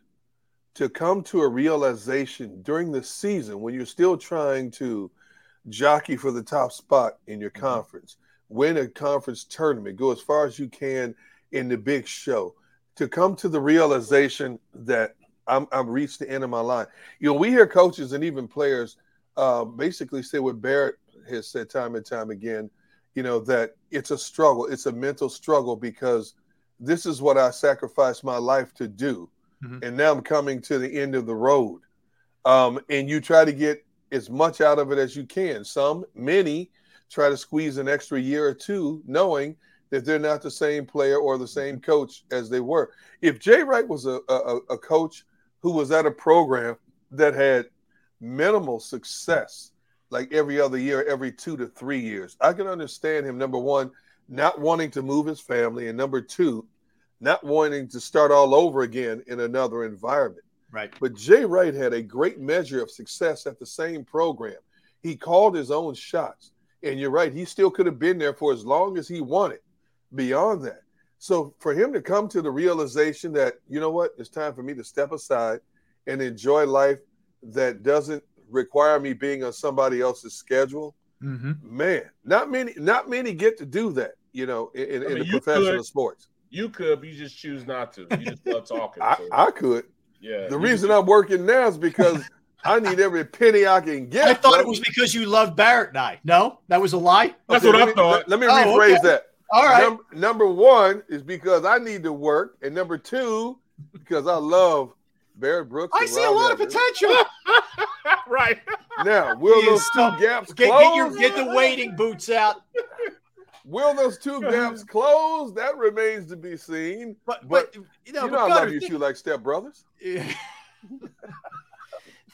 to come to a realization during the season when you're still trying to jockey for the top spot in your mm-hmm. conference, win a conference tournament, go as far as you can in the big show, to come to the realization that I'm I've reached the end of my line. You know, we hear coaches and even players uh, basically say what Barrett has said time and time again, you know, that it's a struggle, it's a mental struggle because this is what I sacrificed my life to do. And now I'm coming to the end of the road. Um, and you try to get as much out of it as you can. Some, many, try to squeeze an extra year or two, knowing that they're not the same player or the same coach as they were. If Jay Wright was a, a, a coach who was at a program that had minimal success, like every other year, every two to three years, I can understand him, number one, not wanting to move his family, and number two, not wanting to start all over again in another environment. Right. But Jay Wright had a great measure of success at the same program. He called his own shots. And you're right, he still could have been there for as long as he wanted beyond that. So for him to come to the realization that, you know what, it's time for me to step aside and enjoy life that doesn't require me being on somebody else's schedule, Mm-hmm. man, not many, not many get to do that, you know, in, in, I in the professional could. sports. You could, but you just choose not to. You just love talking. I, so, I could. yeah. The you reason I'm working now is because I need every penny I can get. I thought it was because you loved Barrett and I. No, that was a lie. That's Okay, what let I me- thought. Let, let me Oh, rephrase okay. that. All right. Num- number one is because I need to work, and number two, because I love Barrett Brooks. I see a Rob lot of potential. right. Now, will He those is two gaps Get, close? get your get the wading boots out. Will those two gaps close? That remains to be seen. But But but, you You know, know, but I love you think- two like step brothers.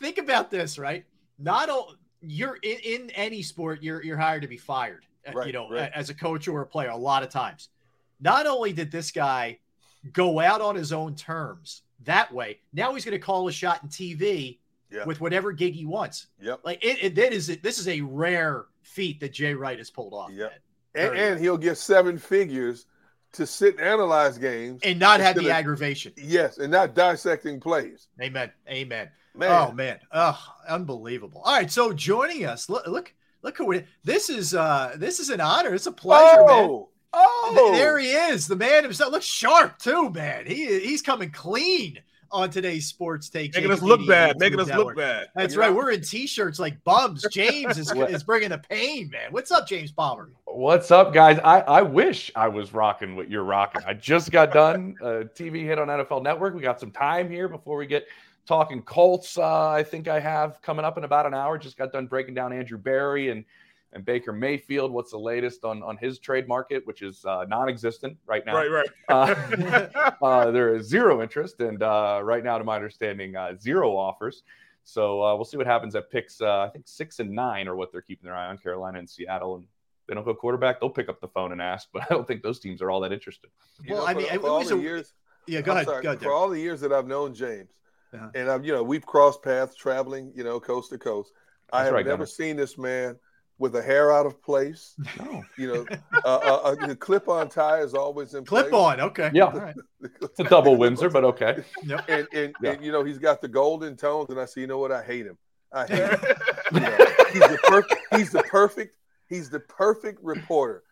think about this, right? Not all you're in, in any sport, you're you're hired to be fired. uh, Right, you know, right. as a coach or a player, a lot of times. Not only did this guy go out on his own terms that way, now he's going to call a shot in TV Yeah. with whatever gig he wants. Yep. Like it, it that is this is a rare feat that Jay Wright has pulled off. Yep. And, and he'll get seven figures to sit and analyze games and not have the of- aggravation. Yes, and not dissecting plays. Amen. Amen. Man. Oh man. Oh, unbelievable. All right. So joining us, look, look, look who it this is uh this is an honor. It's a pleasure, man. Oh, oh, There he is, the man himself. Looks sharp too, man. He he's coming clean on today's sports take. Making Jacob us look Eady bad. Making us look bad. That's right. We're in t-shirts like bums. James is, What? is bringing the pain, man. What's up, James Palmer? What's up, guys? I, I wish I was rocking what you're rocking. I just got done a TV hit on NFL Network. We got some time here before we get talking Colts. Uh, I think I have coming up in about an hour. Just got done breaking down Andrew Berry and and Baker Mayfield. What's the latest on on his trade market, which is uh, non-existent right now? Right, right. Uh, uh, there is zero interest, and uh, right now, to my understanding, uh, zero offers. So uh, we'll see what happens at picks. Uh, I think six and nine are what they're keeping their eye on. Carolina and Seattle, and they don't go quarterback. They'll pick up the phone and ask, but I don't think those teams are all that interested. You Well, know, I for- mean, for, it all the a- years. Yeah, go I'm ahead. sorry, Go ahead, for Derrick. all the years that I've known James, Uh-huh. and I've you know we've crossed paths traveling, you know, coast to coast. I have right, never Gunner. seen this man with a hair out of place. No. You know, uh, uh, uh, the clip-on tie is always in place Clip place. on. Okay. Yeah. All right. It's a double Windsor, but okay. Yep. And and, Yeah. and you know he's got the golden tones, and I say, you know what? I hate him. I hate him. You know, he's the perfect. He's the perfect. He's the perfect reporter.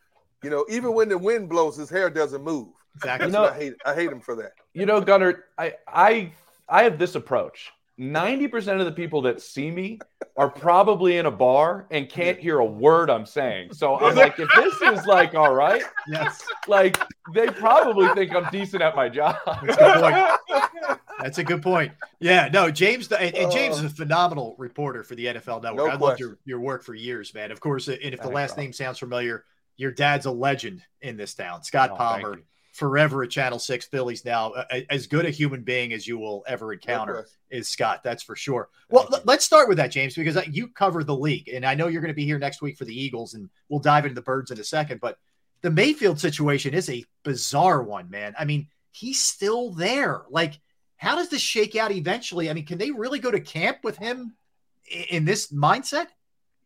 You know, even when the wind blows, his hair doesn't move. Exactly. That's You know- I hate. I hate him for that. You know, Gunnar, I I I have this approach. Ninety percent of the people that see me are probably in a bar and can't hear a word I'm saying. So I'm like, if this is like all right, Yes. like they probably think I'm decent at my job. That's a good point. That's a good point. Yeah, no, James, and, and James is uh, a phenomenal reporter for the NFL Network. No I've loved your, your work for years, man. Of course, and if the last name sounds familiar, your dad's a legend in this town. Scott Oh, Palmer. Forever at Channel 6 Phillies now. A- as good a human being as you will ever encounter is Scott. That's for sure. Well, Thank let's start with that, James, because uh, you cover the league. And I know you're going to be here next week for the Eagles, and we'll dive into the birds in a second. But the Mayfield situation is a bizarre one, man. I mean, he's still there. Like, how does this shake out eventually? I mean, can they really go to camp with him in this mindset?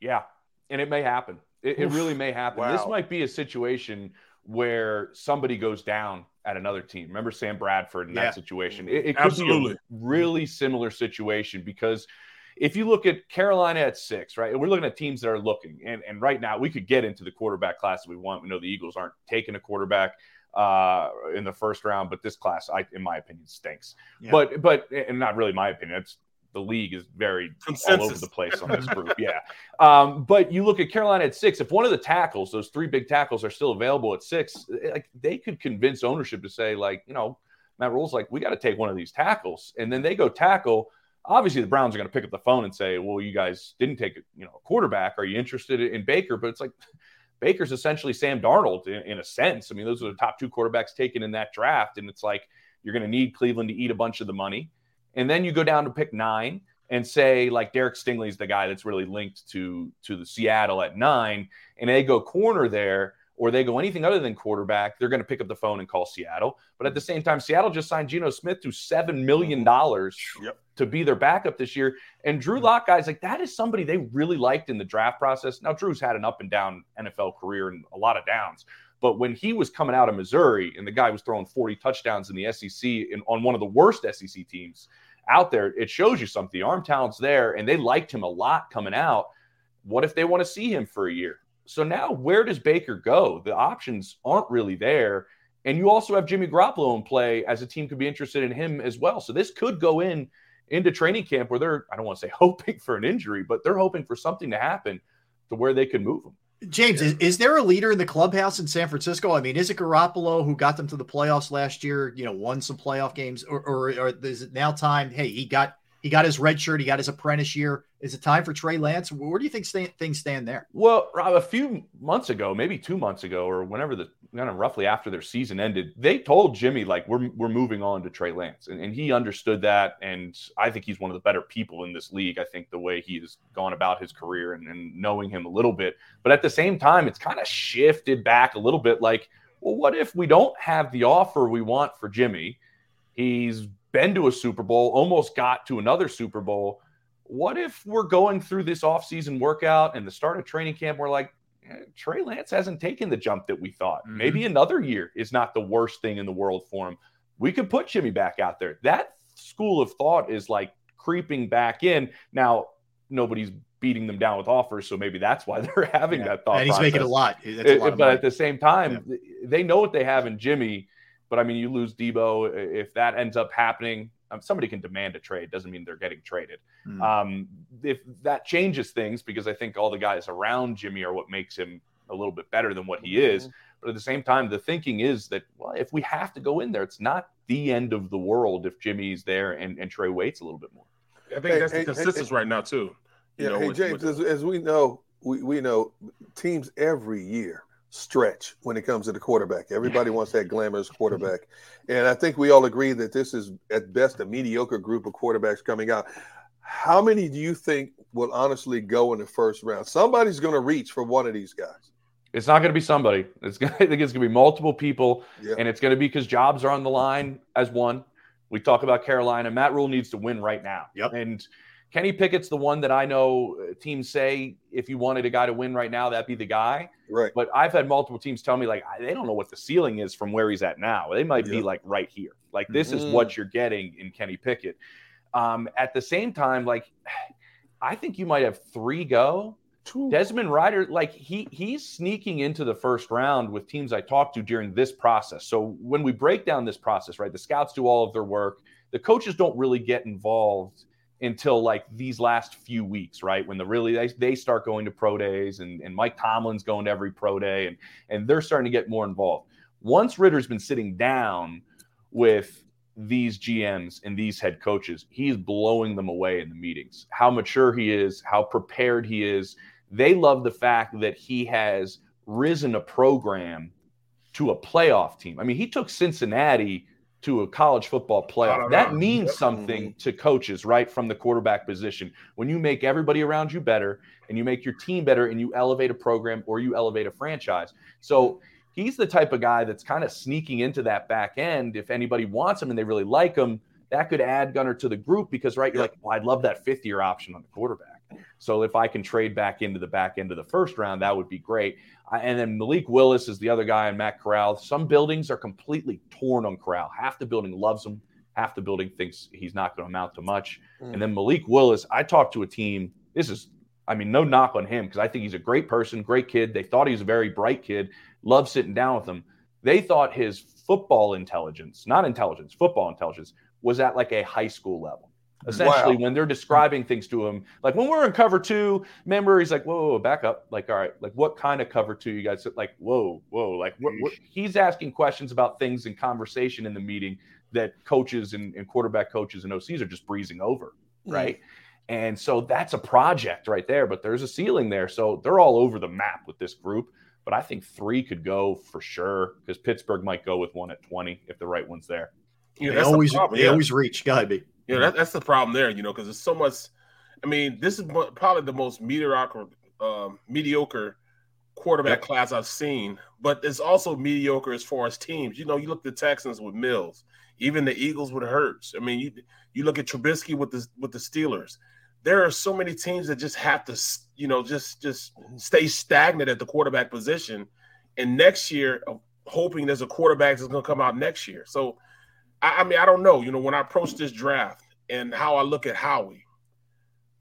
Yeah, and it may happen. It, it really may happen. Wow. This might be a situation where somebody goes down at another team. Remember Sam Bradford in Yeah. that situation? It, it could Absolutely. be a really similar situation because if you look at Carolina at six, right, and we're looking at teams that are looking, and, and right now we could get into the quarterback class if we want. We know the Eagles aren't taking a quarterback uh, in the first round, but this class, I, in my opinion, stinks. Yeah. But but and not really my opinion. It's the league is very all over the place on this group. Yeah. Um, but you look at Carolina at six. If one of the tackles, those three big tackles, are still available at six, eh, like they could convince ownership to say, like, you know, Matt Rhule's like, we got to take one of these tackles, and then they go tackle. Obviously, the Browns are going to pick up the phone and say, "Well, you guys didn't take, you know, a quarterback. Are you interested in Baker?" But it's like Baker's essentially Sam Darnold in, in a sense. I mean, those are the top two quarterbacks taken in that draft, and it's like you're going to need Cleveland to eat a bunch of the money, and then you go down to pick nine and say like Derek Stingley's the guy that's really linked to to the Seattle at nine, and they go corner there. Or they go anything other than quarterback, they're going to pick up the phone and call Seattle. But at the same time, Seattle just signed Geno Smith to seven million dollars to be their backup this year. And Drew Lock, guys, like that is somebody they really liked in the draft process. Now, Drew's had an up and down NFL career and a lot of downs. But when he was coming out of Missouri and the guy was throwing 40 touchdowns in the SEC in, on one of the worst SEC teams out there, it shows you something. The arm talent's there, and they liked him a lot coming out. What if they want to see him for a year? So now, where does Baker go? The options aren't really there. And you also have Jimmy Garoppolo in play as a team could be interested in him as well. So this could go in into training camp where they're, I don't want to say hoping for an injury, but they're hoping for something to happen to where they could move him. James, is, is there a leader in the clubhouse in San Francisco? I mean, is it Garoppolo who got them to the playoffs last year? You know, won some playoff games, or, or, or is it now time? Hey, he got he got his red shirt, he got his apprentice year. Is it time for Trey Lance? Where do you think sta- things stand there? Well, Rob, a few months ago, maybe two months ago, or whenever the kind of roughly after their season ended, they told Jimmy like we're we're moving on to Trey Lance, and, and he understood that. And I think he's one of the better people in this league. I think the way he has gone about his career and, and knowing him a little bit, but at the same time, it's kind of shifted back a little bit. Like, well, what if we don't have the offer we want for Jimmy? He's been to a Super Bowl, almost got to another Super Bowl. What if we're going through this offseason workout and the start of training camp? We're like, eh, Trey Lance hasn't taken the jump that we thought. Mm-hmm. Maybe another year is not the worst thing in the world for him. We could put Jimmy back out there. That school of thought is like creeping back in. Now, nobody's beating them down with offers, so maybe that's why they're having Yeah. that thought. And he's making a lot. That's a Eh, lot of but money. at the same time, they know what they have in Jimmy. But I mean, you lose Debo. If that ends up happening, um, somebody can demand a trade. Doesn't mean they're getting traded. Hmm. Um, if that changes things, because I think all the guys around Jimmy are what makes him a little bit better than what he is. But at the same time, the thinking is that well, if we have to go in there, it's not the end of the world if Jimmy's there and, and Trey waits a little bit more. I think Hey, that's hey, the hey, hey. right now too. You Yeah, know, hey with- James, with- as, as we know, we, we know teams every year stretch when it comes to the quarterback. Everybody wants that glamorous quarterback, and I think we all agree that this is at best a mediocre group of quarterbacks coming out. How many do you think will honestly go in the first round? Somebody's going to reach for one of these guys. It's not going to be somebody. It's going. I think it's going to be multiple people, Yeah. and it's going to be because jobs are on the line as one. We talk about Carolina. Matt Rhule needs to win right now. Yep. And Kenny Pickett's the one that I know uh, teams say if you wanted a guy to win right now, that'd be the guy. Right. But I've had multiple teams tell me like they don't know what the ceiling is from where he's at now. They might be like right here. Like this is Mhm. what you're getting in Kenny Pickett. Um, at the same time, like I think you might have three go. Desmond Ridder, like he he's sneaking into the first round with teams I talked to during this process. So when we break down this process, right, the scouts do all of their work. The coaches don't really get involved until like these last few weeks, right? When the really they, they start going to pro days and, and Mike Tomlin's going to every pro day and and they're starting to get more involved. Once Ridder's been sitting down with these GMs and these head coaches, he's blowing them away in the meetings. How mature he is, how prepared he is. They love the fact that he has risen a program to a playoff team. I mean, he took Cincinnati to a college football playoff. That means something to coaches, right? From the quarterback position. When you make everybody around you better and you make your team better and you elevate a program or you elevate a franchise. So he's the type of guy that's kind of sneaking into that back end. If anybody wants him and they really like him, that could add Gunner to the group because, right, you're like, well, I'd love that fifth year option on the quarterback. So if I can trade back into the back end of the first round, that would be great. And then Malik Willis is the other guy and Matt Corral. Some buildings are completely torn on Corral. Half the building loves him, half the building thinks he's not going to amount to much. Mm. And then Malik Willis, I talked to a team. This is, I mean, no knock on him because I think he's a great person, great kid. They thought he was a very bright kid, love sitting down with him. They thought his football intelligence, not intelligence, football intelligence, was at like a high school level essentially wow. when they're describing things to him like when we're in cover two remember he's like whoa, whoa, back up like all right like what kind of cover two you guys like whoa whoa like what, what? he's asking questions about things in conversation in the meeting that coaches and, and quarterback coaches and ocs are just breezing over right and so that's a project right there but there's a ceiling there so they're all over the map with this group but i think three could go for sure because pittsburgh might go with one at 20 if the right one's there yeah, they always the they yeah. always reach. Go ahead, B. Yeah, that, that's the problem there, you know, because there's so much. I mean, this is probably the most mediocre, um, mediocre quarterback yep. class I've seen, but it's also mediocre as far as teams. You know, you look at the Texans with Mills, even the Eagles with Hurts. I mean, you you look at Trubisky with the with the Steelers. There are so many teams that just have to, you know, just just stay stagnant at the quarterback position, and next year, hoping there's a quarterback that's going to come out next year. So I, I mean, I don't know. You know, when I approach this draft and how I look at Howie,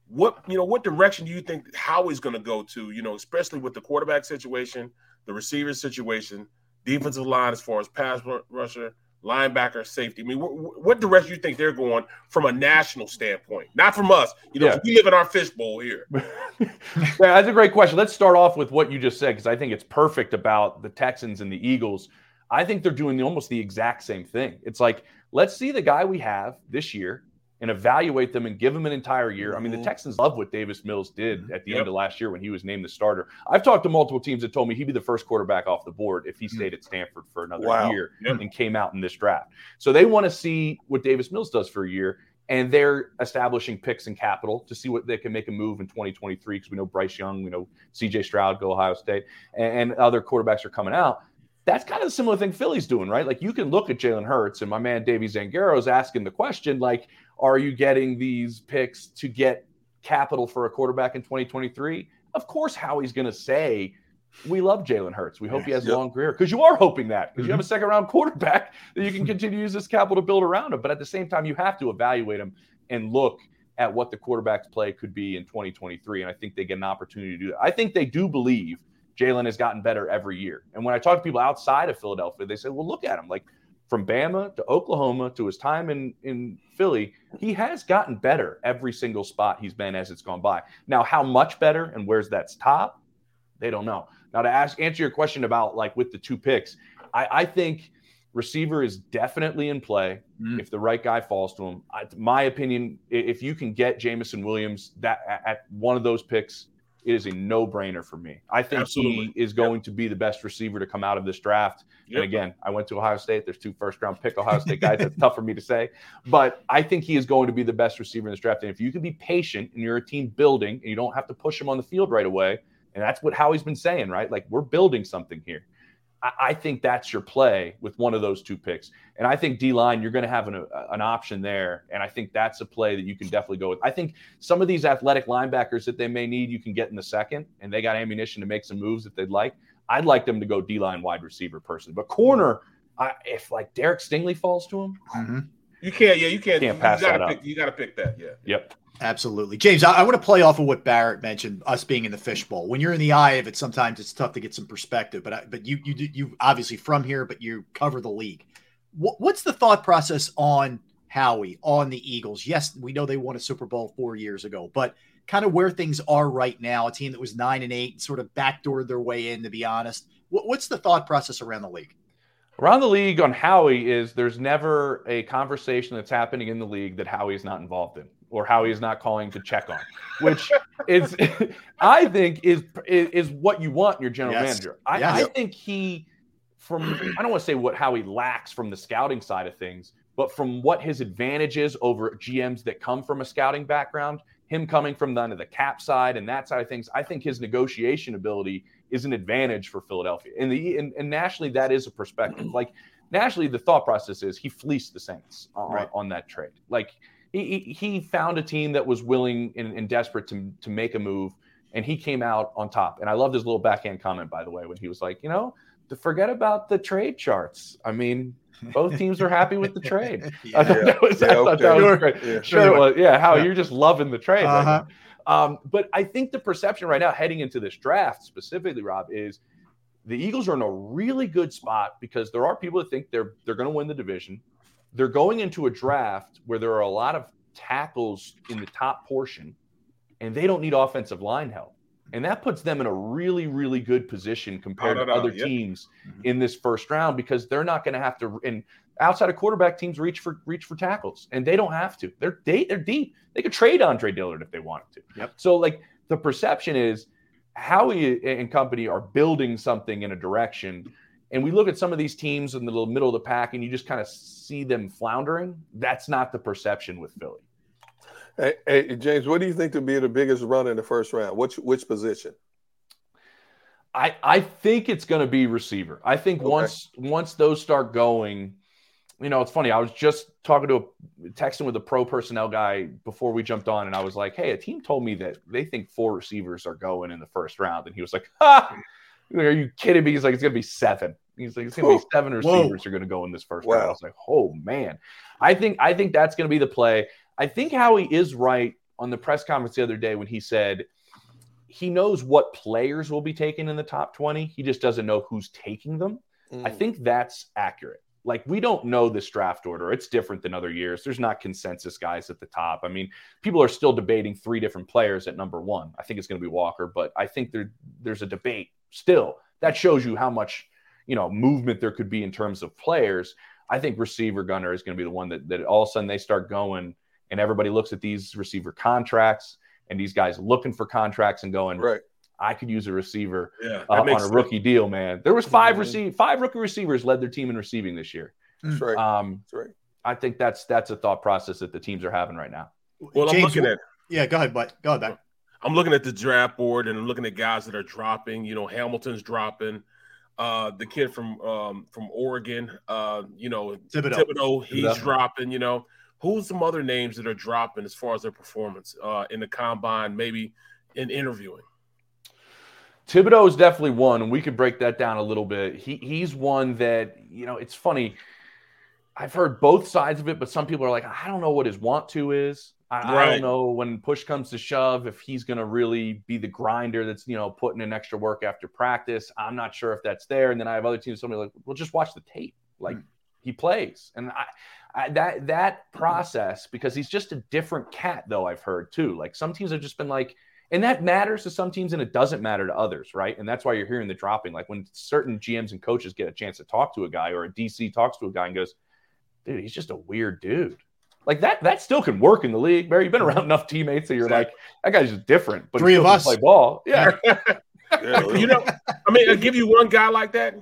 what you know, what direction do you think Howie's going to go to? You know, especially with the quarterback situation, the receiver situation, defensive line as far as pass rusher, linebacker, safety. I mean, what, what direction do you think they're going from a national standpoint, not from us? You know, yeah. we live in our fishbowl here. yeah, that's a great question. Let's start off with what you just said because I think it's perfect about the Texans and the Eagles I think they're doing the, almost the exact same thing. It's like, let's see the guy we have this year and evaluate them and give them an entire year. I mean, the mm-hmm. Texans love what Davis Mills did at the yep. end of last year when he was named the starter. I've talked to multiple teams that told me he'd be the first quarterback off the board if he mm. stayed at Stanford for another wow. year yep. and came out in this draft. So they want to see what Davis Mills does for a year. And they're establishing picks and capital to see what they can make a move in 2023 because we know Bryce Young, we know CJ Stroud go Ohio State, and, and other quarterbacks are coming out that's kind of the similar thing Philly's doing, right? Like you can look at Jalen Hurts and my man Davey Zangaro is asking the question, like, are you getting these picks to get capital for a quarterback in 2023? Of course, Howie's going to say, we love Jalen Hurts. We hope yeah, he has yep. a long career because you are hoping that because mm-hmm. you have a second round quarterback that you can continue to use this capital to build around him. But at the same time, you have to evaluate him and look at what the quarterback's play could be in 2023. And I think they get an opportunity to do that. I think they do believe – Jalen has gotten better every year. And when I talk to people outside of Philadelphia, they say, well, look at him. Like from Bama to Oklahoma to his time in, in Philly, he has gotten better every single spot he's been as it's gone by. Now, how much better and where's that top? They don't know. Now, to ask answer your question about like with the two picks, I, I think receiver is definitely in play mm. if the right guy falls to him. I, my opinion, if you can get Jameson Williams that at one of those picks, it is a no-brainer for me. I think Absolutely. he is going yep. to be the best receiver to come out of this draft. Yep. And again, I went to Ohio State. There's two first-round pick Ohio State guys. That's tough for me to say, but I think he is going to be the best receiver in this draft. And if you can be patient and you're a team building, and you don't have to push him on the field right away, and that's what Howie's been saying, right? Like we're building something here. I think that's your play with one of those two picks. And I think D line, you're going to have an, an option there. And I think that's a play that you can definitely go with. I think some of these athletic linebackers that they may need, you can get in the second, and they got ammunition to make some moves if they'd like. I'd like them to go D line wide receiver personally. But corner, I, if like Derek Stingley falls to him, mm-hmm. you can't. Yeah, you can't. Can't pass you that up. You got to pick that. Yeah. Yep. Absolutely. James, I, I, want to play off of what Barrett mentioned, us being in the fishbowl. When you're in the eye of it, sometimes it's tough to get some perspective, but I, but you you you obviously from here, but you cover the league. What, what's the thought process on Howie, on the Eagles? Yes, we know they won a Super Bowl four years ago, but kind of where things are right now, a team that was nine and eight, sort of backdoored their way in, to be honest. What, what's the thought process around the league? Around the league on Howie is there's never a conversation that's happening in the league that Howie is not involved in or how he's not calling to check on, which is, I think, is is what you want in your general yes. manager. I, yes. I, think he, from I don't want to say what how he lacks from the scouting side of things, but from what his advantages over GMs that come from a scouting background, him coming from the, the cap side and that side of things, I think his negotiation ability is an advantage for Philadelphia. And the and, and nationally, that is a perspective. Like nationally, the thought process is he fleeced the Saints on, right. on that trade. Like he, he found a team that was willing and, and desperate to, to make a move, and he came out on top. And I loved his little backhand comment, by the way, when he was like, you know, to forget about the trade charts. I mean, both teams are happy with the trade. yeah. I thought that was, yeah, I thought okay. that was great. Yeah. Sure, was. Yeah, how yeah. you're just loving the trade. Uh-huh. Right um, but I think the perception right now, heading into this draft specifically, Rob, is the Eagles are in a really good spot because there are people that think they're they're going to win the division. They're going into a draft where there are a lot of tackles in the top portion, and they don't need offensive line help. And that puts them in a really, really good position compared to other yep. teams mm-hmm. in this first round because they're not going to have to. And outside of quarterback teams reach for reach for tackles, and they don't have to. They're they, they're deep. They could trade Andre Dillard if they wanted to. Yep. So like the perception is Howie and company are building something in a direction. And we look at some of these teams in the middle of the pack, and you just kind of see them floundering. That's not the perception with Philly. Hey, hey, James, what do you think to be the biggest run in the first round? Which which position? I I think it's going to be receiver. I think okay. once once those start going, you know, it's funny. I was just talking to a texting with a pro personnel guy before we jumped on, and I was like, "Hey, a team told me that they think four receivers are going in the first round," and he was like, "Ha." Are you kidding me? He's like, it's gonna be seven. He's like, it's gonna be seven receivers Whoa. are gonna go in this first wow. round. I was like, oh man. I think I think that's gonna be the play. I think Howie is right on the press conference the other day when he said he knows what players will be taken in the top 20. He just doesn't know who's taking them. Mm. I think that's accurate. Like, we don't know this draft order. It's different than other years. There's not consensus guys at the top. I mean, people are still debating three different players at number one. I think it's going to be Walker, but I think there, there's a debate still. That shows you how much, you know, movement there could be in terms of players. I think receiver gunner is going to be the one that, that all of a sudden they start going and everybody looks at these receiver contracts and these guys looking for contracts and going, right. I could use a receiver yeah, uh, on a rookie sense. deal, man. There was 5 mm-hmm. receive five rookie receivers led their team in receiving this year. That's right. Um, that's right. I think that's that's a thought process that the teams are having right now. Well, James, I'm looking at yeah. Go ahead, but go ahead. Back. I'm looking at the draft board and I'm looking at guys that are dropping. You know, Hamilton's dropping. Uh, the kid from um, from Oregon, uh, you know, Thibodeaux, Thibodeaux he's Thibodeaux. dropping. You know, Who's some other names that are dropping as far as their performance uh, in the combine, maybe in interviewing? Thibodeaux is definitely one, and we could break that down a little bit. He he's one that you know it's funny. I've heard both sides of it, but some people are like, I don't know what his want to is. I, right. I don't know when push comes to shove if he's going to really be the grinder that's you know putting in extra work after practice. I'm not sure if that's there. And then I have other teams. Somebody like, well, just watch the tape. Like mm. he plays, and I I, that that process because he's just a different cat though I've heard too. Like some teams have just been like, and that matters to some teams and it doesn't matter to others, right? And that's why you're hearing the dropping. Like when certain GMs and coaches get a chance to talk to a guy or a DC talks to a guy and goes, "Dude, he's just a weird dude." Like that that still can work in the league. Barry, you've been around enough teammates that you're like, that guy's just different. But three of us play ball, yeah. yeah. you know, I mean, I'll give you one guy like that.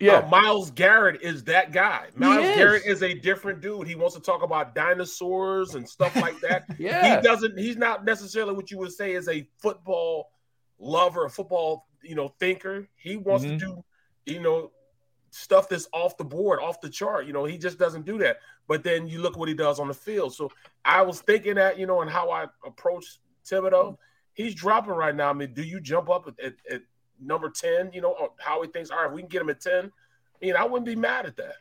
Yeah, uh, Myles Garrett is that guy. Myles is. Garrett is a different dude. He wants to talk about dinosaurs and stuff like that. yeah, he doesn't. He's not necessarily what you would say is a football lover, a football you know thinker. He wants mm-hmm. to do you know stuff that's off the board, off the chart. You know, he just doesn't do that. But then you look what he does on the field. So I was thinking that you know, and how I approach Thibodeaux, he's dropping right now. I mean, do you jump up at, at, at number 10, you know, how he thinks, all right, we can get him at 10. I mean, I wouldn't be mad at that.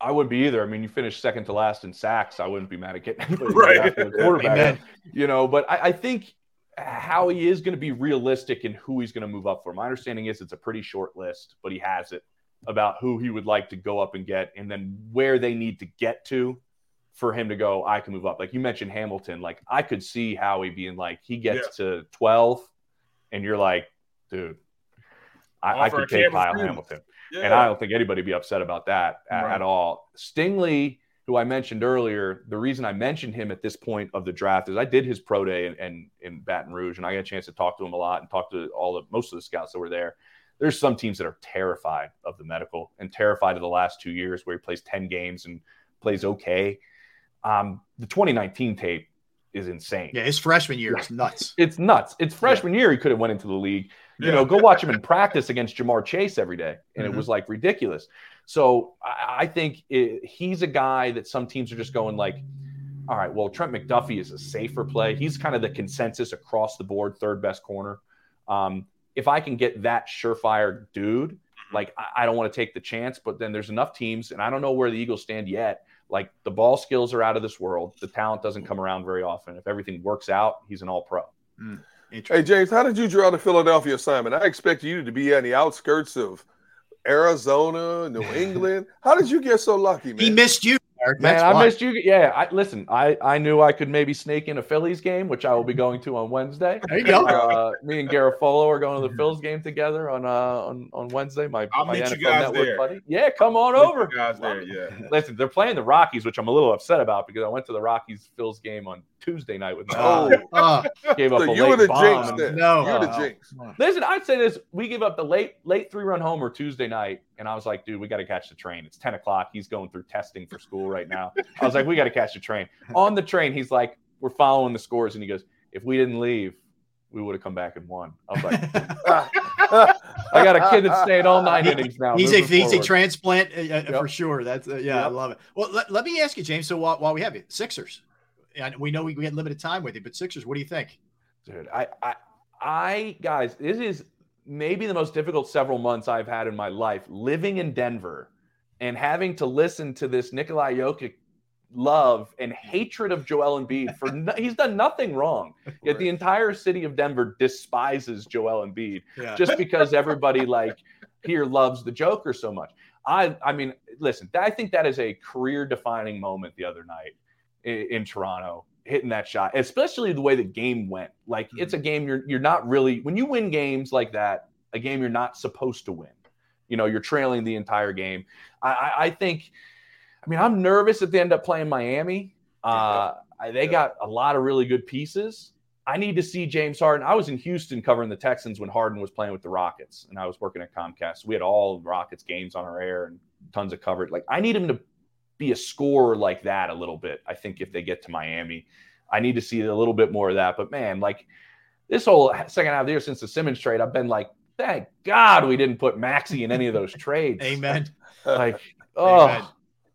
I wouldn't be either. I mean, you finished second to last in sacks. I wouldn't be mad at getting right. quarterback. you know, but I, I think how he is going to be realistic in who he's going to move up for. My understanding is it's a pretty short list, but he has it about who he would like to go up and get, and then where they need to get to for him to go. I can move up. Like you mentioned Hamilton. Like I could see Howie being like he gets yeah. to twelve, and you're like, dude, I, I could take Kyle Hamilton. Yeah. And I don't think anybody be upset about that at, right. at, all. Stingley, who I mentioned earlier, the reason I mentioned him at this point of the draft is I did his pro day in, in Baton Rouge, and I got a chance to talk to him a lot and talk to all the most of the scouts that were there. There's some teams that are terrified of the medical and terrified of the last two years where he plays 10 games and plays okay. Um, the 2019 tape is insane. Yeah, his freshman year is nuts. It's nuts. It's freshman year he could have went into the league. You know, go watch him in practice against Ja'Marr Chase every day, and Mhm. it was like ridiculous. So I, I think it, he's a guy that some teams are just going like, all right, well, Trent McDuffie is a safer play. He's kind of the consensus across the board, third best corner. Um, if I can get that surefire dude, mm-hmm. like I, I don't want to take the chance, but then there's enough teams, and I don't know where the Eagles stand yet. Like the ball skills are out of this world. The talent doesn't come around very often. If everything works out, he's an all pro. Hmm. Hey James, how did you draw the Philadelphia assignment? I expect you to be on the outskirts of Arizona, New England. How did you get so lucky, man? He missed you, Eric. Man, That's I why. missed you. Yeah, I listen. I I knew I could maybe snake in a Phillies game, which I will be going to on Wednesday. There you go. Uh, me and Garafolo are going to the Phillies game together on uh on, on Wednesday. My I'll my meet NFL you guys Network there. buddy. Yeah, come on Meet you over. guys there, yeah. Listen, they're playing the Rockies, which I'm a little upset about because I went to the Rockies Phillies game on Tuesday night with my Oh. Uh, gave up So a you late were the bomb jinx then. No. You're the jinx. Listen, I'd say this: we give up the late late three run homer Tuesday night, and I was like, dude, we got to catch the train. It's ten o'clock. He's going through testing for school right now. I was like, we got to catch the train. On the train, he's like, we're following the scores, and he goes, if we didn't leave, we would have come back and won. I was like, I got a kid that's staying all nine He- innings now. He's a moving he's a transplant uh, uh, Yep. for sure. That's uh, yeah, I love it. Well, let, let me ask you, James. So while, while we have you, Sixers, and we know we, we had limited time with you, but Sixers, what do you think? dude I, I i guys this is maybe the most difficult several months i've had in my life living in denver and having to listen to this nikolai jokic love and hatred of joel Embiid for no, he's done nothing wrong yet the entire city of denver despises joel Embiid Yeah. just because everybody like here loves the joker so much i i mean listen i think that is a career defining moment the other night in, in toronto hitting that shot especially the way the game went. Like it's a game you're you're not really when you win games like that a game you're not supposed to win. You know you're trailing the entire game. I i, I think i mean i'm nervous if they end up playing miami. Uh I- they got a lot of really good pieces. I need to see James Harden. I was in Houston covering the Texans when Harden was playing with the Rockets, and I was working at Comcast. We had all the Rockets games on our air and tons of coverage. Like I need him to be a scorer like that a little bit. I think if they get to Miami, I need to see a little bit more of that. But man, like this whole second half of the year since the Simmons trade, I've been like, thank God we didn't put Maxey in any of those trades. Amen. Like, oh, Amen.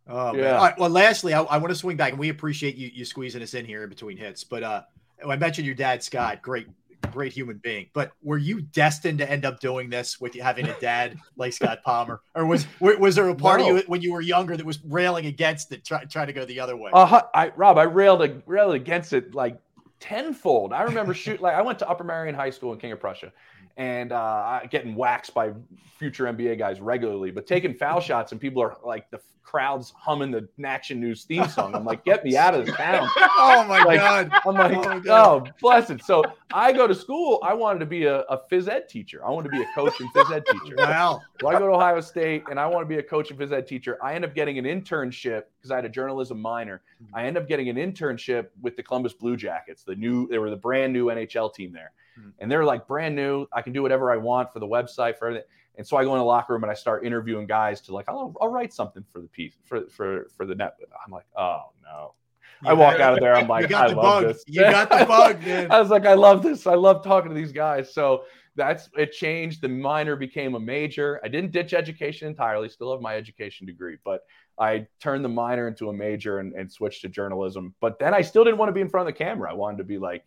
Oh, man. Yeah. All right. Well, lastly, I, I want to swing back, and we appreciate you you squeezing us in here in between hits. But uh, I mentioned your dad, Scott. Great, great human being. But were you destined to end up doing this with having a dad like Scott Palmer, or was was there a part No. of you when you were younger that was railing against it, try, trying to go the other way? Uh, I Rob, I railed railed against it like tenfold. I remember shoot like I went to Upper Marion High School in King of Prussia, and uh, getting waxed by future NBA guys regularly, but taking foul shots and people are like the crowds humming the Action News theme song. I'm like, get me out of this town. oh my Like, god! I'm like, Oh, my oh, God. bless it. So I go to school. I wanted to be a, a phys ed teacher. I wanted to be a coach and phys ed teacher. Wow. So I go to Ohio State and I want to be a coach and phys ed teacher. I end up getting an internship because I had a journalism minor. I end up getting an internship with the Columbus Blue Jackets. The new, they were the brand new NHL team there, Hmm. and they're like brand new. I can do whatever I want for the website for everything. And so I go in the locker room and I start interviewing guys to like, I'll, I'll write something for the piece for for for the net. I'm like, oh no. I walk out of there. I'm like, I the love bug. this. You got the bug, man. I was like, I love this. I love talking to these guys. So that's it changed. The minor became a major. I didn't ditch education entirely, still have my education degree, but I turned the minor into a major and, and switched to journalism. But then I still didn't want to be in front of the camera. I wanted to be like,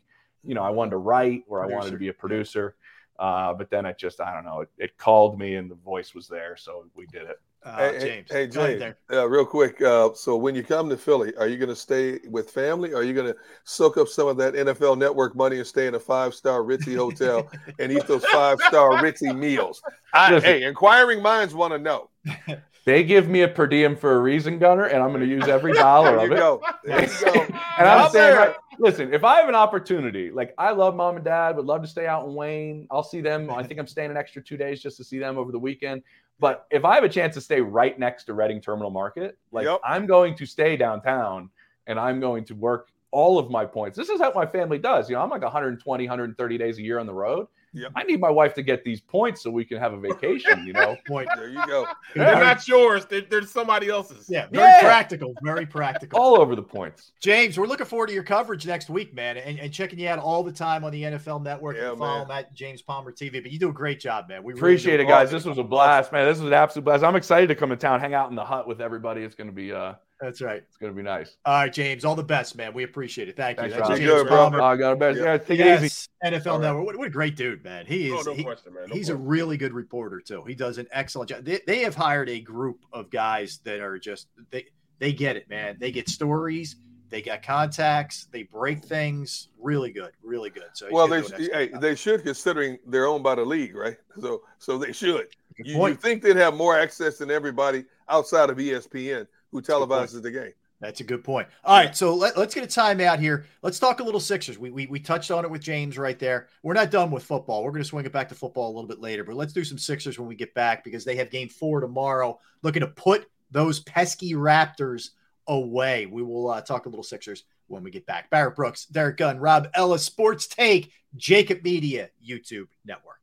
you know, I wanted to write or I wanted to be a producer. Uh, but then it just, I don't know, it, it called me and the voice was there. So we did it. Uh, hey, hey- James. hey, Go ahead James, uh, real quick. Uh, so when you come to Philly, are you going to stay with family? Or are you going to soak up some of that NFL Network money and stay in a five-star Ritzy hotel and eat those five-star Ritzy meals? I, Listen. hey, inquiring minds want to know. They give me a per diem for a reason, Gunner, and I'm going to use every dollar There of you it. go. There you go. And I'm Out saying, there. right, listen, if I have an opportunity, like I love mom and dad, would love to stay out in Wayne. I'll see them. I think I'm staying an extra two days just to see them over the weekend. But if I have a chance to stay right next to Reading Terminal Market, like Yep. I'm going to stay downtown and I'm going to work all of my points. This is how my family does. You know, I'm like 120, 130 days a year on the road. Yep. I need my wife to get these points so we can have a vacation, you know? Point. There you go. They're not yours. They're, they're somebody else's. Yeah, very Yeah. practical. Very practical. all over the points. James, we're looking forward to your coverage next week, man, and, and checking you out all the time on the NFL Network. Yeah, and follow man. him at James Palmer TV. But you do a great job, man. We Appreciate do. it, guys. This was a blast, man. This was an absolute blast. I'm excited to come to town, hang out in the hut with everybody. It's gonna be uh That's right. it's gonna be nice. All right, James. All the best, man. We appreciate it. Thank you. Thanks, That's James Good, bro. Palmer. I got it, best. Yeah. Yeah, take it easy. Yes, NFL All right. Network. What, what a great dude, man. He No, is. no he- question, man. No he's a really good reporter too. He does an excellent job. They, they have hired a group of guys that are just they they get it, man. They get stories. They got contacts. They break things. Really good. Really good. So Well, they do an sh- excellent hey, they should considering they're owned by the league, right? So so they should. You, you think they'd have more access than everybody outside of ESPN who good televises the game? That's a good point. All right, so let, us get a timeout here. Let's talk a little Sixers. We, we we touched on it with James right there. We're not done with football. We're going to swing it back to football a little bit later, but let's do some Sixers when we get back because they have game four tomorrow. Looking to put those pesky Raptors away. We will uh, talk a little Sixers when we get back. Barrett Brooks, Derrick Gunn, Rob Ellis, Sports Take, JAKIB Media, YouTube Network.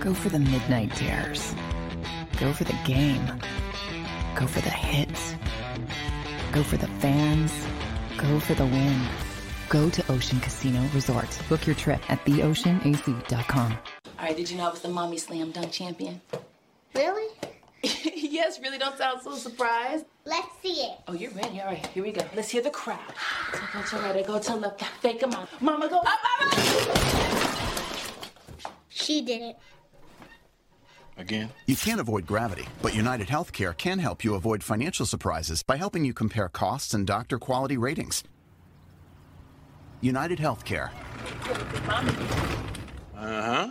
Go for the midnight dares. Go for the game. Go for the hits. Go for the fans. Go for the win. Go to Ocean Casino Resort. Book your trip at theoceanac.com. All right, did you know I was the mommy slam dunk champion? Really? yes, really don't sound so surprised. Let's see it. Oh, you're ready. All right, here we go. Let's hear the crowd. So go to right, I go to left, fake a mom. Mama go up, mama. She did it. Again? You can't avoid gravity, but United Healthcare can help you avoid financial surprises by helping you compare costs and doctor quality ratings. United Healthcare. Uh huh.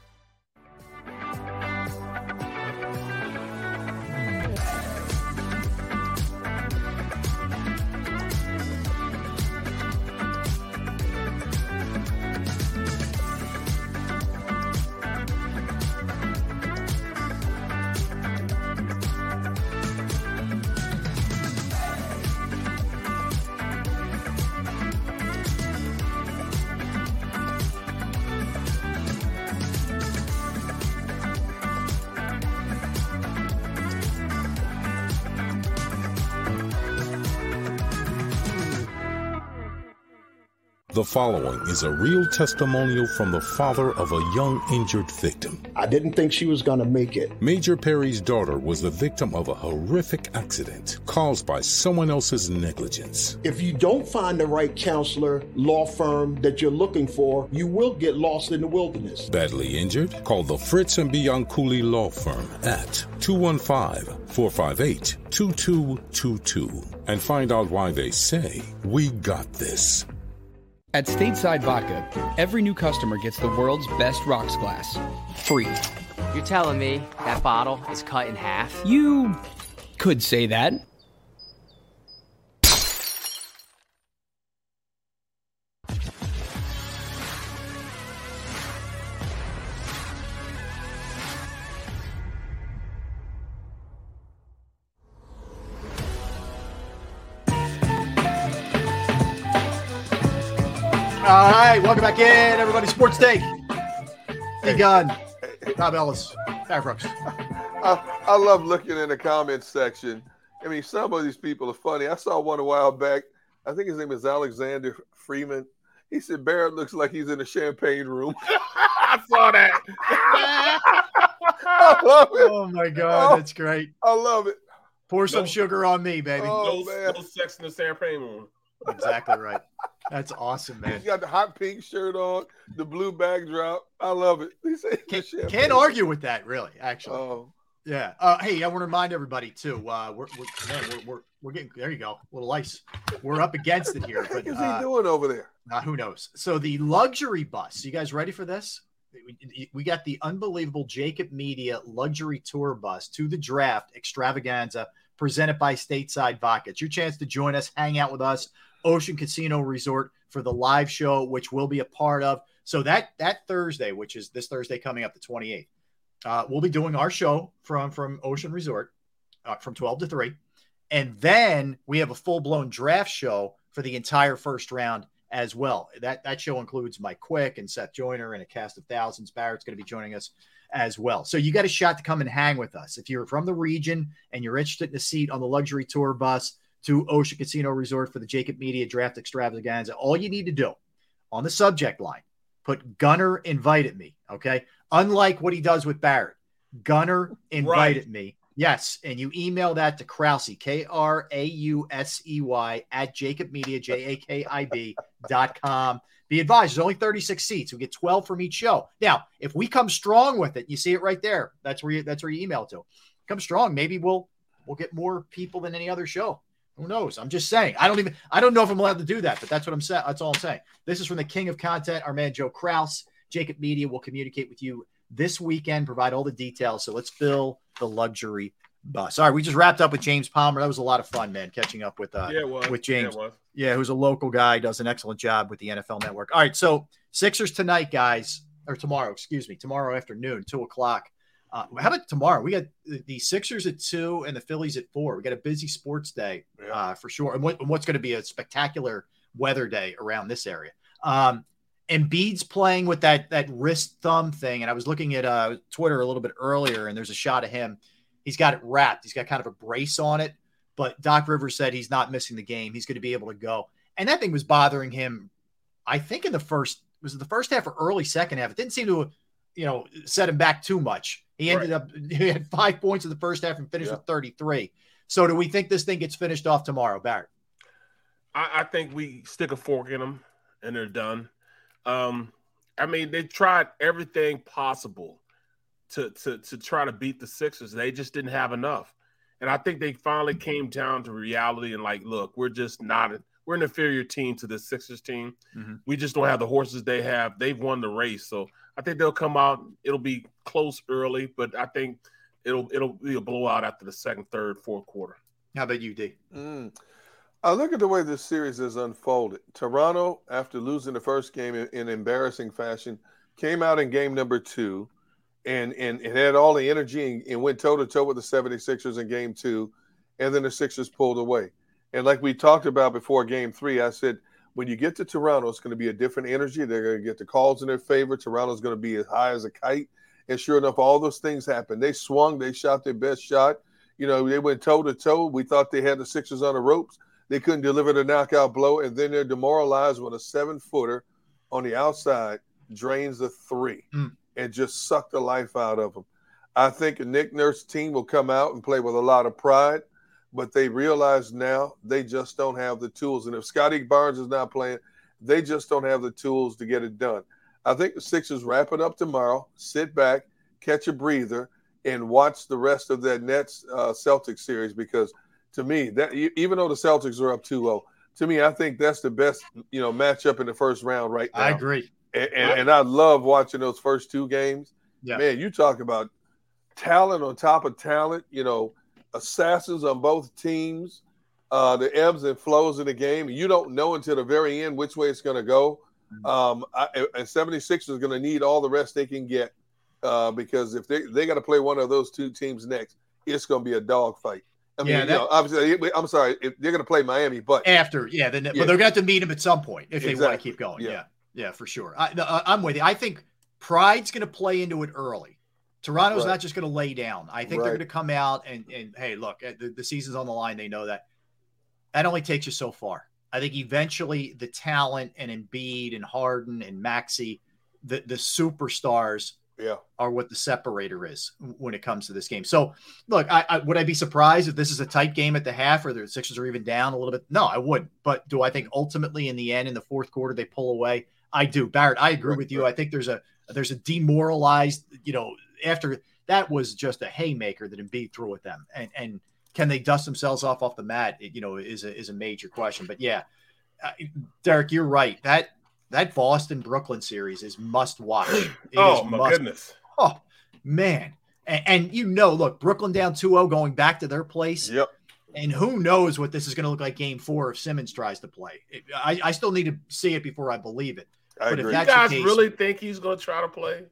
Following is a real testimonial from the father of a young injured victim. I didn't think she was going to make it. Major Perry's daughter was the victim of a horrific accident caused by someone else's negligence. If you don't find the right counselor, law firm that you're looking for, you will get lost in the wilderness. Badly injured? Call the Fritz and Bianculli Law Firm at 215-458-2222 and find out why they say, we got this. At Stateside Vodka, every new customer gets the world's best rocks glass. Free. You're telling me that bottle is cut in half? You could say that. Right, welcome back in, everybody. Sports Take. Hey, Gunn, Rob Ellis, Barrett Brooks. I, I love looking in the comments section. I mean, some of these people are funny. I saw one a while back. I think his name is Alexander Freeman. He said Barrett looks like he's in a champagne room. I saw that. I love it. Oh my God, Oh. that's great. I love it. Pour some No. sugar on me, baby. Oh, no, man. no sex in the champagne room. Exactly right. That's awesome, man. He's got the hot pink shirt on, the blue backdrop. I love it. Said Can't, argue with that, really. Actually, Oh, Yeah. Uh, hey, I want to remind everybody too. Uh, we're we're, man, we're we're we're getting there. You go, a little ice. We're up against it here. What But is he uh, doing over there? uh, who knows? So the luxury bus. You guys ready for this? We, we got the unbelievable JAKIB Media luxury tour bus to the draft extravaganza presented by Stateside Vodka. It's your chance to join us, hang out with us, Ocean Casino Resort for the live show, which we'll be a part of. So that that Thursday, which is this Thursday coming up, the 28th, uh, we'll be doing our show from from Ocean Resort uh, from 12 to 3. And then we have a full blown draft show for the entire first round as well. That that show includes Mike Quick and Seth Joyner and a cast of thousands. Barrett's going to be joining us as well. So you got a shot to come and hang with us. If you're from the region and you're interested in a seat on the luxury tour bus to Ocean Casino Resort for the JAKIB Media Draft Extravaganza, all you need to do on the subject line, put Gunner invited me. Okay. Unlike what he does with Barrett, Gunner invited me. Yes. And you email that to Krause, K R A U S E Y, at JAKIB Media, J A K I B dot com. Be advised, there's only 36 seats. We get 12 from each show. Now, if we come strong with it, you see it right there. That's where you that's where you email to. Come strong. Maybe we'll we'll get more people than any other show. Who knows? I'm just saying. I don't even I don't know if I'm allowed to do that, but that's what I'm saying. That's all I'm saying. This is from the king of content, our man Joe Kraus. JAKIB Media will communicate with you this weekend, provide all the details. So let's fill the luxury bus. All right, we just wrapped up with James Palmer. That was a lot of fun, man, catching up with uh Yeah, with Yeah, it James. was. Yeah, who's a local guy, does an excellent job with the NFL network. All right, so Sixers tonight, guys, or tomorrow, excuse me, tomorrow afternoon, two o'clock. Uh, how about tomorrow? We got the- Sixers at two and the Phillies at four. We got a busy sports day uh, for sure. And, what, and what's going to be a spectacular weather day around this area. Um, Embiid's playing with that that wrist thumb thing, and I was looking at uh, Twitter a little bit earlier, and there's a shot of him. He's got it wrapped. He's got kind of a brace on it, but Doc Rivers said he's not missing the game. He's going to be able to go, and that thing was bothering him. I think in the first was it the first half or early second half. It didn't seem to, you know, set him back too much. He ended up he had five points in the first half and finished Yeah. with 33. So do we think this thing gets finished off tomorrow, Barrett? I, I think we stick a fork in them and they're done. Um, I mean, they tried everything possible to to to try to beat the Sixers. They just didn't have enough, and I think they finally came down to reality and like, look, we're just not. We're an inferior team to the Sixers team. We just don't have the horses they have. They've won the race, so I think they'll come out. It'll be close early, but I think it'll it'll be a blowout after the second, third, fourth quarter. How about you, D? Mm. I look at the way this series has unfolded. Toronto, after losing the first game in, in embarrassing fashion, came out in game number two and and it had all the energy and, and went toe to toe with the 76ers in game two. And then the Sixers pulled away. And like we talked about before game three, I said, when you get to Toronto, it's going to be a different energy. They're going to get the calls in their favor. Toronto's going to be as high as a kite. And sure enough, all those things happened. They swung, they shot their best shot. You know, they went toe to toe. We thought they had the Sixers on the ropes. They couldn't deliver the knockout blow, and then they're demoralized when a seven footer on the outside drains the three mm. and just suck the life out of them. I think a Nick Nurse's team will come out and play with a lot of pride, but they realize now they just don't have the tools. And if Scottie Barnes is not playing, they just don't have the tools to get it done. I think the Sixers wrap it up tomorrow, sit back, catch a breather, and watch the rest of that Nets uh, Celtics series because to me, that even though the Celtics are up 2-0, to me, I think that's the best you know matchup in the first round right now. I agree. And, and, and I love watching those first two games. Yeah. Man, you talk about talent on top of talent, you know, assassins on both teams, uh, the ebbs and flows of the game. You don't know until the very end which way it's going to go. Mm-hmm. Um, I, and 76 is going to need all the rest they can get uh, because if they, they got to play one of those two teams next, it's going to be a dogfight. I mean, Yeah, you that- know, obviously, I'm sorry, they're going to play Miami, but After, yeah, then Yeah. but they're going to have to meet him at some point if they want to keep going. Yeah. Yeah, yeah, for sure. I- I'm with you. I think pride's going to play into it early. Toronto's Right. not just going to lay down. I think they're going to come out and and hey, look, uh, the, the season's on the line. They know that. That only takes you so far. I think eventually the talent and Embiid and Harden and Maxey, the the superstars, yeah, are what the separator is when it comes to this game. So, look, I, I would I be surprised if this is a tight game at the half or the Sixers are even down a little bit? No, I wouldn't. But do I think ultimately in the end, in the fourth quarter, they pull away? I do, Barrett. I agree with you. I think there's a there's a demoralized, you know, after that was just a haymaker that Embiid threw at them. And and can they dust themselves off off the mat? It, you know, is a is a major question. But yeah, uh, Derrick, you're right. That that Boston Brooklyn series is must watch. oh my must, goodness. Oh man. And, and, you know, look, Brooklyn down 2-0 going back to their place. Yep. And who knows what this is going to look like game four if Simmons tries to play. I, I still need to see it before I believe it. I but agree. if that's you guys case, really think he's going to try to play?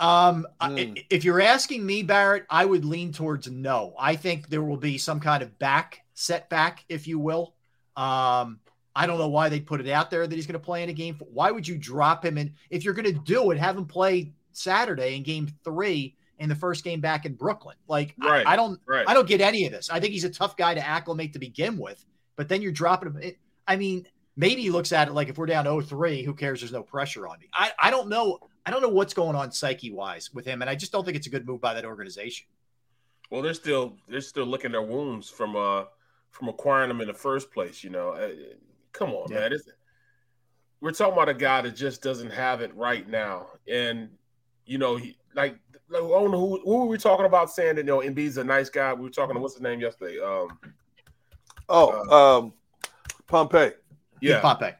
Um, mm. if you're asking me, Barrett, I would lean towards no. I think there will be some kind of back setback, if you will. Um, I don't know why they put it out there that he's going to play in a game. Why would you drop him And If you're going to do it, have him play Saturday in game three in the first game back in Brooklyn. Like, right, I, I don't, right. I don't get any of this. I think he's a tough guy to acclimate to begin with, but then you're dropping him. I mean, maybe he looks at it like if we're down 0-3, who cares? There's no pressure on me. I, I don't know. I don't know what's going on psyche wise with him, and I just don't think it's a good move by that organization. Well, they're still they're still licking their wounds from uh from acquiring him in the first place. You know, uh, come on, yeah. man. It's, we're talking about a guy that just doesn't have it right now, and you know, he, like, like who, who were we talking about saying that you know Embiid's a nice guy? We were talking to what's his name yesterday? Um, oh, uh, um, Pompey. Yeah, Pompey.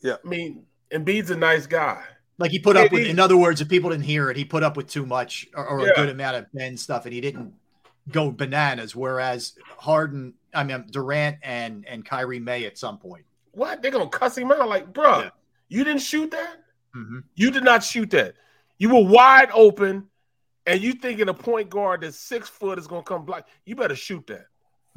Yeah, I mean, Embiid's a nice guy. Like he put up with, in other words, if people didn't hear it, he put up with too much or, or yeah. a good amount of Ben stuff, and he didn't go bananas. Whereas Harden, I mean Durant and and Kyrie may at some point. What they're gonna cuss him out? Like, bro, yeah. you didn't shoot that. Mm-hmm. You did not shoot that. You were wide open, and you thinking a point guard that's six foot is gonna come block. You better shoot that.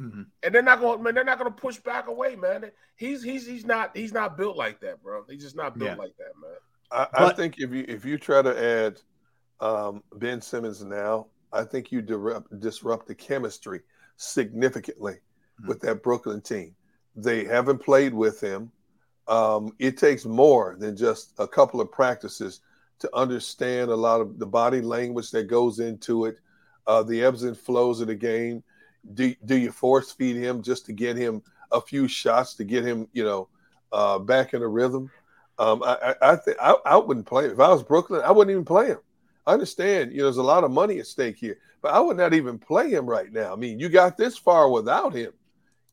Mm-hmm. And they're not going, man. They're not going to push back away, man. He's he's he's not he's not built like that, bro. He's just not built yeah. like that, man. I, but, I, think if you if you try to add um, Ben Simmons now, I think you disrupt, disrupt the chemistry significantly mm-hmm. with that Brooklyn team. They haven't played with him. Um, it takes more than just a couple of practices to understand a lot of the body language that goes into it, uh, the ebbs and flows of the game. Do, do you force feed him just to get him a few shots to get him, you know, uh, back in a rhythm? Um, I, I, I I, I wouldn't play him. If I was Brooklyn, I wouldn't even play him. I understand, you know, there's a lot of money at stake here, but I would not even play him right now. I mean, you got this far without him,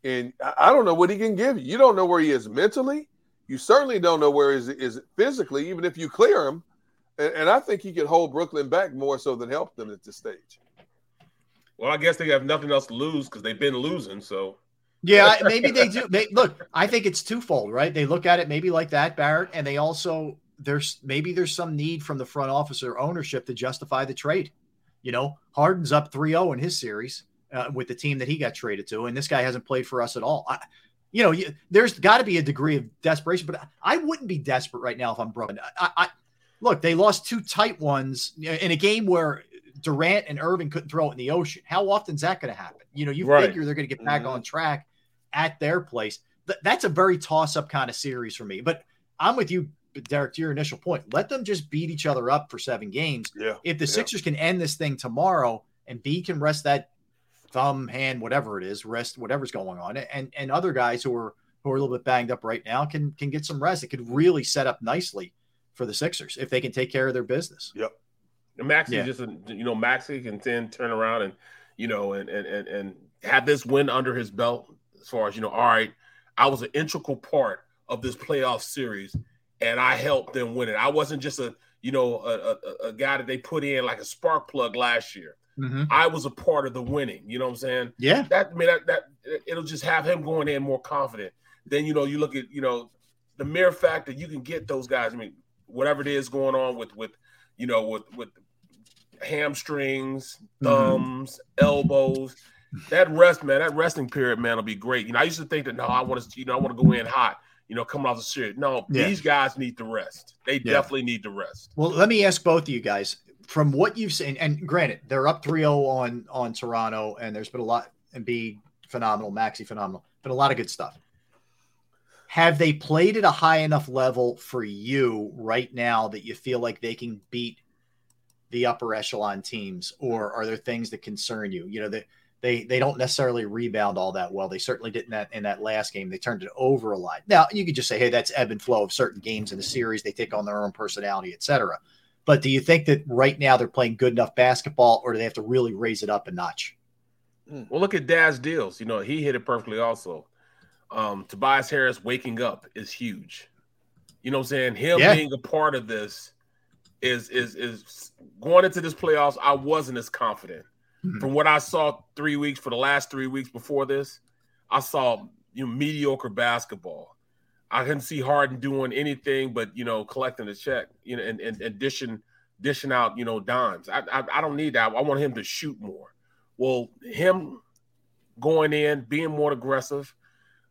and I don't know what he can give you. You don't know where he is mentally. You certainly don't know where he is, is physically, even if you clear him. And, and I think he could hold Brooklyn back more so than help them at this stage. Well, I guess they have nothing else to lose because they've been losing. So yeah, maybe they do. They, look, I think it's twofold, right? They look at it maybe like that, Barrett, and they also there's maybe there's some need from the front office or ownership to justify the trade. You know, Harden's up 3-0 in his series uh, with the team that he got traded to, and this guy hasn't played for us at all. I, you know, you, there's got to be a degree of desperation, but I wouldn't be desperate right now if I'm Brooklyn. I, I, look, they lost two tight ones in a game where Durant and Irving couldn't throw it in the ocean. How often is that going to happen? You know, you right. figure they're going to get back mm-hmm. on track at their place. Th- that's a very toss up kind of series for me. But I'm with you, Derrick, to your initial point. Let them just beat each other up for seven games. Yeah. If the yeah. Sixers can end this thing tomorrow and B can rest that thumb, hand, whatever it is, rest whatever's going on, and and other guys who are who are a little bit banged up right now can can get some rest. It could really set up nicely for the Sixers if they can take care of their business. Yep. Maxey yeah. just you know Maxey can then turn around and you know and and and and have this win under his belt as far as you know. All right, I was an integral part of this playoff series, and I helped them win it. I wasn't just a you know a, a, a guy that they put in like a spark plug last year. Mm-hmm. I was a part of the winning. You know what I'm saying? Yeah. That I mean that, that it'll just have him going in more confident. Then you know you look at you know the mere fact that you can get those guys. I mean whatever it is going on with with you know with with hamstrings, mm-hmm. thumbs, mm-hmm. elbows. That rest, man, that resting period, man, will be great. You know, I used to think that no, I want to, you know, I want to go in hot, you know, coming off the series. No, yeah. these guys need to rest. They yeah. definitely need to rest. Well, let me ask both of you guys from what you've seen, and granted, they're up 3-0 on on Toronto, and there's been a lot Embiid phenomenal, Maxey phenomenal, but a lot of good stuff. Have they played at a high enough level for you right now that you feel like they can beat the upper echelon teams, or are there things that concern you? You know that they they don't necessarily rebound all that well. They certainly didn't that in that last game. They turned it over a lot. Now you could just say, hey, that's ebb and flow of certain games in the series. They take on their own personality, etc. But do you think that right now they're playing good enough basketball, or do they have to really raise it up a notch? Well, look at Daz Deals. You know, he hit it perfectly also. Um, Tobias Harris waking up is huge. You know what I'm saying? Him Yeah. being a part of this is is is going into this playoffs. I wasn't as confident. Mhm. From what I saw three weeks for the last three weeks before this, I saw you know mediocre basketball. I couldn't see Harden doing anything but you know collecting the check, you know, and, and, and dishing dishing out you know dimes. I, I I don't need that. I want him to shoot more. Well, him going in, being more aggressive,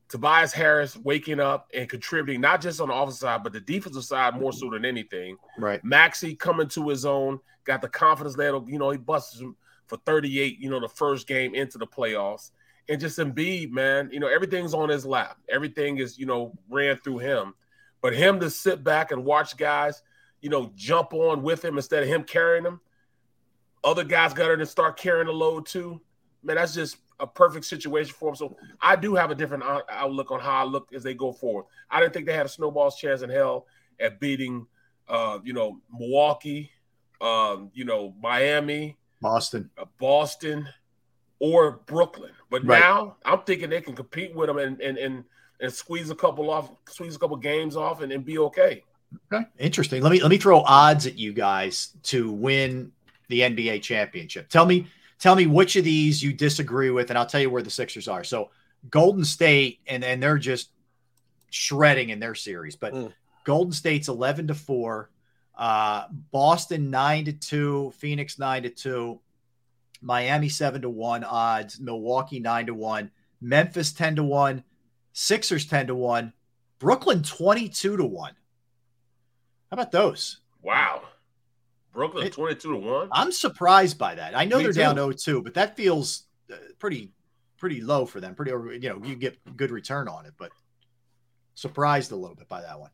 Tobias Harris waking up and contributing not just on the offensive side, but the defensive side more so than anything. Right. Maxey coming to his own, got the confidence that you know he busts him for 38, you know, the first game into the playoffs. And just Embiid, man, you know, everything's on his lap. Everything is, you know, ran through him. But him to sit back and watch guys, you know, jump on with him instead of him carrying them, other guys got to start carrying the load too. Man, that's just a perfect situation for them. So I do have a different outlook on how I look as they go forward. I didn't think they had a snowball's chance in hell at beating, uh, you know, Milwaukee, um, you know, Miami, Boston. uh, Boston, or Brooklyn. But Right. now I'm thinking they can compete with them and and and, and squeeze a couple off, squeeze a couple games off, and, and be okay. Okay, interesting. Let me let me throw odds at you guys to win the NBA championship. Tell me, tell me which of these you disagree with, and I'll tell you where the Sixers are. So Golden State, and and they're just shredding in their series, but Golden State's eleven to four, uh, Boston nine to two, Phoenix nine to two, Miami seven to one odds, Milwaukee nine to one, Memphis ten to one, Sixers ten to one, Brooklyn twenty two to one. How about those? Wow, Brooklyn twenty-two to one. I'm surprised by that. I know Me they're too. down 0-2, but that feels uh, pretty pretty low for them. Pretty, you know, you get good return on it, but surprised a little bit by that one.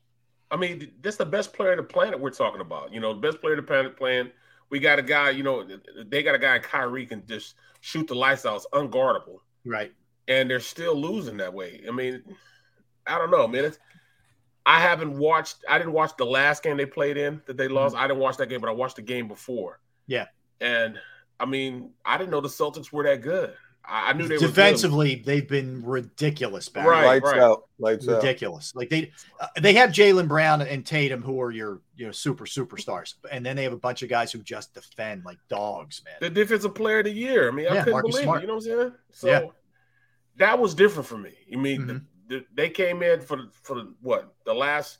I mean, that's the best player on the planet we're talking about. You know, the best player on the planet playing. We got a guy, you know, they got a guy, Kyrie, can just shoot the lights out. It's unguardable. Right. And they're still losing that way. I mean, I don't know, man. It's, I haven't watched, I didn't watch the last game they played in that they lost. I didn't watch that game, but I watched the game before. Yeah. And I mean, I didn't know the Celtics were that good. I, I knew they were good. Defensively, they've been ridiculous. Barry. Right, Lights right. out. Lights out. ridiculous. Like they uh, they have Jaylen Brown and Tatum who are your you know super superstars, and then they have a bunch of guys who just defend like dogs, man. the defensive player of the year. I mean, I Yeah, couldn't Marcus believe Smart. it. You know what I'm saying? So Yeah. that was different for me. I mean, Mhm. The, the, they came in for for what the last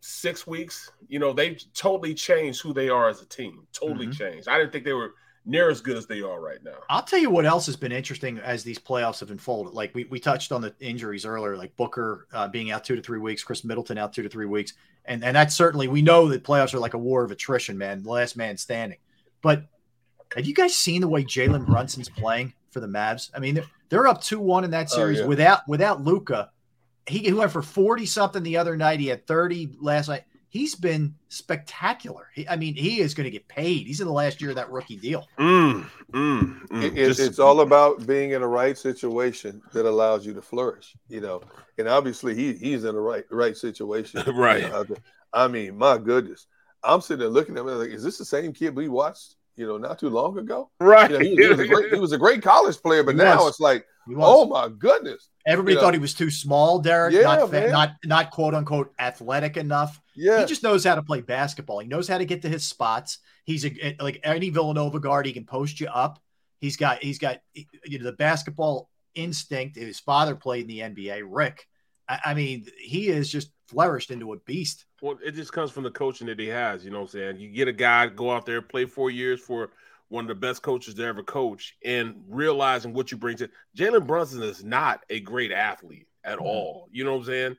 six weeks. You know, they totally changed who they are as a team. Totally Mhm. changed. I didn't think they were near as good as they are right now. I'll tell you what else has been interesting as these playoffs have unfolded. Like we, we touched on the injuries earlier, like Booker uh, being out two to three weeks, Khris Middleton out two to three weeks, and and that's certainly we know that playoffs are like a war of attrition, man, the last man standing. But have you guys seen the way Jalen Brunson's playing for the Mavs? I mean, they're, they're up two one in that Oh, series yeah. without without Luka. He, he went for forty something the other night. He had thirty last night. He's been spectacular. He, I mean, he is going to get paid. He's in the last year of that rookie deal. Mm, mm, mm. It- it's, Just- it's all about being in the right situation that allows you to flourish, you know. And obviously, he he's in the right right situation, Right. you know. I mean, my goodness, I'm sitting there looking at him like, is this the same kid we watched, you know, not too long ago? right. You know, he, he was a great, he was a great college player, but He now was. it's like, oh my goodness, Everybody You know. thought he was too small, Derrick. Yeah, not, fa- not not quote unquote athletic enough. yeah, He just knows how to play basketball. He knows how to get to his spots. He's a, like any Villanova guard. He can post you up. He's got he's got you know the basketball instinct. His father played in the NBA. Rick. I, I mean, he is just flourished into a beast. Well, it just comes from the coaching that he has. You know what I'm saying? You get a guy go out there, play four years for one of the best coaches to ever coach, and realizing what you bring to Jalen Brunson is not a great athlete at Mhm. all. You know what I'm saying?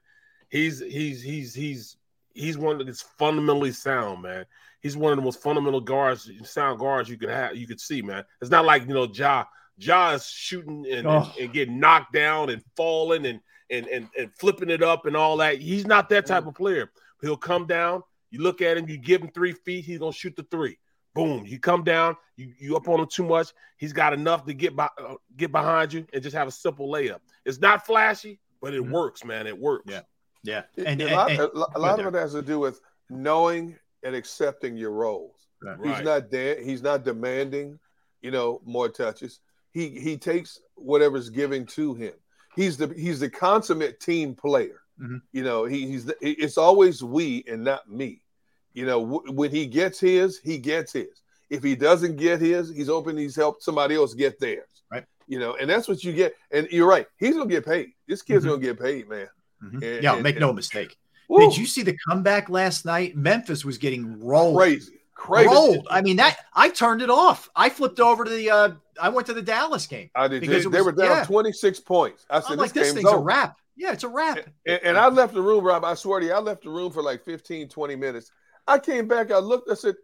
He's he's he's he's he's one that's fundamentally sound, man. He's one of the most fundamental guards, sound guards you can have, you could see, man. It's not like you know, Ja Ja is shooting and, and, Oh. and getting knocked down and falling and and and and flipping it up and all that. He's not that type of player. He'll come down, you look at him, you give him three feet, he's gonna shoot the three. Boom, you come down, you you up on him too much. He's got enough to get by, uh, get behind you and just have a simple layup. It's not flashy, but it Mhm. works, man. It works. Yeah. Yeah, It- and, a and- lot, and- a lo- a go lot of it has to do with knowing and accepting your roles. Right. He's not de- he's not demanding, you know, more touches. He he takes whatever's given to him. He's the he's the consummate team player. Mhm. You know, he, he's it's always we and not me. You know, w- when he gets his, he gets his. If he doesn't get his, he's open. He's helped somebody else get theirs. Right. You know, and that's what you get. And you're right. He's gonna get paid. This kid's Mhm. gonna get paid, man. And- yeah, and- make no mistake. Woo. Did you see the comeback last night? Memphis was getting rolled. Crazy. Crazy. Rolled. I mean, that I turned it off. I flipped over to the uh I went to the Dallas game. I did. Because They, it they were down yeah. 26 points. I said, I'm this like, this game's thing's a wrap. Yeah, it's a wrap. And, and I left the room, Rob. I swear to you, I left the room for like 15, 20 minutes. I came back, I looked, I said,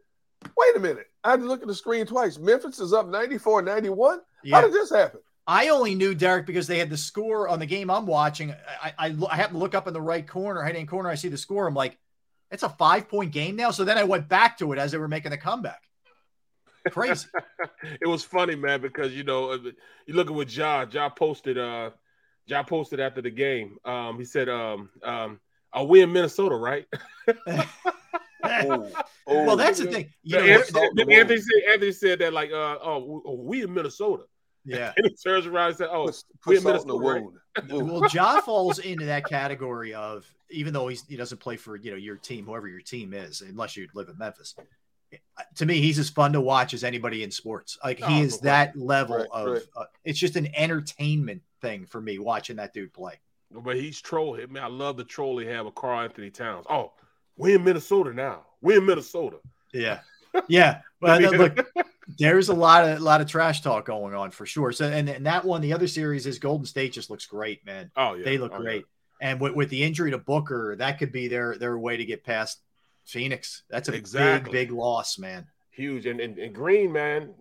wait a minute. I had to look at the screen twice. Memphis is up 94 91. Yeah. How did this happen? I only knew Derrick because they had the score on the game I'm watching. I I, I happened to look up in the right corner, right hand corner. I see the score. I'm like, it's a five point game now. So then I went back to it as they were making the comeback. Crazy. it was funny, man, because you know uh, you looking with Ja. Ja posted. Uh, Ja posted after the game. Um, he said, um, um, "Are we in Minnesota, right?" Oh, well, that's the thing. You know, Anthony, they're- they're- Anthony said, Anthony said that like, uh, "Oh, we- we in Minnesota." yeah. And he turns around and said, "Oh, Put, we put in salt in Minnesota." right?" well, Ja falls into that category of even though he's, he doesn't play for you know your team, whoever your team is, unless you live in Memphis. To me, he's as fun to watch as anybody in sports. Like he Oh, is no that level Right, of. right. Uh, it's just an entertainment thing for me watching that dude play. But he's trolling. I mean, I love the troll he had with Karl-Anthony Towns. Oh, we're in Minnesota now. We're in Minnesota. Yeah, yeah. But uh, look, there's a lot of a lot of trash talk going on for sure. So, and, and that one, the other series is Golden State just looks great, man. Oh yeah, They look Oh, yeah. great. And with, with the injury to Booker, that could be their their way to get past Phoenix. That's a Exactly. big, big loss, man. huge. And, and and Green, man,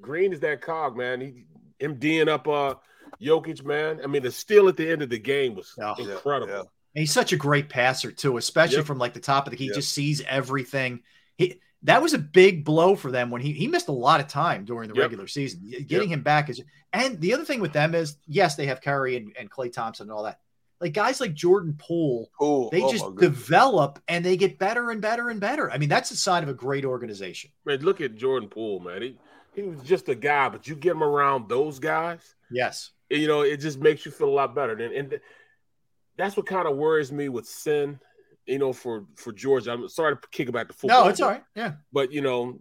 Green is that cog, man. He MDing up uh Jokic, man. I mean, the steal at the end of the game was Oh. Incredible. yeah. And he's such a great passer too, especially Yep. from like the top of the. He Yep. just sees everything. He that was a big blow for them when he he missed a lot of time during the Yep. regular season. Getting him back is. And the other thing with them is, yes, they have Curry and, and Klay Thompson and all that. Like guys like Jordan Poole, Poole, they oh just develop and they get better and better and better. I mean, that's a sign of a great organization. Man, look at Jordan Poole, man. He he was just a guy, but you get him around those guys, Yes. you know, it just makes you feel a lot better. And, and that's what kind of worries me with Sin, you know, for for Georgia. I'm sorry to kick it back to football. No, it's all right. Yeah. But you know,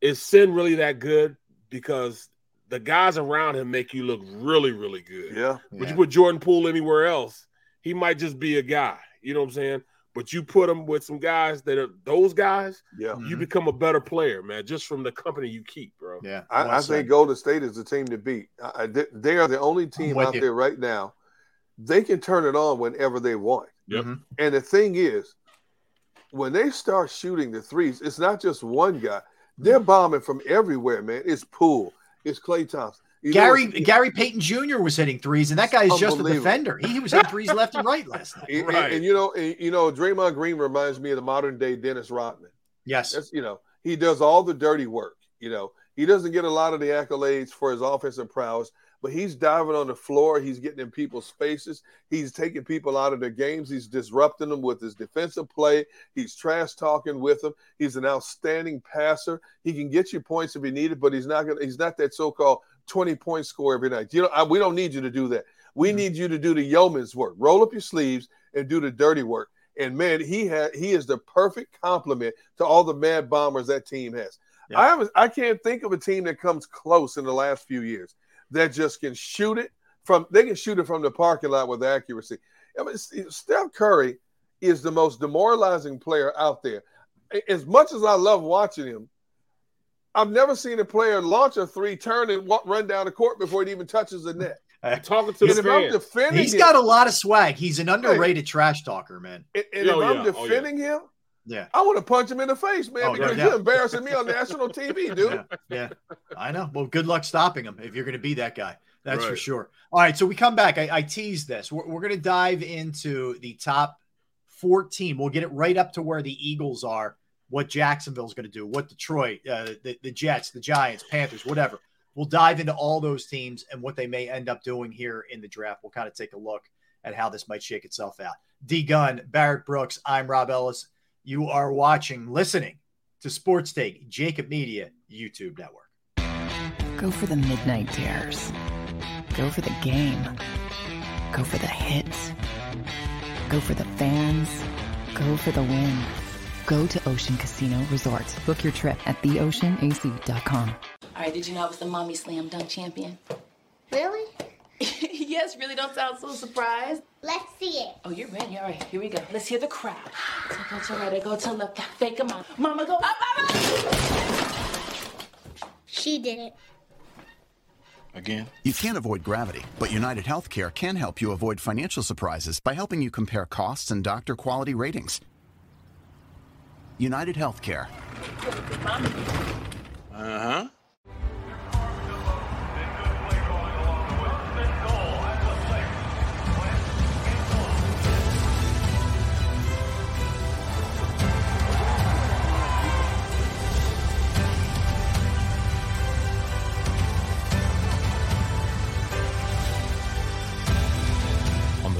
is Sin really that good? Because the guys around him make you look really, really good. Yeah. But Yeah. you put Jordan Poole anywhere else, he might just be a guy. You know what I'm saying? But you put him with some guys that are those guys, Yeah. you become a better player, man, just from the company you keep, bro. Yeah. I, I think Golden State is the team to beat. I, I- they, they are the only team out you. there right now. They can turn it on whenever they want. Yep. Mhm. And the thing is, when they start shooting the threes, it's not just one guy. They're bombing from everywhere, man. It's Poole. It's Klay Thompson. You Gary it's- Gary Payton Jr. was hitting threes, and that guy is just a defender. He, he was hitting threes left and right last night. and, and- Right. and you know, and, you know, Draymond Green reminds me of the modern day Dennis Rodman. Yes. That's you know, he does all the dirty work. You know, he doesn't get a lot of the accolades for his offensive prowess, but he's diving on the floor. He's getting in people's faces. He's taking people out of their games. He's disrupting them with his defensive play. He's trash talking with them. He's an outstanding passer. He can get you points if he needed, but he's not gonna. He's not that so-called twenty point score every night. You know, I, we don't need you to do that. We mm-hmm. need you to do the yeoman's work. Roll up your sleeves and do the dirty work. And man, he had he is the perfect complement to all the mad bombers that team has. Yeah. I I can't think of a team that comes close in the last few years that just can shoot it from they can shoot it from the parking lot with accuracy. I mean, Steph Curry is the most demoralizing player out there. As much as I love watching him, I've never seen a player launch a three, turn and walk, run down the court before it even touches the net. Talking to And the if I'm fans. defending He's him, got a lot of swag. He's an underrated trash talker, man. and, and Oh, if I'm yeah. Oh, yeah. defending him, Yeah. I want to punch him in the face, man, Oh, because yeah. you're embarrassing me on national TV, dude. Yeah, yeah, I know. Well, good luck stopping him if you're going to be that guy. That's for sure. All right, so we come back. I, I teased this. We're, we're going to dive into the top 14. We'll get it right up to where the Eagles are, what Jacksonville's going to do, what Detroit, uh, the, the Jets, the Giants, Panthers, whatever. We'll dive into all those teams and what they may end up doing here in the draft. We'll kind of take a look at how this might shake itself out. D Gunn, Barrett Brooks, I'm Rob Ellis. You are watching, listening to Sports Take, JAKIB Media, YouTube Network. Go for the midnight dares. Go for the game. Go for the hits. Go for the fans. Go for the win. Go to Ocean Casino Resort. Book your trip at theoceanac.com. All right, did you know I was the mommy slam dunk champion? Really? yes, really don't sound so surprised. Let's see it. Oh, you're ready. All right, here we go. Let's hear the crowd. So go to right, go to left, fake a mama. Mama, go up, up, up. She did it. Again? You can't avoid gravity, but United Healthcare can help you avoid financial surprises by helping you compare costs and doctor quality ratings. United Healthcare. Uh huh.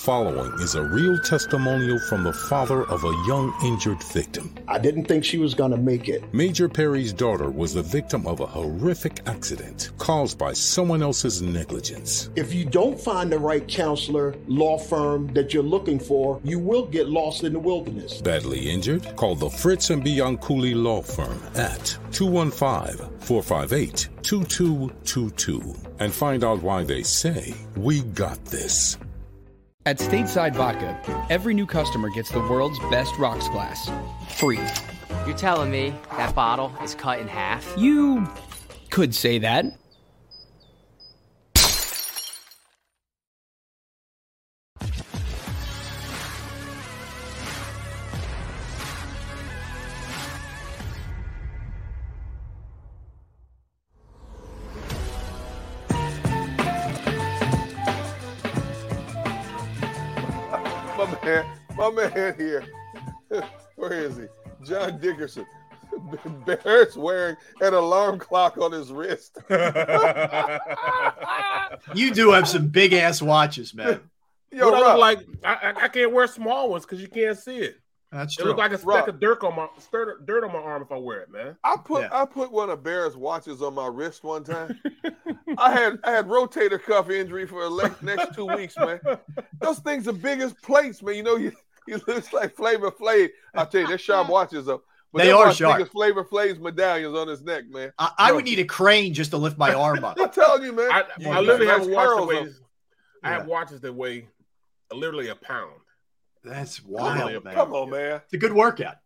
Following is a real testimonial from the father of a young injured victim. I didn't think she was going to make it. Major Perry's daughter was the victim of a horrific accident caused by someone else's negligence. If you don't find the right counselor, law firm that you're looking for, you will get lost in the wilderness. Badly injured? Call the Fritz and Bianculli Law Firm at 215 458 2222 and find out why they say, We got this. At Stateside Vodka, every new customer gets the world's best rocks glass. Free. You're telling me that bottle is cut in half? You could say that. Man here. Where is he? John Dickerson. Barrett's wearing an alarm clock on his wrist. You do have some big ass watches, man. Yo, But I Rob, look like I, I- I can't wear small ones because you can't see it. That's It true. look like a speck Rob. of dirt on my dirt, dirt on my arm if I wear it, man. I put Yeah. I put one of Bear's watches on my wrist one time. I had I had rotator cuff injury for the next two weeks, man. Those things are big as plates, man. You know, you you looks like Flavor Flav. I tell you, they're sharp watches up. But They are sharp. Big Flavor Flav's medallions on his neck, man. I, I would need a crane just to lift my arm up. I'm telling you, man. I, You I literally have nice a watch weighs. I have watches that weigh literally a pound. That's Literally a wild, man. Come on, man. It's a good workout.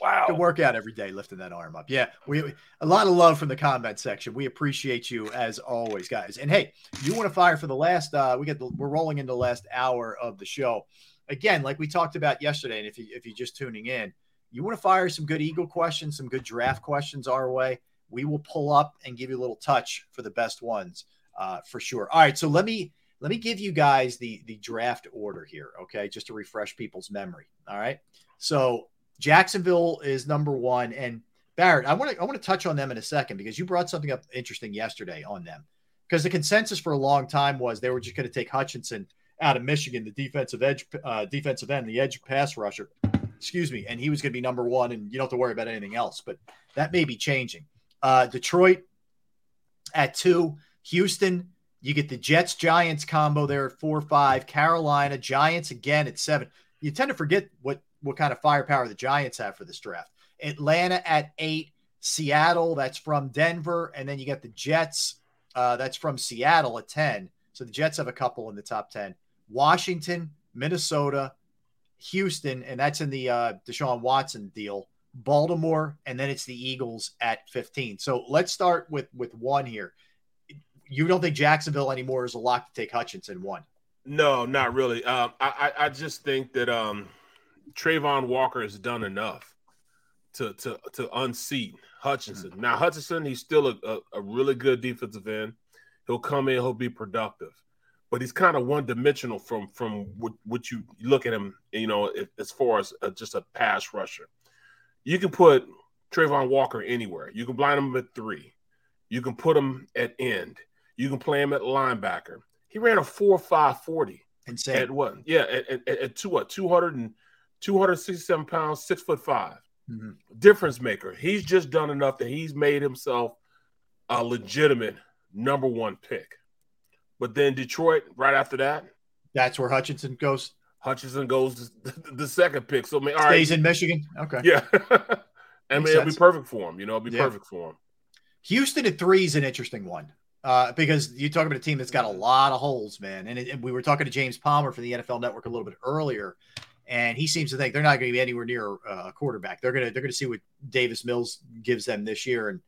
Wow. Good workout every day, lifting that arm up. Yeah, we a lot of love from the comment section. We appreciate you as always, guys. And hey, you want to fire for the last? uh We get the we're rolling into the last hour of the show. Again, like we talked about yesterday, and if you if you're just tuning in, you want to fire some good Eagle questions, some good draft questions our way. We will pull up and give you a little touch for the best ones, uh, for sure. All right, so let me let me give you guys the the draft order here, okay, just to refresh people's memory. All right, so Jacksonville is number one, and Barrett, I want to I want to touch on them in a second because you brought something up interesting yesterday on them. Because the consensus for a long time was they were just going to take Hutchinson out of Michigan, the defensive edge, uh, defensive end, the edge pass rusher. Excuse me, and he was going to be number one, and you don't have to worry about anything else. But that may be changing. Uh, Detroit at two, Houston. You get the Jets Giants combo there at four five. Carolina Giants again at seven. You tend to forget what what kind of firepower the Giants have for this draft. Atlanta at eight, Seattle that's from Denver, and then you got the Jets uh, that's from Seattle at ten. So the Jets have a couple in the top ten. Washington, Minnesota, Houston, and that's in the uh, Deshaun Watson deal. Baltimore, and then it's the Eagles at 15. So let's start with with one here. You don't think Jacksonville anymore is a lock to take Hutchinson one? No, not really. Um, I, I just think that um, Travon Walker has done enough to to to unseat Hutchinson. Now Hutchinson, he's still a, a, a really good defensive end. He'll come in, he'll be productive, but he's kind of one dimensional from from what, what you look at him. You know, if, as far as a, just a pass rusher, you can put Travon Walker anywhere. You can blind him at three. You can put him at end. You can play him at linebacker. He ran a four five forty. Insane. At what? Yeah, at, at, at two what? 200 and 267 pounds, six foot 5 Mhm. Difference maker. He's just done enough that he's made himself a legitimate number one pick. But then Detroit, right after that, That's where Hutchinson goes. Hutchinson goes the second pick. So I mean, all Stays right, in Michigan. Okay. yeah. I mean, Makes it'll be perfect for him. You know, it'll be Yeah. perfect for him. Houston at three is an interesting one uh, because you talk about a team that's got a lot of holes, man. And, it, and we were talking to James Palmer from the NFL Network a little bit earlier, and he seems to think they're not going to be anywhere near uh, a quarterback. They're gonna they're gonna see what Davis Mills gives them this year, and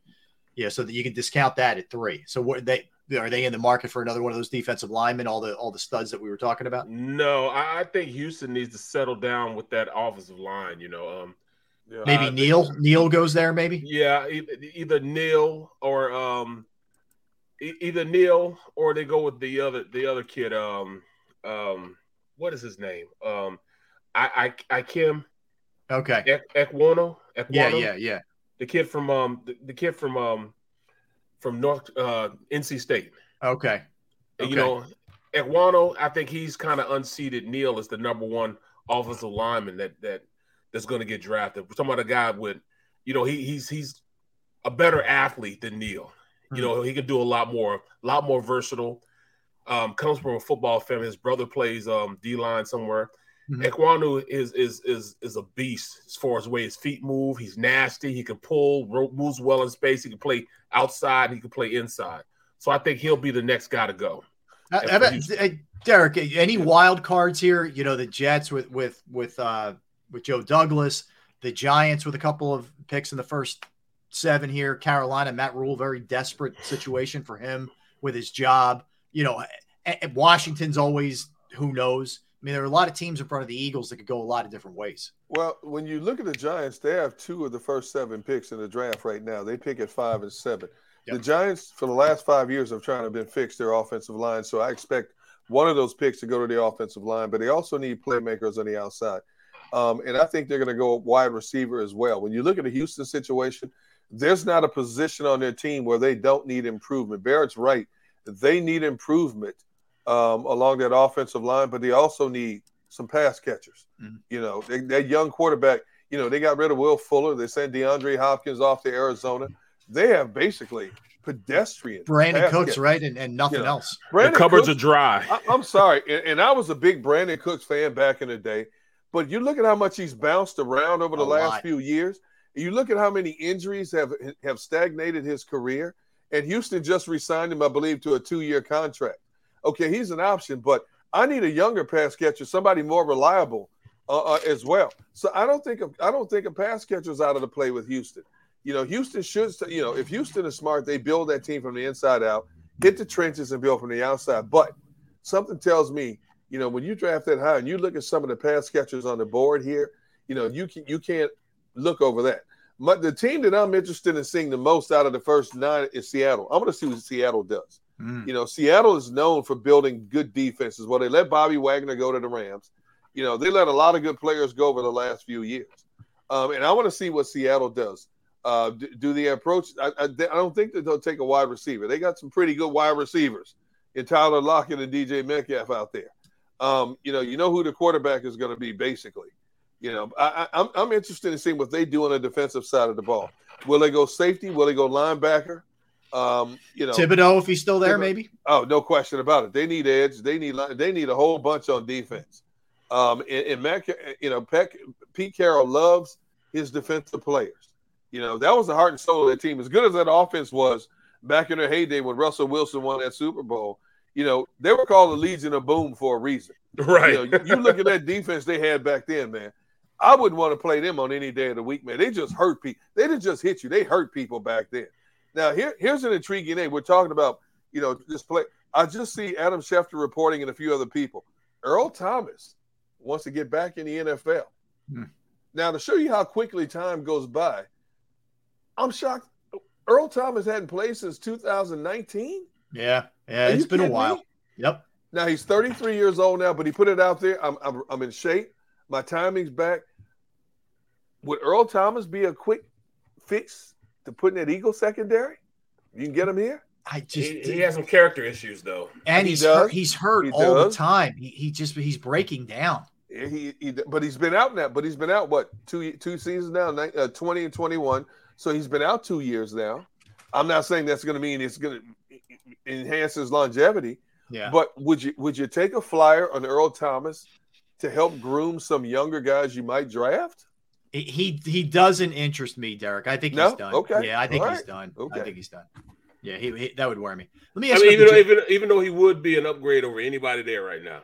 yeah, so that you can discount that at three. So what they are they in the market for another one of those defensive linemen? All the all the studs that we were talking about. No, I, I think Houston needs to settle down with that offensive line. You know, um, Maybe uh, Neal Neal goes there. Maybe Yeah, either, either Neal or um, e- either Neal or they go with the other the other kid. Um, um, what is his name? Um, I I I Kim okay. Ek, Ekwonu. Ekwonu. Yeah, yeah, yeah. The kid from um the, the kid from um from North uh NC State. Okay. And, You know, Ekwonu, I think he's kind of unseated. Neal is the number one offensive lineman that that that's going to get drafted. We're talking about a guy with, you know, he he's he's a better athlete than Neal. You know, he can do a lot more, a lot more versatile. Um, comes from a football family. His brother plays um D line somewhere. Ekwonu is is is is a beast as far as the way his feet move. He's nasty. He can pull, moves well in space. He can play outside. He can play inside. So I think he'll be the next guy to go. Uh, about- uh, Derrick, any wild cards here? You know, the Jets with with with uh with Joe Douglas, the Giants with a couple of picks in the first seven here. Carolina, Matt Rhule, very desperate situation for him with his job. You know, Washington's always who knows. I mean, there are a lot of teams in front of the Eagles that could go a lot of different ways. Well, when you look at the Giants, they have two of the first seven picks in the draft right now. They pick at five and seven. The Giants, for the last five years, have trying to been fix their offensive line. So I expect one of those picks to go to the offensive line, but they also need playmakers on the outside. Um, and I think they're going to go wide receiver as well. When you look at the Houston situation, there's not a position on their team where they don't need improvement. Barrett's right. They need improvement um, along that offensive line, but they also need some pass catchers. You know, they, that young quarterback, you know, they got rid of Will Fuller. They sent DeAndre Hopkins off to Arizona. They have basically pedestrian. Brandin Cooks, catchers. right, and, and nothing You know, else. Brandin the cupboards Cooks- are dry. I, I'm sorry, and, and I was a big Brandin Cooks fan back in the day, but you look at how much he's bounced around over the A last lot. few years. You look at how many injuries have have stagnated his career, and Houston just re-signed him, I believe, to a two-year contract. Okay, he's an option, but I need a younger pass catcher, somebody more reliable uh, uh, as well. So I don't think I don't think a pass catcher is out of the play with Houston. You know, Houston should, you know, if Houston is smart, they build that team from the inside out, hit the trenches and build from the outside. But something tells me, you know, when you draft that high and you look at some of the pass catchers on the board here, you know, you can you can't look over that. But the team that I'm interested in seeing the most out of the first nine is Seattle. I'm going to see what Seattle does. You know, Seattle is known for building good defenses. Well, they let Bobby Wagner go to the Rams. You know, they let a lot of good players go over the last few years. Um, and I want to see what Seattle does. Uh, do, do they approach? I, I, I don't think that they'll take a wide receiver. They got some pretty good wide receivers in Tyler Lockett and DK Metcalf out there. Um, you know, you know who the quarterback is going to be, basically. You know, I, I'm, I'm interested in seeing what they do on the defensive side of the ball. Will they go safety? Will they go linebacker? Um, you know, Thibodeaux, if he's still there, Thibodeaux- maybe. Oh, no question about it. They need edge. They need li- they need a whole bunch on defense. Um, and, and Matt, you know, Peck, Pete Carroll loves his defensive players. You know, that was the heart and soul of that team. As good as that offense was back in their heyday when Russell Wilson won that Super Bowl, you know, they were called the Legion of Boom for a reason. Right. You, know, you look at that defense they had back then, man. I wouldn't want to play them on any day of the week, man. They just hurt people. They didn't just hit you; they hurt people back then. Now, here, here's an intriguing name. We're talking about, you know, this play. I just see Adam Schefter reporting and a few other people. Earl Thomas wants to get back in the NFL. Hmm. Now, to show you how quickly time goes by, I'm shocked. Earl Thomas hadn't played since 2019. Yeah, yeah, Are it's been a while. me? Yep. Now he's 33 years old now, but he put it out there. I'm, I'm, I'm in shape. My timing's back. Would Earl Thomas be a quick fix to put in that Eagle secondary? You can get him here. I just He, he has some character issues though. and He he's does. hurt, he's hurt He all the time. He, he just he's breaking down. He, he, but he's been out now. But he's been out what two two seasons now, ni- uh, 20 and 21. So he's been out two years now. I'm not saying that's going to mean it's going to enhance his longevity. Yeah. But would you would you take a flyer on Earl Thomas to help groom some younger guys you might draft? He he, he doesn't interest me, Derrick. I think No? he's done. Okay. Yeah, I think All he's right. done. Okay. I think he's done. Yeah, he, he- that would worry me. Let me I ask mean, you even though, even even though he would be an upgrade over anybody there right now.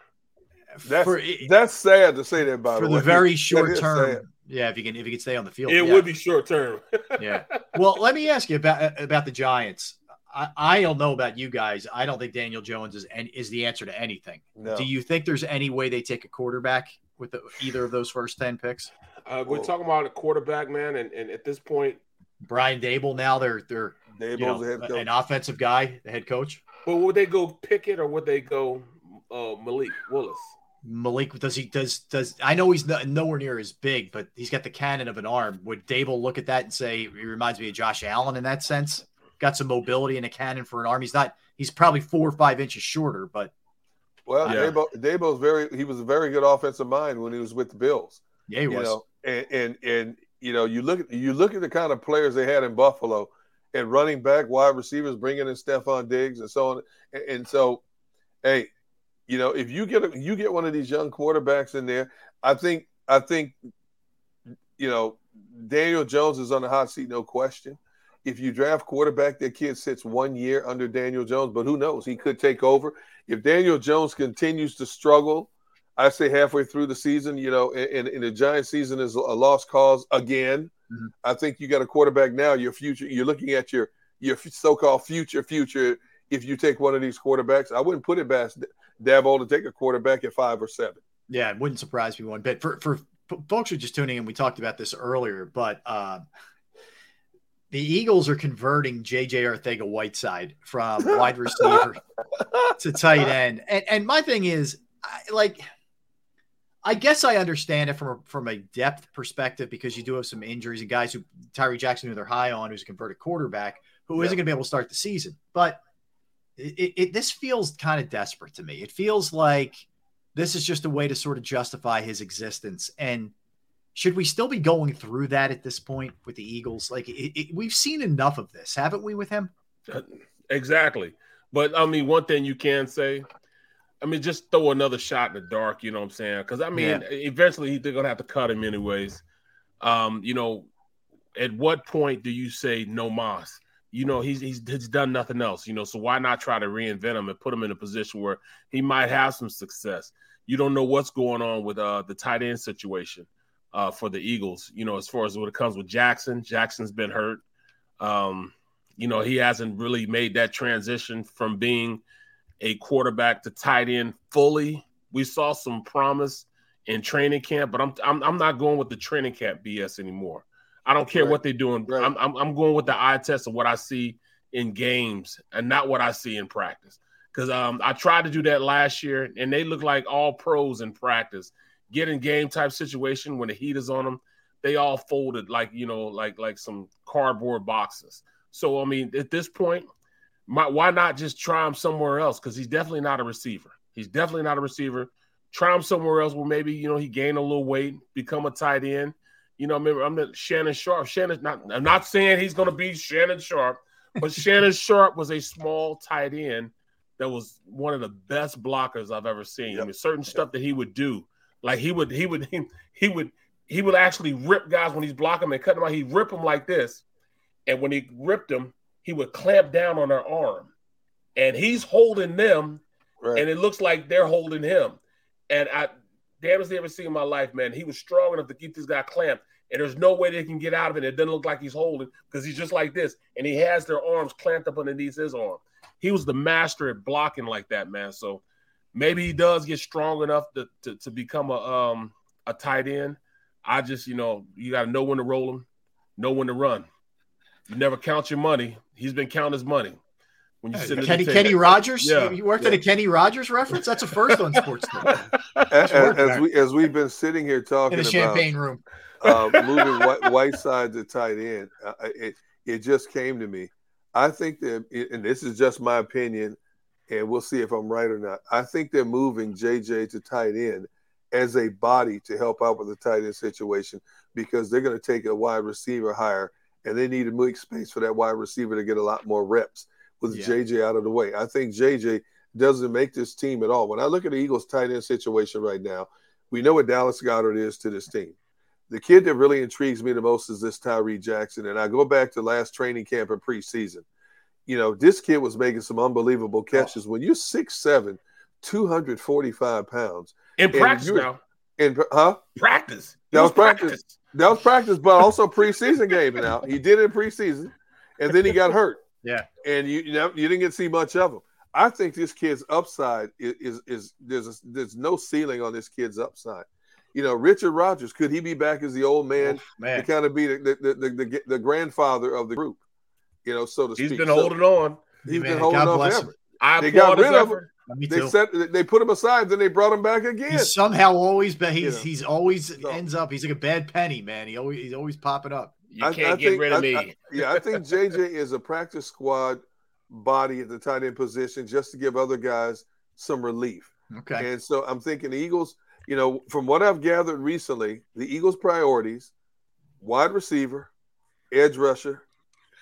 That's For- that's sad to say that by for the the way. very short term. sad. Yeah, if you can if you can stay on the field. It yeah. would be short term. yeah. Well, let me ask you about about the Giants. I, I don't know about you guys. I don't think Daniel Jones is an- is the answer to anything. No. Do you think there's any way they take a quarterback with the, either of those first ten picks? Uh, we're talking about a quarterback, man, and, and at this point, Brian Daboll now they're they're Daboll's you know, the head coach. an offensive guy, the head coach. but would they go Pickett or would they go uh, Malik Willis? Malik does he does does I know he's no, nowhere near as big, but he's got the cannon of an arm. Would Daboll look at that and say he reminds me of Josh Allen in that sense? Got some mobility and a cannon for an arm. He's not. He's probably four or five inches shorter, but Well, Yeah. Daboll, Daboll's very he was a very good offensive mind when he was with the Bills. yeah, he you was. know, and, and and you know, you look at you look at the kind of players they had in Buffalo, and running back, wide receivers, bringing in Stefon Diggs and so on, and, and so, hey, you know, if you get a, you get one of these young quarterbacks in there, I think I think, you know, Daniel Jones is on the hot seat, no question. If you draft quarterback, that kid sits one year under Daniel Jones, but who knows? He could take over. If Daniel Jones continues to struggle, I say halfway through the season, you know, and, and the Giant season is a lost cause again. Mhm. I think you got a quarterback now. Your future, you're looking at your your so-called future future. If you take one of these quarterbacks, I wouldn't put it past Daboll to take a quarterback at five or seven. Yeah, it wouldn't surprise me one bit. For for folks who are just tuning in, we talked about this earlier, but uh, the Eagles are converting JJ Arcega-Whiteside from wide receiver to tight end, and and my thing is, I, like, I guess I understand it from a, from a depth perspective because you do have some injuries and guys who Tyree Jackson, who they're high on, who's a converted quarterback, who Yeah. not going to be able to start the season, but. It, it, it this feels kind of desperate to me. It feels like this is just a way to sort of justify his existence. And should we still be going through that at this point with the Eagles? Like it, it, we've seen enough of this, haven't we, with him? Uh, exactly. But I mean, one thing you can say, I mean, just throw another shot in the dark. You know what I'm saying? Because I mean, Yeah. eventually they're gonna have to cut him anyways. Um, you know, at what point do you say no mas? You know, he's, he's he's done nothing else. You know, so why not try to reinvent him and put him in a position where he might have some success? You don't know what's going on with uh the tight end situation uh for the Eagles. You know, as far as when it comes with Jackson, Jackson's been hurt. Um, you know, he hasn't really made that transition from being a quarterback to tight end fully. We saw some promise in training camp, but I'm I'm, I'm not going with the training camp BS anymore. I don't care Right. what they're doing. Right. I'm, I'm I'm going with the eye test of what I see in games and not what I see in practice. Because um, I tried to do that last year, and they look like all pros in practice. Get in game type situation when the heat is on them, they all folded like you know, like like some cardboard boxes. So I mean, at this point, my, why not just try him somewhere else? Because he's definitely not a receiver. He's definitely not a receiver. Try him somewhere else where maybe you know he gain a little weight, become a tight end. You know, remember I'm the Shannon Sharpe. Shannon, not I'm not saying he's going to be Shannon Sharpe, but Shannon Sharpe was a small tight end that was one of the best blockers I've ever seen. I mean, certain stuff that he would do, like he would, he would, he, he would, he would actually rip guys when he's blocking them and cutting them out. He'd rip them like this, and when he ripped them, he would clamp down on their arm, and he's holding them, Right. and it looks like they're holding him. And I, damnest ever seen in my life, man. He was strong enough to keep this guy clamped, and there's no way they can get out of it. It doesn't look like he's holding because he's just like this, and he has their arms clamped up underneath his arm. He was the master at blocking like that, man. So maybe he does get strong enough to to, to become a um a tight end. I just, you know, you got to know when to roll him, know when to run. You never count your money. He's been counting his money. When you sit at Kenny table. Kenny Rogers. Yeah. You worked at a Kenny Rogers reference. That's a first on Sports. as, as, as we as we've been sitting here talking in the about champagne room. uh, moving white, Whiteside to tight end, uh, it it just came to me. I think that, and this is just my opinion, and we'll see if I'm right or not. I think they're moving JJ to tight end as a body to help out with the tight end situation because they're going to take a wide receiver higher, and they need to make space for that wide receiver to get a lot more reps with Yeah. JJ out of the way. I think JJ doesn't make this team at all. When I look at the Eagles tight end situation right now, we know what Dallas Goedert is to this team. The kid that really intrigues me the most is this Tyree Jackson. And I go back to last training camp and preseason. You know, this kid was making some unbelievable oh. catches. When you're 6'7, 245 pounds. In practice now. In, huh? Practice. He That was was practice. practice. That was practice, but also preseason game now. He did it in preseason, and then he got hurt. Yeah. And you you, know, you didn't get to see much of him. I think this kid's upside is is, is there's a, there's no ceiling on this kid's upside. You know, Richard Rodgers could he be back as the old man, man. to kind of be the the, the, the, the grandfather of the group? You know, so to He's speak. He's been So holding on. He's Man, been holding God on bless him. forever. I They got rid of him. Effort. Me They too. set they put him aside, then they brought him back again. He's somehow always been. He's You know. he's always ends up. He's like a bad penny, man. He always he's always popping up. You I- can't I get think- rid of I- me. I- yeah, I think JJ is a practice squad body at the tight end position just to give other guys some relief. Okay. And so I'm thinking the Eagles, you know, from what I've gathered recently, the Eagles' priorities wide receiver, edge rusher,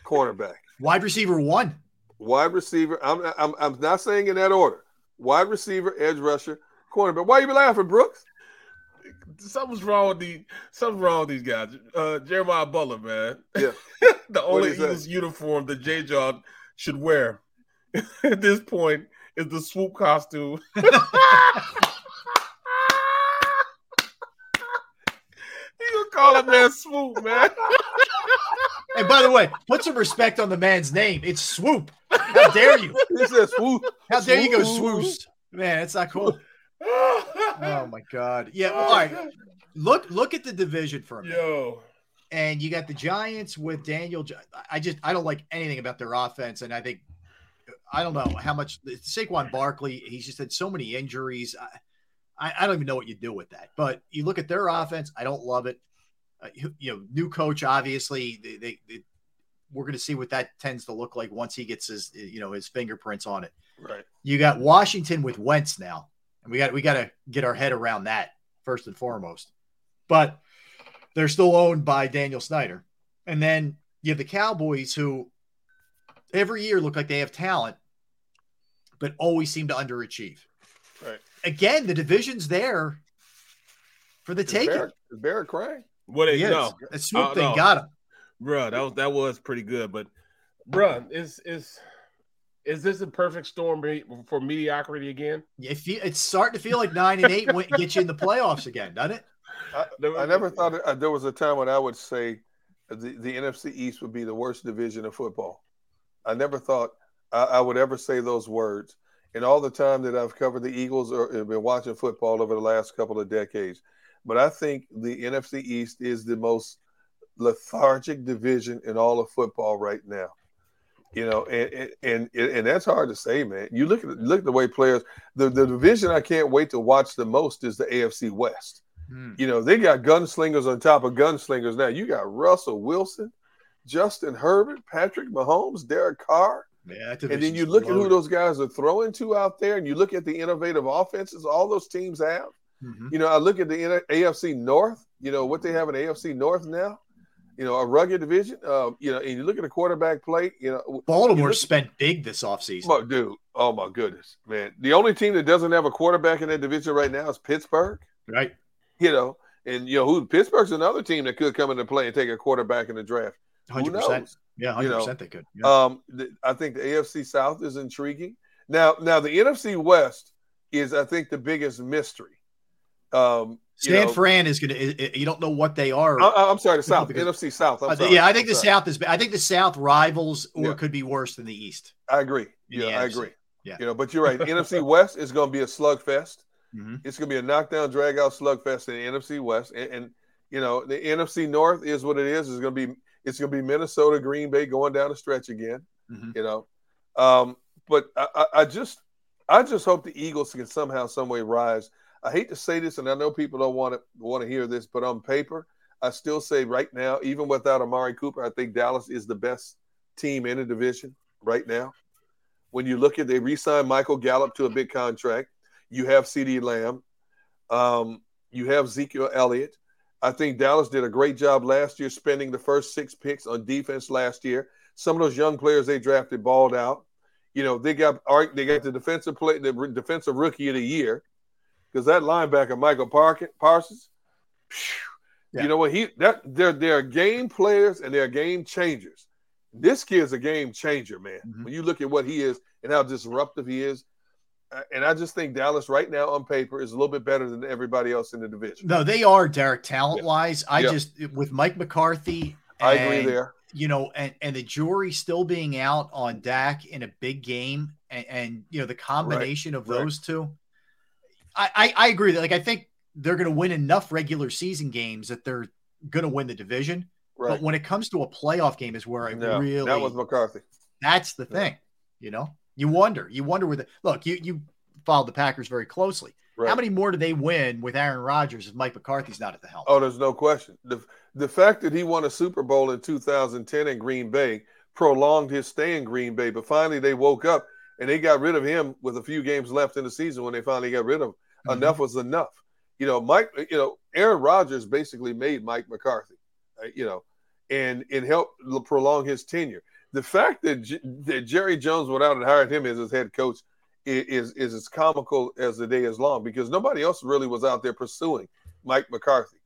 cornerback. Wide receiver one. Wide receiver, I'm, I'm, I'm not saying in that order. Wide receiver, edge rusher, cornerback. Why you be laughing, Brooks? Something's wrong with these. Something's wrong with these guys. Uh, Jeremiah Butler, man. Yeah. the only say? Uniform that J. John should wear at this point is the swoop costume. you gonna call it man swoop, man? And by the way, put some respect on the man's name. It's Swoop. How dare you? He said swoop. How dare you go Swoop. swoops? Man, it's not cool. Oh my god. Yeah. All right. Look look at the division for a minute. Yo, And you got the Giants with Daniel. I just I don't like anything about their offense, and I think I don't know how much Saquon Barkley. He's just had so many injuries. I, I, I don't even know what you do with that. But you look at their offense. I don't love it. Uh, you, know, new coach. Obviously, they, they, they we're going to see what that tends to look like once he gets his you know his fingerprints on it. Right. You got Washington with Wentz now, and we got we got to get our head around that first and foremost. But they're still owned by Daniel Snyder, and then you have the Cowboys who every year look like they have talent, but always seem to underachieve. Right. Again, the division's there for the taking. Barrett crying? What it He no? That swoop Uh, thing no. got him. Bruh, that was that was pretty good. But bruh, is is is this a perfect storm for mediocrity again? If you, it's starting to feel like nine and eight when- get you in the playoffs again, doesn't it? I, I never thought uh, there was a time when I would say the, the NFC East would be the worst division of football. I never thought I, I would ever say those words. And all the time that I've covered the Eagles or been watching football over the last couple of decades, but I think the NFC East is the most lethargic division in all of football right now. You know, and and and, and that's hard to say, man. You look at look at the way players. The the division I can't wait to watch the most is the AFC West. You know, they got gunslingers on top of gunslingers now. You got Russell Wilson, Justin Herbert, Patrick Mahomes, Derek Carr. Yeah, And then you look at who those guys are throwing to out there, and you look at the innovative offenses all those teams have. Mhm. You know, I look at the AFC North. You know what they have in AFC North now. You know, a rugged division. Um, you know, and you look at the quarterback play. You know, Baltimore you spent big this offseason. Oh, dude. Oh my goodness, man. The only team that doesn't have a quarterback in that division right now is Pittsburgh. Right. You know, and you know who Pittsburgh's another team that could come into play and take a quarterback in the draft. 100%. knows? Yeah, You 100% they could. Yeah. Um, th- I think the AFC South is intriguing. Now, now the NFC West is, I think, the biggest mystery. Um, San know- Fran is going to. You don't know what they are. I, am sorry, the South, Because- NFC South. I'm Uh, sorry. yeah, I think I'm the sorry. South is. I think the South rivals or Yeah. could be worse than the East. I agree. Yeah, I agree. Yeah. You know, but you're right. NFC West is going to be a slugfest. Mhm. It's going to be a knockdown, drag out slugfest in the NFC West, and, and you know the NFC North is what it is. It's going to be it's going to be Minnesota, Green Bay going down the stretch again. Mhm. You know, um, but I, I, I just I just hope the Eagles can somehow, some way rise. I hate to say this, and I know people don't want to want to hear this, but on paper, I still say right now, even without Amari Cooper, I think Dallas is the best team in the division right now. When you look at they re-signed Michael Gallup to a big contract, you have CeeDee Lamb, um, you have Ezekiel Elliott. I think Dallas did a great job last year spending the first six picks on defense last year. Some of those young players they drafted balled out. You know, they got they got the defensive play, the defensive rookie of the year, because that linebacker Michael Park, Parsons, phew, you know what he that they're they're game players and they're game changers. This kid's a game changer, man. When you look at what he is and how disruptive he is, uh, and I just think Dallas right now on paper is a little bit better than everybody else in the division. No, they are Derrick talent wise. I Yeah. just with Mike McCarthy. I agree there. You know, and and the jury still being out on Dak in a big game, and, and you know the combination of right. those two. I, I agree that like I think they're going to win enough regular season games that they're going to win the division. Right. But when it comes to a playoff game, is where I No, really that was McCarthy. that's the thing. You know, you wonder, you wonder where the look. You you followed the Packers very closely. Right. How many more do they win with Aaron Rodgers if Mike McCarthy's not at the helm? Oh, there's no question. The the fact that he won a Super Bowl in 2010 in Green Bay prolonged his stay in Green Bay, but finally they woke up and they got rid of him with a few games left in the season when they finally got rid of him. Mm-hmm. Enough was enough. You know, Mike, you know, Aaron Rodgers basically made Mike McCarthy, uh, you know, and and helped prolong his tenure. The fact that, J- that Jerry Jones went out and hired him as his head coach i- is is as comical as the day is long because nobody else really was out there pursuing Mike McCarthy.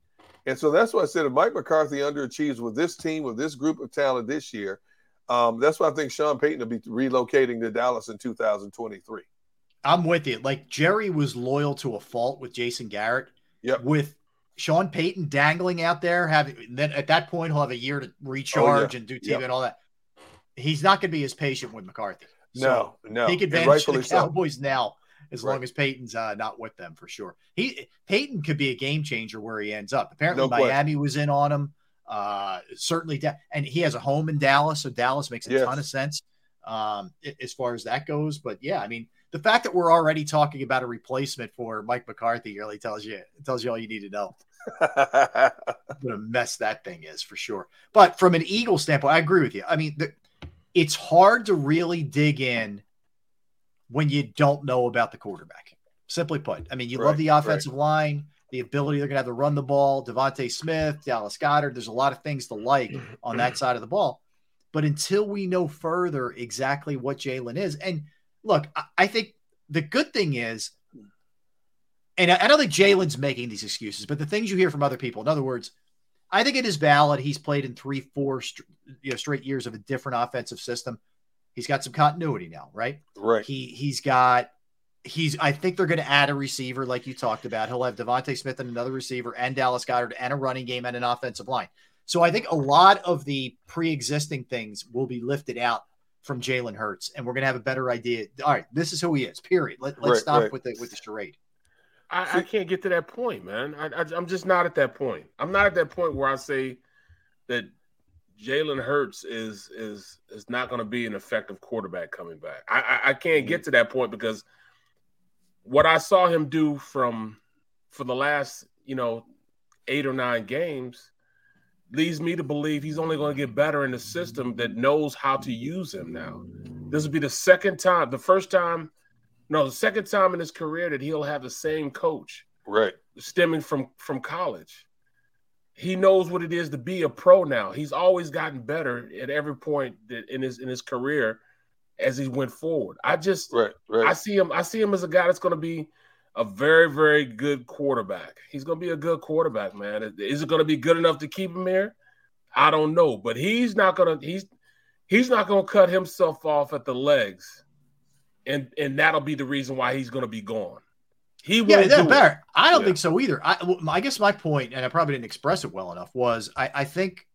And so that's why I said if Mike McCarthy underachieves with this team, with this group of talent this year, um, that's why I think Sean Payton will be relocating to Dallas in 2023. I'm with you. Like Jerry was loyal to a fault with Jason Garrett. Yep. With Sean Payton dangling out there, having then at that point he'll have a year to recharge and do TV Yep. and all that. He's not going to be as patient with McCarthy. No, no. Take advantage of the rightfully so. Cowboys now, as Right. long as Payton's uh, not with them for sure. He Payton could be a game changer where he ends up. Apparently, No. Miami was in on him. Uh, certainly, da- and he has a home in Dallas, so Dallas makes a Yes. ton of sense um, as far as that goes. But yeah, I mean, the fact that we're already talking about a replacement for Mike McCarthy really tells you tells you all you need to know. what a mess that thing is for sure. But from an Eagle standpoint, I agree with you. I mean, the, it's hard to really dig in when you don't know about the quarterback. Simply put, I mean, you love the offensive line, the ability they're going to have to run the ball, DeVonta Smith, Dallas Goedert. There's a lot of things to like on that side of the ball. But until we know further exactly what Jalen is, and look, I, I think the good thing is, and I, I don't think Jalen's making these excuses, but the things you hear from other people, in other words, I think it is valid. He's played in three, four you know, straight years of a different offensive system. He's got some continuity now, right? Right. He he's got he's I think they're going to add a receiver like you talked about. He'll have DeVonta Smith and another receiver and Dallas Goedert and a running game and an offensive line. So I think a lot of the pre-existing things will be lifted out from Jalen Hurts, and we're going to have a better idea. All right, this is who he is. Period. Let, let's Right, stop right. with the with the charade. I, I can't get to that point, man. I, I, I'm just not at that point. I'm not at that point where I say that Jalen Hurts is is is not going to be an effective quarterback coming back. I, I I can't get mm-hmm. to that point because what I saw him do from for the last you know eight or nine games leads me to believe he's only going to get better in the system that knows how to use him now. This will be the second time, the first time, no, the second time in his career that he'll have the same coach Right. stemming from from college. He knows what it is to be a pro now. He's always gotten better at every point that in his in his career as he went forward. I just right, right. I see him I see him as a guy that's going to be a very very good quarterback. He's going to be a good quarterback, man. Is it going to be good enough to keep him here? I don't know, but he's not going to he's he's not going to cut himself off at the legs and and that'll be the reason why he's going to be gone. He Yeah, do Barrett, it. I don't Yeah. think so either. I, I guess my point, and I probably didn't express it well enough, was I, I think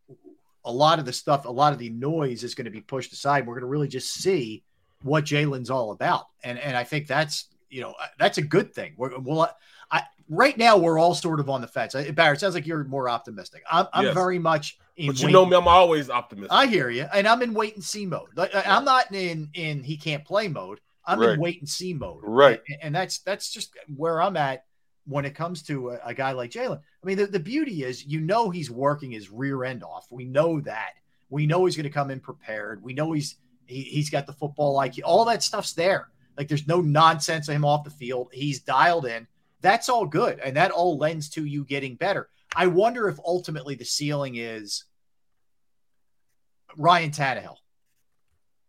a lot of the stuff, a lot of the noise is going to be pushed aside. We're going to really just see what Jalen's all about, and and I think that's you know uh, that's a good thing. We're, well, I right now we're all sort of on the fence. I- Barrett, sounds like you're more optimistic. I'm, I'm Yes. very much. In But you know me, I'm always optimistic. I hear you, and I'm in wait and see mode. Like, I- I'm not in in he can't play mode. I'm Right. in wait and see mode. Right. And, and that's that's just where I'm at when it comes to a, a guy like Jalen. I mean, the, the beauty is you know he's working his rear end off. We know that. We know he's going to come in prepared. We know he's he, he's got the football IQ. All that stuff's there. Like there's no nonsense of him off the field. He's dialed in. That's all good, and that all lends to you getting better. I wonder if ultimately the ceiling is Ryan Tannehill,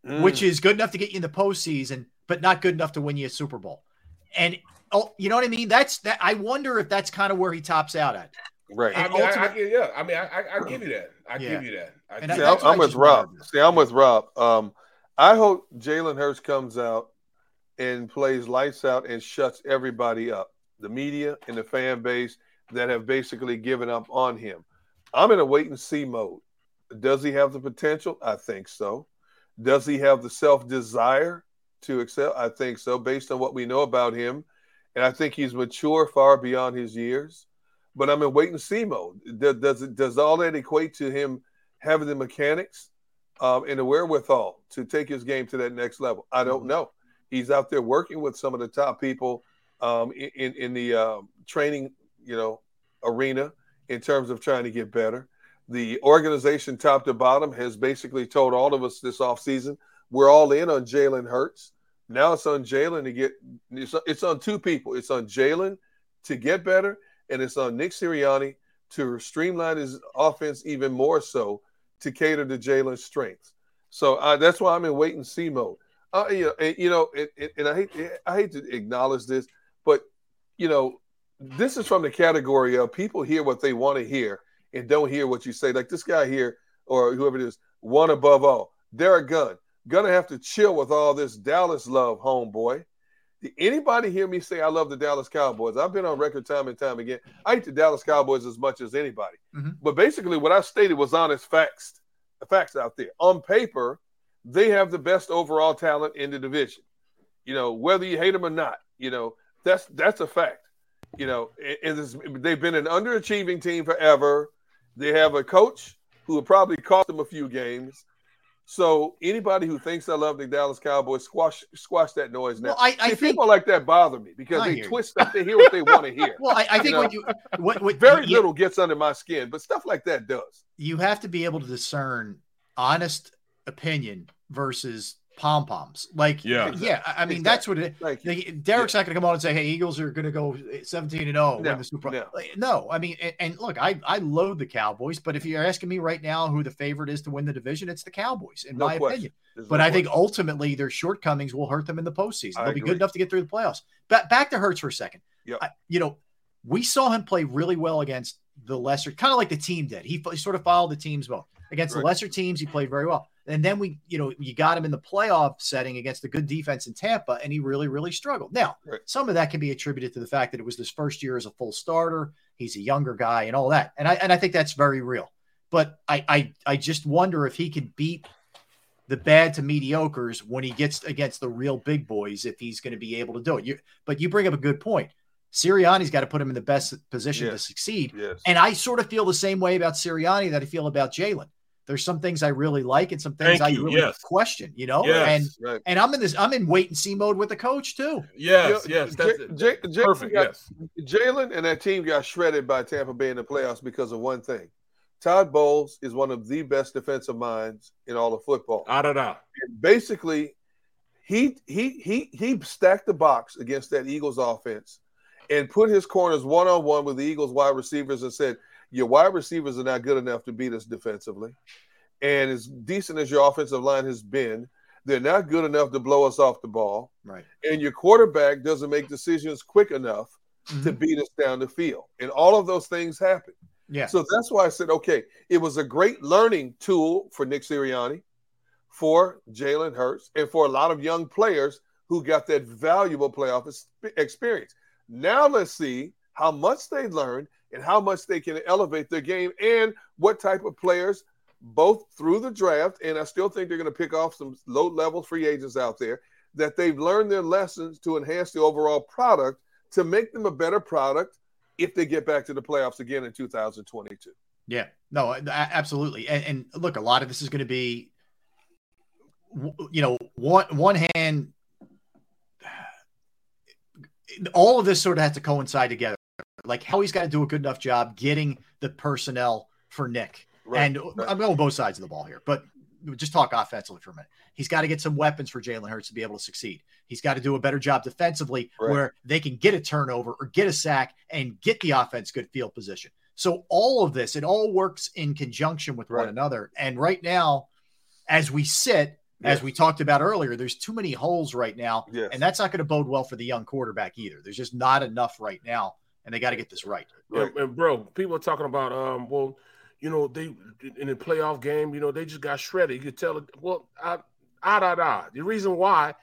Mm. which is good enough to get you in the postseason, but not good enough to win you a Super Bowl. And oh, you know what I mean? That's that. I wonder if that's kind of where he tops out at. Right. I And mean, I, I, yeah, I mean, I, I, I give you that. I Yeah. give you that. I, See, I'm, I'm with Rob. See, I'm with Rob. Um, I hope Jalen Hurts comes out and plays lights out and shuts everybody up, the media and the fan base that have basically given up on him. I'm in a wait and see mode. Does he have the potential? I think so. Does he have the self desire to excel? I think so, based on what we know about him. And I think he's mature far beyond his years. But I'm in wait and see mode. Does, does, it, does all that equate to him having the mechanics um, and the wherewithal to take his game to that next level? I don't know. He's out there working with some of the top people um, in, in, the uh, training, you know, arena in terms of trying to get better. The organization, top to bottom, has basically told all of us this offseason we're all in on Jalen Hurts. Now it's on Jalen to get. It's, it's on two people. It's on Jalen to get better, and it's on Nick Sirianni to streamline his offense even more so to cater to Jalen's strengths. So uh, that's why I'm in wait and see mode. Uh, you know, and, you know, and, I hate I hate to acknowledge this, but you know, this is from the category of people hear what they want to hear and don't hear what you say. Like this guy here or whoever it is, one above all. Derrick Gunn gonna have to chill with all this Dallas love, homeboy. Did anybody hear me say I love the Dallas Cowboys? I've been on record time and time again. I hate the Dallas Cowboys as much as anybody. Mhm. But basically, what I stated was honest facts. The facts out there. On paper, they have the best overall talent in the division. You know, whether you hate them or not, you know, that's that's a fact. You know, and they've been an underachieving team forever. They have a coach who will probably cost them a few games. So anybody who thinks I love the Dallas Cowboys, squash squash that noise now. Well, I- I See, think- people like that bother me because they twist up. They hear what they want to hear. Well, I, I think know? what you what, what Very you, little gets under my skin, but stuff like that does. you have to be able to discern honest opinion versus pom poms. Like, Yeah. yeah. I I mean, that's what it. Thank you. Like, Derrick's not going to come on and say, "Hey, Eagles are going to go 17 and 0 No, win the Super Bowl." no. Like, no, I mean, and, and look, I I loathe the Cowboys, but if you're asking me right now who the favorite is to win the division, it's the Cowboys, in No my question. opinion. There's But no I think ultimately their shortcomings will hurt them in the postseason. I They'll be good enough to get through the playoffs. But back to Hurts for a second. Yep. I- you know, we saw him play really well against the lesser, kind of like the team did. He, he sort of followed the teams well against the lesser teams. He played very well, and then we, you know, you got him in the playoff setting against a good defense in Tampa, and he really, really struggled. Now, Right. some of that can be attributed to the fact that it was his first year as a full starter. He's a younger guy, and all that, and I and I think that's very real. But I I I just wonder if he can beat the bad to mediocres when he gets against the real big boys if he's going to be able to do it. You, but you bring up a good point. Sirianni's got to put him in the best position to succeed. Yes. And I sort of feel the same way about Sirianni that I feel about Jalen. There's some things I really like and some things Thank I you. really Yes. question, you know? Yes. And Right. and I'm in this, I'm in wait and see mode with the coach too. Yes, Yeah, yes, that's J- it. J- Jalen perfect. got- Yes, Jalen and that team got shredded by Tampa Bay in the playoffs because of one thing. Todd Bowles is one of the best defensive minds in all of football. I don't know. And basically, he he he he stacked the box against that Eagles offense and put his corners one on one with the Eagles wide receivers and said, "Your wide receivers are not good enough to beat us defensively, and as decent as your offensive line has been, they're not good enough to blow us off the ball, Right. and your quarterback doesn't make decisions quick enough to mm-hmm. beat us down the field, and all of those things happen." Yeah. So that's why I said, okay, it was a great learning tool for Nick Sirianni, for Jalen Hurts, and for a lot of young players who got that valuable playoff experience. Now let's see how much they learned and how much they can elevate their game and what type of players both through the draft and I still think they're going to pick off some low level free agents out there that they've learned their lessons to enhance the overall product to make them a better product if they get back to the playoffs again in 2022. Yeah, no, absolutely. And, and look, a lot of this is going to be, you know, one one hand. All of this sort of has to coincide together. Like Howie's got to do a good enough job getting the personnel for Nick. Right, and right. I'm going both sides of the ball here, but just talk offensively for a minute. He's got to get some weapons for Jalen Hurts to be able to succeed. He's got to do a better job defensively right. where they can get a turnover or get a sack and get the offense good field position. So all of this, it all works in conjunction with one another. And right now, as we sit, yes. as we talked about earlier, there's too many holes right now. Yes. And that's not going to bode well for the young quarterback either. There's just not enough right now. And they got to get this right. right. And, and, bro, people are talking about, um, well, you know, they in the playoff game, you know, they just got shredded. You could tell it. Well, I, ah, da, da. The reason why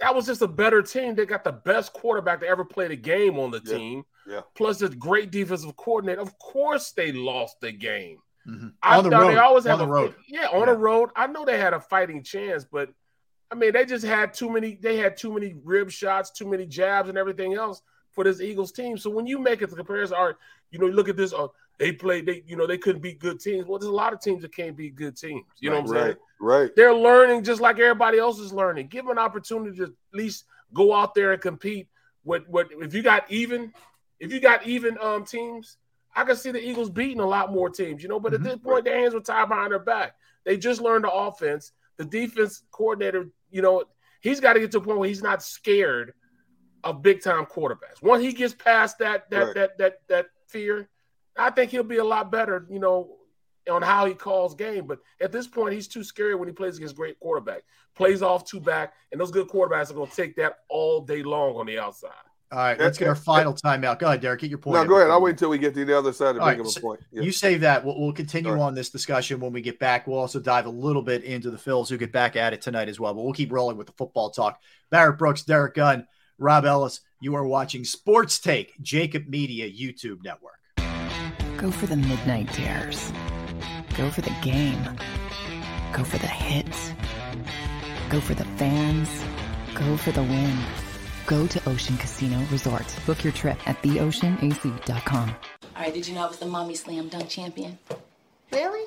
that was just a better team. They got the best quarterback to ever play the game on the yeah. team. Yeah. Plus, the great defensive coordinator. Of course, they lost the game. Mm-hmm. I the road. they always on have the a, road. Yeah, on yeah. the road. I know they had a fighting chance, but I mean, they just had too many. They had too many rib shots, too many jabs, and everything else for this Eagles team. So when you make it the comparison, are you know, look at this. Uh, they played. They you know they couldn't beat good teams. Well, there's a lot of teams that can't beat good teams. You know what I'm right, saying? Right. They're learning just like everybody else is learning. Give them an opportunity to at least go out there and compete. With what if you got even, if you got even um teams, I can see the Eagles beating a lot more teams. You know, but mm-hmm. at this point, their hands were tied behind their back. They just learned the offense. The defense coordinator, you know, he's got to get to a point where he's not scared of big time quarterbacks. Once he gets past that that right. that that that fear, I think he'll be a lot better, you know, on how he calls game. But at this point, he's too scary when he plays against great quarterback. Plays off two back, and those good quarterbacks are going to take that all day long on the outside. All right, let's get our final timeout. Go ahead, Derrick. Get your point. No, go ahead. I'll wait until we get to the other side to make right, a point. Yeah. You save that. We'll, we'll continue right. on this discussion when we get back. We'll also dive a little bit into the Phils who get back at it tonight as well. But we'll keep rolling with the football talk. Barrett Brooks, Derrick Gunn, Rob Ellis. You are watching Sports Take, JAKIB Media YouTube Network. Go for the midnight dares. Go for the game. Go for the hits. Go for the fans. Go for the win. Go to Ocean Casino Resort. Book your trip at theoceanac.com. All right, did you know I was the mommy slam dunk champion? Really?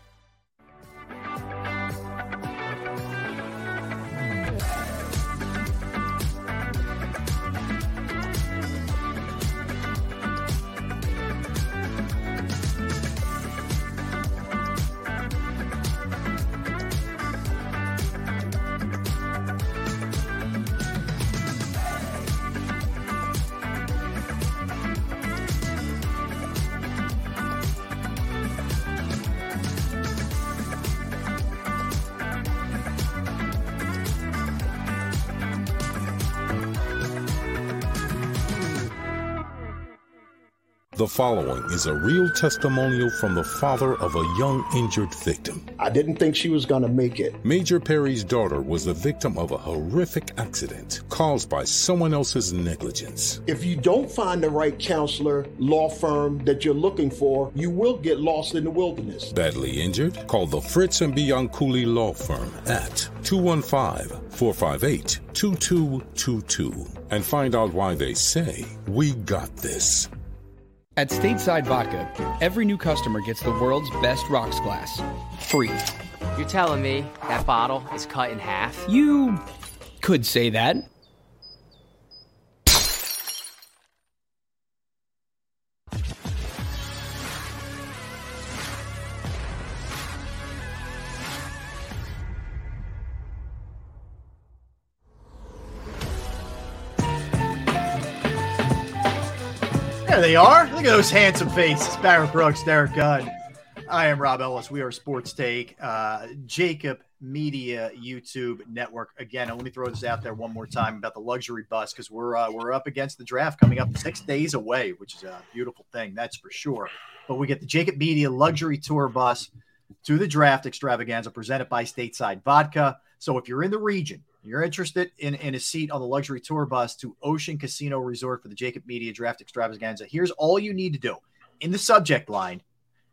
Following is a real testimonial from the father of a young injured victim. I didn't think she was going to make it. Major Perry's daughter was the victim of a horrific accident caused by someone else's negligence. If you don't find the right counselor, law firm that you're looking for, you will get lost in the wilderness. Badly injured? Call the Fritz and Bianculli Law Firm at 215 458 2222 and find out why they say, We got this. At Stateside Vodka, every new customer gets the world's best rocks glass. Free. You're telling me that bottle is cut in half? You could say that. They are. Look at those handsome faces. Barrett Brooks, Derrick Gunn. I am Rob Ellis. We are Sports Take, uh, JAKIB Media YouTube Network. Again, let me throw this out there one more time about the luxury bus because we're uh, we're up against the draft coming up six days away, which is a beautiful thing, that's for sure. But we get the JAKIB Media luxury tour bus to the draft extravaganza presented by Stateside Vodka. So if you're in the region, you're interested in, in a seat on the luxury tour bus to Ocean Casino Resort for the JAKIB Media Draft Extravaganza, here's all you need to do. In the subject line,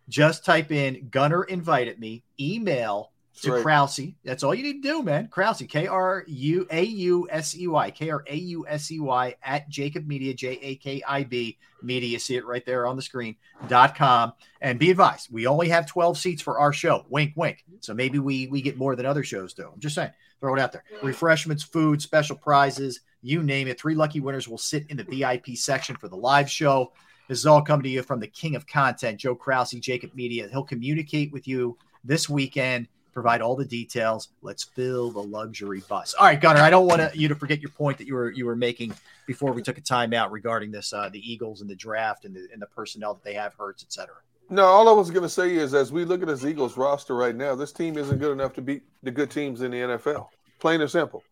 just type in Gunner invited me, email to right. Krause. That's all you need to do, man. Krause, K R U A U S E Y, K R A U S E Y at JAKIB Media, J A K I B Media. You see it right there on the screen, dot com. And be advised, we only have 12 seats for our show. Wink, wink. So maybe we we get more than other shows do. I'm just saying, throw it out there. Refreshments, food, special prizes, you name it. Three lucky winners will sit in the VIP section for the live show. This is all coming to you from the king of content, Joe Krause, JAKIB Media. He'll communicate with you this weekend, provide all the details. Let's fill the luxury bus. All right, Gunner. I don't want you to forget your point that you were you were making before we took a timeout regarding this uh, the Eagles and the draft and the and the personnel that they have, Hurts, et cetera. No, all I was going to say is as we look at this Eagles roster right now, this team isn't good enough to beat the good teams in the NFL. Plain and simple.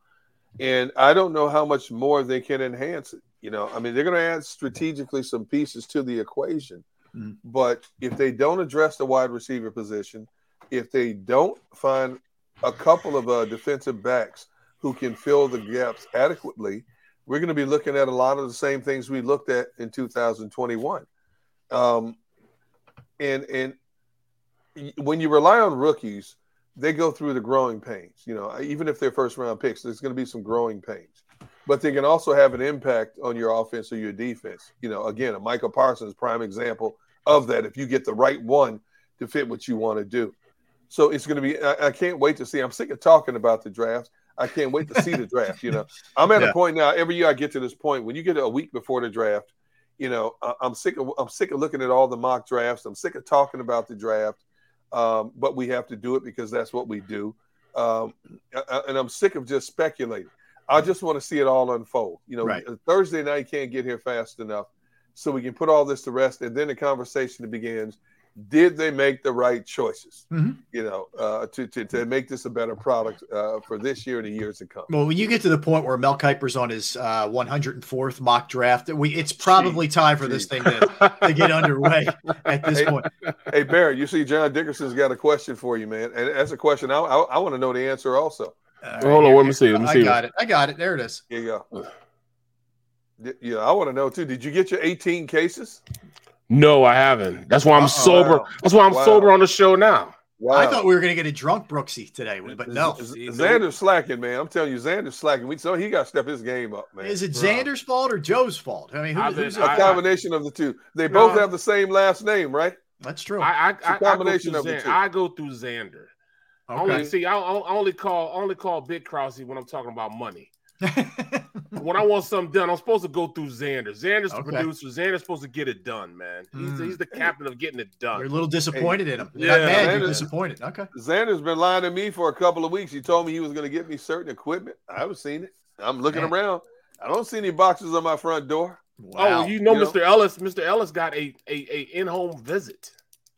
And I don't know how much more they can enhance it. You know, I mean, they're going to add strategically some pieces to the equation. Mhm. But if they don't address the wide receiver position, if they don't find a couple of uh, defensive backs who can fill the gaps adequately, we're going to be looking at a lot of the same things we looked at in 2021. Um, and and when you rely on rookies, they go through the growing pains. You know, even if they're first round picks, there's going to be some growing pains. But they can also have an impact on your offense or your defense. You know, again, a Micah Parsons prime example of that. If you get the right one to fit what you want to do, so it's going to be. I, I can't wait to see. I'm sick of talking about the draft. I can't wait to see the draft. You know, I'm at Yeah. a point now. Every year I get to this point when you get a week before the draft. You know, I'm sick of I'm sick of looking at all the mock drafts. I'm sick of talking about the draft. Um, but we have to do it because that's what we do. Um, and I'm sick of just speculating. I just want to see it all unfold. You know, Right. Thursday night can't get here fast enough, so we can put all this to rest, and then the conversation begins. Did they make the right choices? Mhm. You know, uh, to, to to make this a better product uh, for this year and the years to come. Well, when you get to the point where Mel Kiper's on his uh, 104th mock draft, we it's probably time for this thing to, to get underway at this Hey, point. hey Barrett, you see John Dickerson's got a question for you, man, and that's a question I I, I want to know the answer also. All Hold on, let me see. Let me I see. got it. I got it. There it is. Here you go. Yeah, I want to know too. Did you get your 18 cases? No, I haven't. That's why I'm Uh-oh. sober. Wow. That's why I'm Wow. sober on the show now. Wow. I thought we were going to get a drunk Brooksy today, but no. Xander's slacking, man. I'm telling you, Xander's slacking. We so he got to step his game up, man. Is it Xander's fault or Joe's fault? I mean, who, I've who's been- a? I- combination of the two? They both No. have the same last name, right? That's true. I I, a I, I, go combination through of the Xan- two. I go through Xander. Okay. Only see, I, I only call only call Big Krause when I'm talking about money. When I want something done, I'm supposed to go through Xander. Xander's the Okay. producer. Xander's supposed to get it done, man. He's, Mm. he's the captain of getting it done. You're a little disappointed in him. You're Yeah, not mad. You're disappointed. Okay. Xander's been lying to me for a couple of weeks. He told me he was going to get me certain equipment. I haven't seen it. I'm looking Man. around. I don't see any boxes on my front door. Wow. Oh, you know, You know? Mr. Ellis. Mr. Ellis got a a, a in home visit.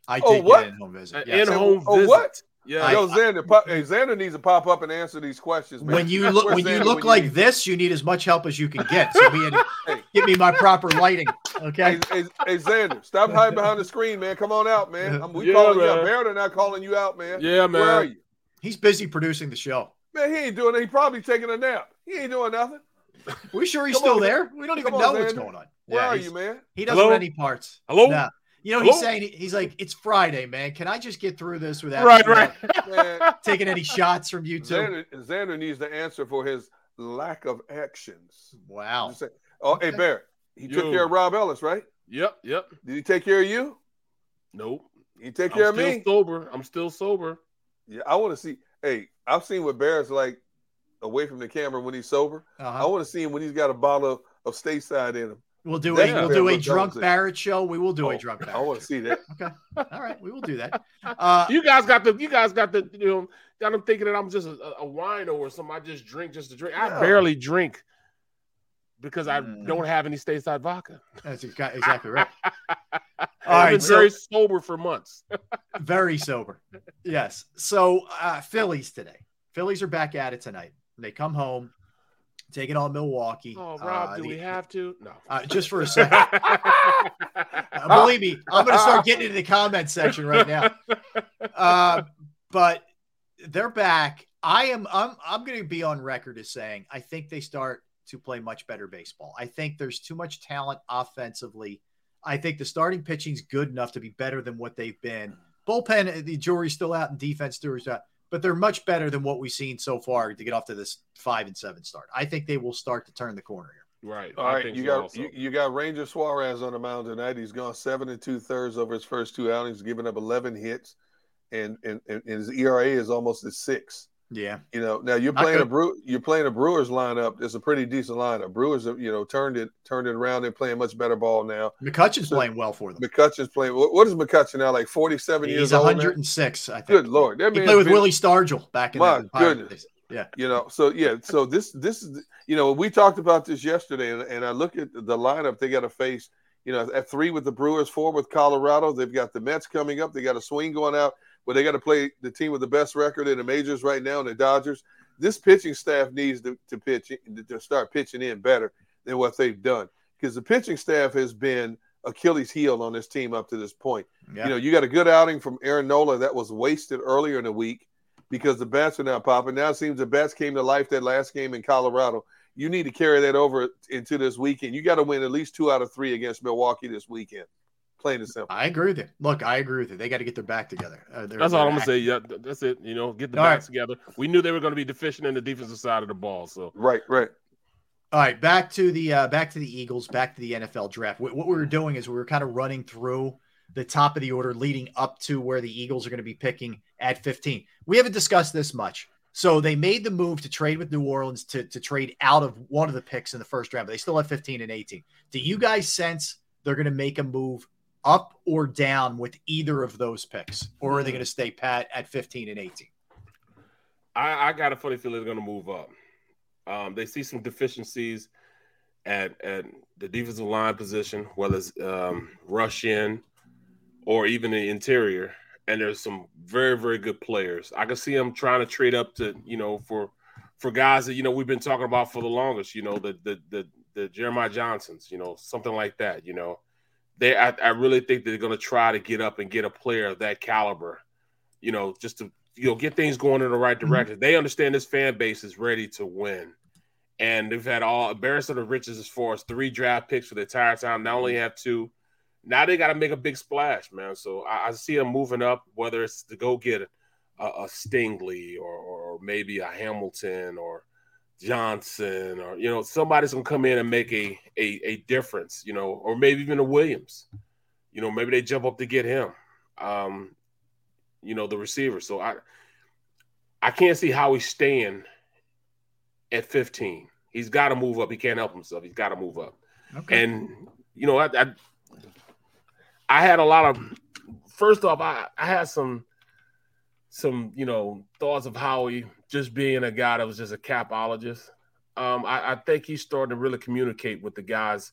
I Oh, did what? get in home visit. Yes. in home visit. Oh, visit. what? Yeah. Yo, Xander, pop, hey, Xander needs to pop up and answer these questions, man. When you look Where's when you look when like need- this, you need as much help as you can get. So be in, Hey. give me my proper lighting. Okay. Hey, hey, hey, Xander, stop hiding behind the screen, man. Come on out, man. I'm, we Yeah, calling you man. out. Barrett and I calling you out, man. Yeah, man. Where are man. you? He's busy producing the show. Man, he ain't doing it. He probably taking a nap. He ain't doing nothing. We sure he's Come still on, there? We don't even Come know on, what's going on. Where Yeah, are you, man? He doesn't Hello? want any parts. Hello? Nah. You know, he's Hello? saying he's like, it's Friday, man. Can I just get through this without Right, you know, right. Taking any shots from you two? Xander, Xander needs to answer for his lack of actions. Wow. Say- Oh, hey, Barrett, he took care of Rob Ellis, right? Yep, yep. Did he take care of you? Nope. He take I'm care of still me? sober. I'm still sober. Yeah, I want to see. Hey, I've seen what Barrett's like away from the camera when he's sober. Uh-huh. I want to see him when he's got a bottle of, of stateside in him. We'll do That's a we'll do a drunk. Barrett show. We will do Oh, a drunk Barrett. I want to see that. Okay. All right, we will do that. Uh, you guys got the you guys got the you know got them thinking that I'm just a, a wino or something. I just drink just to drink. I No. barely drink because I Mm. don't have any stateside vodka. that's exactly right. All I've been so- very sober for months. Very sober. Yes. So uh, Phillies today. Phillies are back at it tonight. They come home, taking on Milwaukee. Oh, Rob, Uh, do the- we have to? No. uh, just for a second. Uh, believe me, I'm going to start getting into the comment section right now. Uh, but they're back. I am. I'm. I'm going to be on record as saying I think they start to play much better baseball. I think there's too much talent offensively. I think the starting pitching's good enough to be better than what they've been. Bullpen, the jury's still out, and defense jury's out, but they're much better than what we've seen so far to get off to this five and seven start. I think they will start to turn the corner here. Right. All I right, you so got you, you got Ranger Suarez on the mound tonight. He's gone seven and two thirds over his first two outings, giving up eleven hits, and and, and his ERA is almost at six. Yeah. You know, now you're playing a brew, you're playing a Brewers lineup. It's a pretty decent lineup. Brewers, have, you know, turned it turned it around. They're playing much better ball now. McCutchen's So- playing well for them. McCutchen's playing. What, what is McCutchen now? Like forty seven years He's old. now? 106, I think. Good lord, that He played with been- Willie Stargell back in My the goodness. days. Yeah. You know, so yeah, so this this is you know we talked about this yesterday, and, and I look at the lineup they got to face. You know, at three with the Brewers, four with Colorado. They've got the Mets coming up. They got a swing going out, but they got to play the team with the best record in the majors right now, the Dodgers. This pitching staff needs to, to pitch to start pitching in better than what they've done because the pitching staff has been Achilles' heel on this team up to this point. Yeah. You know, you got a good outing from Aaron Nola that was wasted earlier in the week because the bats are now popping. Now it seems the bats came to life that last game in Colorado. You need to carry that over into this weekend. You got to win at least two out of three against Milwaukee this weekend. Plain and simple. I agree with you. Look, I agree with you. They got to get their back together. Uh, they're- That's all they're I'm gonna say. Yeah, that's it. You know, get the All backs right. together. We knew they were going to be deficient in the defensive side of the ball. So Right, right. All right, back to the uh, back to the Eagles, back to the NFL draft. What, what we were doing is we were kind of running through the top of the order, leading up to where the Eagles are going to be picking at 15. We haven't discussed this much. So they made the move to trade with New Orleans to, to trade out of one of the picks in the first round, but they still have 15 and 18. Do you guys sense they're going to make a move up or down with either of those picks, or are they going to stay pat at 15 and 18? I, I got a funny feeling they're going to move up. Um, they see some deficiencies at at the defensive line position, whether it's um, rush in or even the interior. And there's some very very good players. I can see them trying to trade up to you know for for guys that you know we've been talking about for the longest. You know the the the, the Jermaine Johnsons. You know something like that. You know they I, I really think they're going to try to get up and get a player of that caliber. You know just to you know get things going in the right mm-hmm. direction. They understand this fan base is ready to win, and they've had all embarrassment of riches as far as three draft picks for the entire time. Not only have two, now they got to make a big splash, man. So I, I see them moving up, whether it's to go get a, a Stingley or, or maybe a Hamilton or Johnson or you know somebody's gonna come in and make a, a a difference, you know, or maybe even a Williams. You know, maybe they jump up to get him. Um, you know, the receiver. So I I can't see how he's staying at 15. He's got to move up. He can't help himself. He's got to move up. Okay. And you know, I, I I had a lot of first off, I, I had some some, you know, thoughts of Howie just being a guy that was just a capologist. Um, I, I think he's starting to really communicate with the guys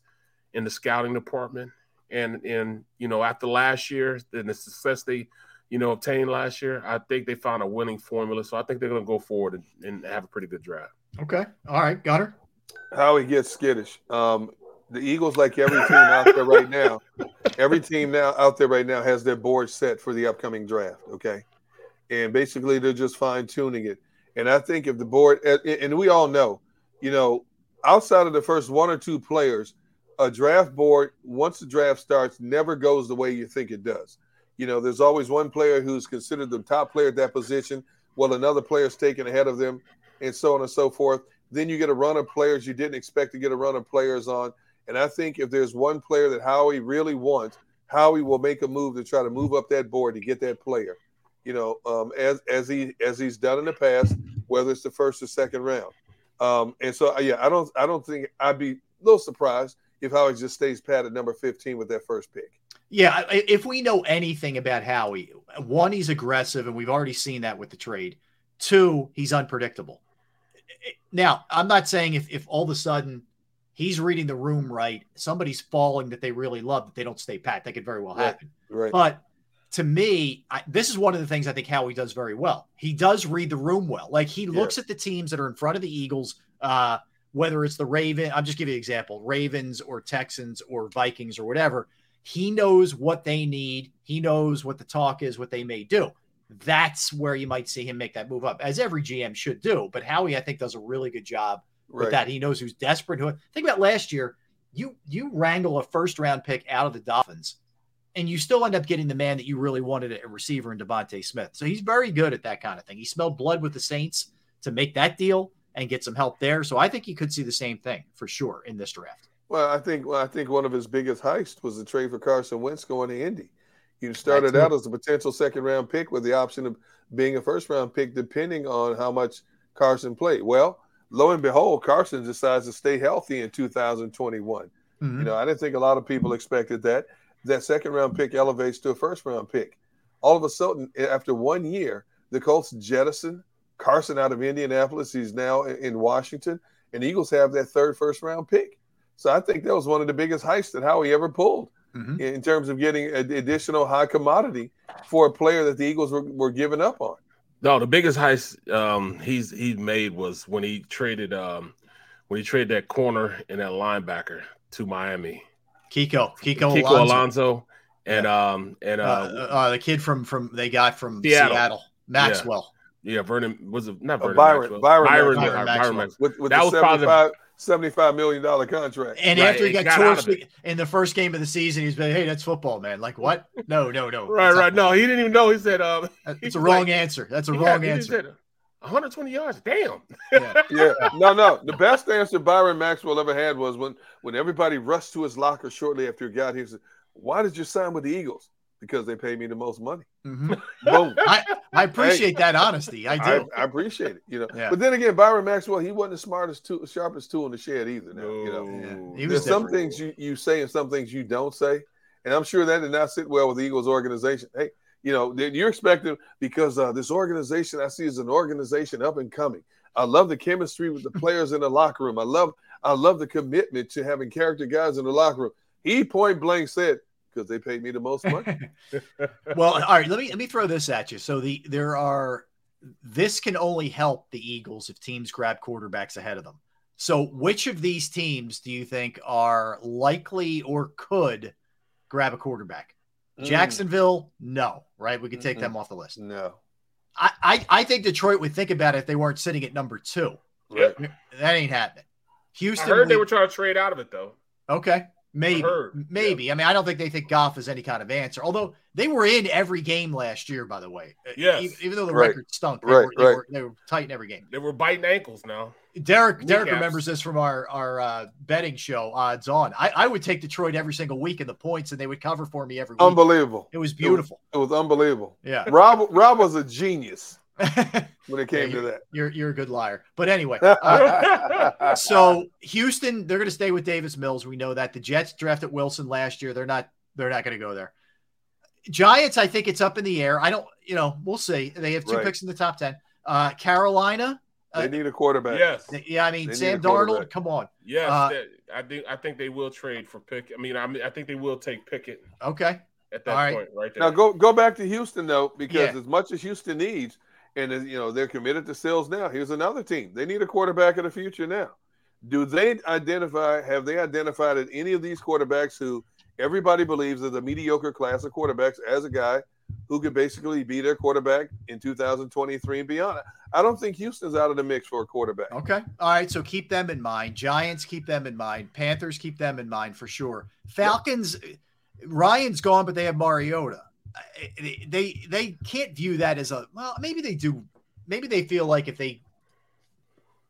in the scouting department. And and you know, after last year and the success they, you know, obtained last year, I think they found a winning formula. So I think they're gonna go forward and, and have a pretty good draft. Okay. All right. Got her. How he gets skittish. Um, the Eagles, like every team out there right now, every team now out there right now has their board set for the upcoming draft. Okay, and basically they're just fine tuning it. And I think if the board, and we all know, you know, outside of the first one or two players, a draft board once the draft starts never goes the way you think it does. You know, there's always one player who's considered the top player at that position, while another player is taken ahead of them, and so on and so forth. Then you get a run of players you didn't expect to get a run of players on. And I think if there's one player that Howie really wants, Howie will make a move to try to move up that board to get that player. You know, um, as as he as he's done in the past, whether it's the first or second round. Um, and so, yeah, I don't I don't think I'd be a little surprised if Howie just stays pat at number 15 with that first pick. Yeah, if we know anything about Howie, one, he's aggressive, and we've already seen that with the trade. Two, he's unpredictable. Now, I'm not saying if, if all of a sudden he's reading the room right, somebody's falling that they really love that they don't stay pat. That could very well happen. Right. right. But to me, I, this is one of the things I think Howie does very well. He does read the room well. Like he looks yeah. at the teams that are in front of the Eagles, uh, whether it's the Raven, I'm just giving you an example, Ravens or Texans or Vikings or whatever. He knows what they need. He knows what the talk is, what they may do. That's where you might see him make that move up, as every GM should do. But Howie, I think, does a really good job with that. He knows who's desperate. Who think about last year. You you wrangle a first round pick out of the Dolphins, and you still end up getting the man that you really wanted a receiver in DeVonta Smith. So he's very good at that kind of thing. He smelled blood with the Saints to make that deal and get some help there. So I think you could see the same thing for sure in this draft. Well, I think well, I think one of his biggest heists was the trade for Carson Wentz going to Indy. You started out as a potential second round pick with the option of being a first round pick, depending on how much Carson played. Well, lo and behold, Carson decides to stay healthy in 2021. Mm-hmm. You know, I didn't think a lot of people expected that. That second round pick elevates to a first round pick. All of a sudden, after one year, the Colts jettison Carson out of Indianapolis. He's now in Washington, and Eagles have that third first round pick. So I think that was one of the biggest heists that Howie ever pulled mm-hmm. in terms of getting additional high commodity for a player that the Eagles were, were giving up on. No, the biggest heist um, he's he made was when he traded um, when he traded that corner and that linebacker to Miami. Kiko, Kiko, Kiko Alonso, Alonso and yeah. um and uh, uh, uh, the kid from from they got from Seattle, Seattle Maxwell. Yeah. yeah. Vernon was it not uh, Vernon Byron, Maxwell. Byron, Byron, Byron, Byron, Maxwell. With, with that was 75, probably $75 million contract. And right, after he got, got torched in the first game of the season, he's been, hey, that's football, man. Like, what? No, no, no. right, right. No, he didn't even know. He said, um, it's a wrong like, answer. That's a yeah, wrong answer. Said, 120 yards. Damn. Yeah. yeah. No, no. The best answer Byron Maxwell ever had was when when everybody rushed to his locker shortly after he got here. He said, Why did you sign with the Eagles? because they pay me the most money. Mm-hmm. Boom. I, I appreciate hey, that honesty. I do. I, I, appreciate it. You know. Yeah. But then again, Byron Maxwell, he wasn't the smartest tool, sharpest tool in the shed either. Now, no. you know. Yeah. There's some things you, you say and some things you don't say. And I'm sure that did not sit well with the Eagles organization. Hey, you know, you're expecting because uh, this organization I see is an organization up and coming. I love the chemistry with the players in the locker room. I love I love the commitment to having character guys in the locker room. He point blank said, because they paid me the most money. well, all right, let me let me throw this at you. So the there are this can only help the Eagles if teams grab quarterbacks ahead of them. So which of these teams do you think are likely or could grab a quarterback? Mm. Jacksonville, no, right? We could take mm them off the list. No. I, I, I think Detroit would think about it if they weren't sitting at number two. Right. That ain't happening. Houston. I heard we, they were trying to trade out of it though. Okay. Maybe, maybe. Yeah. I mean, I don't think they think Goff is any kind of answer. Although they were in every game last year, by the way. Yes. Even, even though the right. record stunk, they, right, were, they, right. were, they were tight in every game. They were biting ankles now. Derrick, Derrick remembers this from our our uh, betting show, odds on. I, I would take Detroit every single week in the points, and they would cover for me every week. Unbelievable! It was beautiful. It was, it was unbelievable. Yeah, Rob Rob was a genius when it came yeah, to that. You're you're a good liar. But anyway, uh, so Houston, they're going to stay with Davis Mills. We know that the Jets drafted Wilson last year. They're not they're not going to go there. Giants, I think it's up in the air. I don't, you know, we'll see. They have two right. picks in the top ten. Uh, Carolina. Uh, they need a quarterback. Yes. Yeah, I mean they Sam Darnold. Come on. Yes, uh, I think I think they will trade for pick. I mean, I mean, I think they will take Pickett. Okay. At that All point, right there. Now go go back to Houston though, because yeah. as much as Houston needs, and you know they're committed to sales now. Here's another team. They need a quarterback of the future now. Do they identify? Have they identified that any of these quarterbacks who everybody believes is a mediocre class of quarterbacks as a guy who could basically be their quarterback in 2023 and beyond? I don't think Houston's out of the mix for a quarterback. Okay. All right. So keep them in mind. Giants keep them in mind. Panthers keep them in mind for sure. Falcons, Ryan's gone, but they have Mariota. They, they they can't view that as a well. Maybe they do. Maybe they feel like if they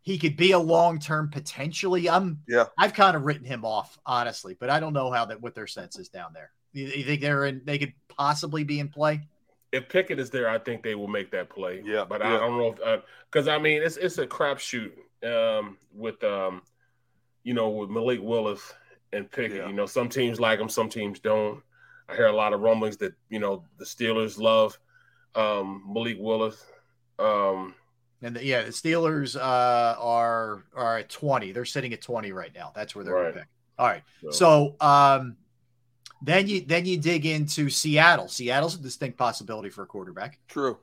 he could be a long term potentially. I'm yeah. I've kind of written him off honestly, but I don't know how that what their sense is down there. You, you think they're in? They could possibly be in play. If Pickett is there, I think they will make that play. Yeah, but yeah. I don't know if because I mean it's it's a crapshoot um, with um, you know with Malik Willis and Pickett. Yeah. You know, some teams like him, some teams don't. I hear a lot of rumblings that you know the Steelers love um, Malik Willis. Um, And the, yeah, the Steelers uh, are are at twenty. They're sitting at twenty right now. That's where they're Right. pick. All right. So- So um, then you then you dig into Seattle. Seattle's a distinct possibility for a quarterback. True.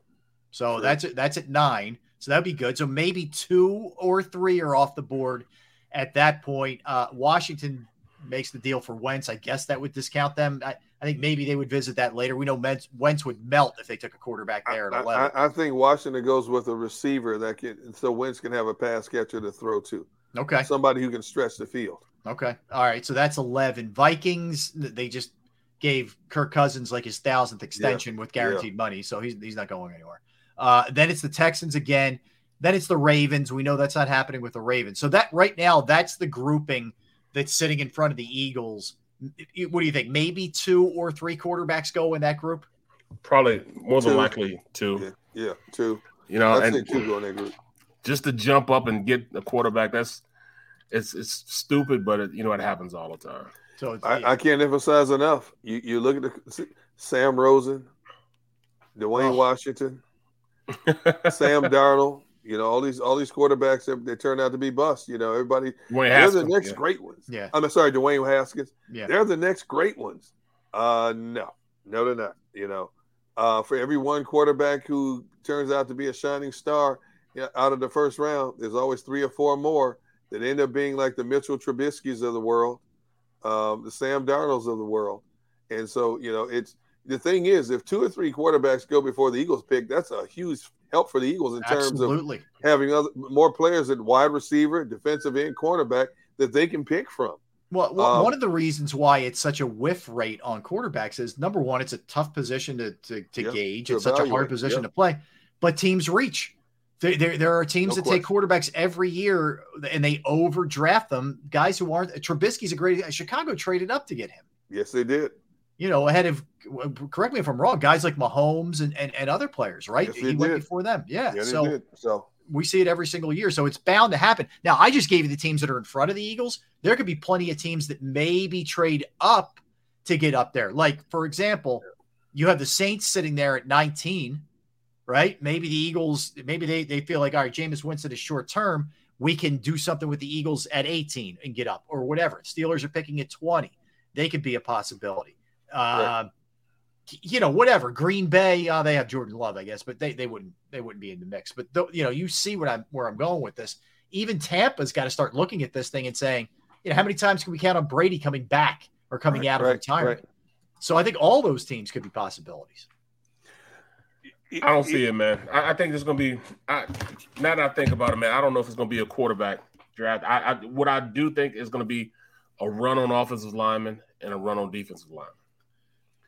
So True. that's that's at nine. So that'd be good. So maybe two or three are off the board at that point. Uh, Washington makes the deal for Wentz. I guess that would discount them. I, I think maybe they would visit that later. We know Wentz, Wentz would melt if they took a quarterback there at I, eleven. I, I think Washington goes with a receiver that can, so Wentz can have a pass catcher to throw to. okay. Somebody who can stretch the field. Okay. All right. So that's 11. Vikings, they just gave Kirk Cousins like his thousandth extension with guaranteed money. So he's, he's not going anywhere. Uh, then it's the Texans again. Then it's the Ravens. We know that's not happening with the Ravens. So that right now, that's the grouping that's sitting in front of the Eagles. What do you think? Maybe two or three quarterbacks go in that group? probably more than Two. likely two. Yeah, yeah, two. You know, I'd and say two go in that group. just to jump up and get a quarterback, that's it's it's stupid, but it, you know it happens all the time. So it's, I, I can't emphasize enough. You you look at the Sam Rosen, Dwayne Oh. Washington, Sam Darnold. You know all these all these quarterbacks that they turned out to be bust. You know everybody. Dwayne they're the next yeah. great ones. Yeah. I'm sorry, Dwayne Haskins. Yeah. They're the next great ones. Uh, no, no, they're not. You know, uh, for every one quarterback who turns out to be a shining star yeah, out of the first round, there's always three or four more that end up being like the Mitchell Trubisky's of the world, um, the Sam Darnolds of the world. And so, you know, it's the thing is, if two or three quarterbacks go before the Eagles pick, that's a huge help for the Eagles in terms Absolutely. of having other more players at wide receiver, defensive end, cornerback that they can pick from. Well, Um, one of the reasons why it's such a whiff rate on quarterbacks is number one, it's a tough position to to, to Yeah, gauge. to It's such a hard position yeah. to play, but teams reach. There, there, there are teams No that take quarterbacks every year and they overdraft them. Guys who aren't Trubisky's a great. Chicago traded up to get him. Yes, they did. You know, ahead of. Correct me if I'm wrong. Guys like Mahomes and and, and other players, right? Yes, he they went before them. Yeah. Yeah, so. So we see it every single year. So it's bound to happen. Now, I just gave you the teams that are in front of the Eagles. There could be plenty of teams that maybe trade up to get up there. Like, for example, you have the Saints sitting there at 19, right? Maybe the Eagles, maybe they, they feel like, all right, Jameis Winston is short term. We can do something with the Eagles at 18 and get up or whatever. Steelers are picking at 20. They could be a possibility. Uh, you know, whatever. Green Bay, uh, they have Jordan Love, I guess, but they, they wouldn't they wouldn't be in the mix. But th- you know, you see what I'm where I'm going with this. Even Tampa's got to start looking at this thing and saying, you know, how many times can we count on Brady coming back or coming Right, out of right, retirement? So I think all those teams could be possibilities. I don't see it, man. I, I think it's gonna be. I, now that I think about it, man, I don't know if it's gonna be a quarterback draft. I, I what I do think is gonna be a run on offensive lineman and a run on defensive lineman.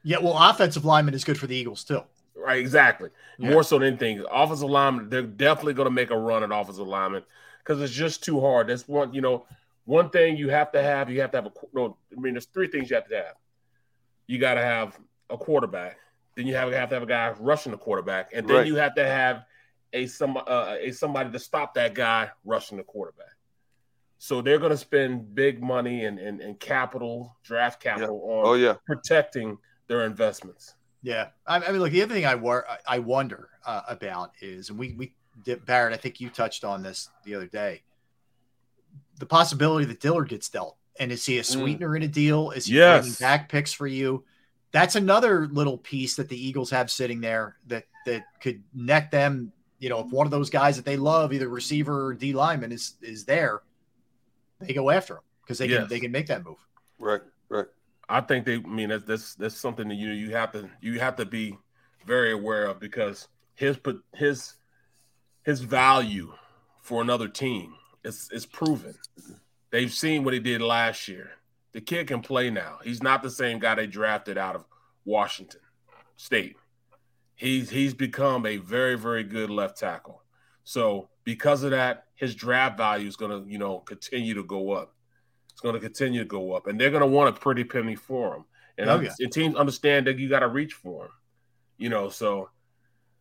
Yeah, well, offensive lineman is good for the Eagles too. Right, exactly. Yeah. More so than anything, offensive lineman. They're definitely going to make a run at offensive lineman because it's just too hard. That's one, you know, one thing you have to have. You have to have a. No, I mean, there's three things you have to have. You got to have a quarterback. Then you have, have to have a guy rushing the quarterback, and then Right. you have to have a some uh, a somebody to stop that guy rushing the quarterback. So they're going to spend big money and, and, and capital, draft capital on Oh, yeah. protecting their investments. Yeah, I, I mean, look, the other thing I wor- I wonder uh, about is, and we we did, Barrett, I think you touched on this the other day, the possibility that Dillard gets dealt, and is he a sweetener in a deal? Is he Yes. bringing back picks for you? That's another little piece that the Eagles have sitting there that that could net them. You know, if one of those guys that they love, either receiver or D lineman, is is there, they go after him because they can they can make that move. Right, right. I think they. I mean, that's that's that's something that you you have to you have to be very aware of because his pot- his his value for another team is is proven. They've seen what he did last year. The kid can play now. He's not the same guy they drafted out of Washington State. He's he's become a very very good left tackle. So because of that, his draft value is going to you know continue to go up. It's going to continue to go up, and they're going to want a pretty penny for him. And, Oh, yeah. and teams understand that you got to reach for him. You know, so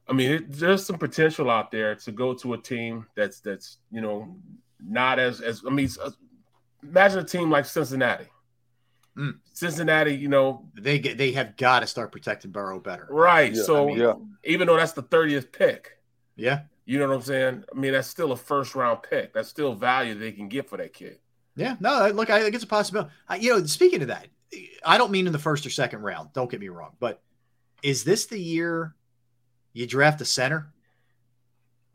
I mean, it, there's some potential out there to go to a team that's that's you know not as as I mean, imagine a team like Cincinnati. Mm. Cincinnati, you know, They get they have got to start protecting Burrow better. right? Yeah, so I mean- Yeah. even though that's the 30th pick, Yeah, you know what I'm saying? I mean, that's still a first round pick. That's still value they can get for that kid. yeah. No, look, I think it's a possibility. I, you know, speaking of that, I don't mean in the first or second round. Don't get me wrong, but is this the year you draft a center?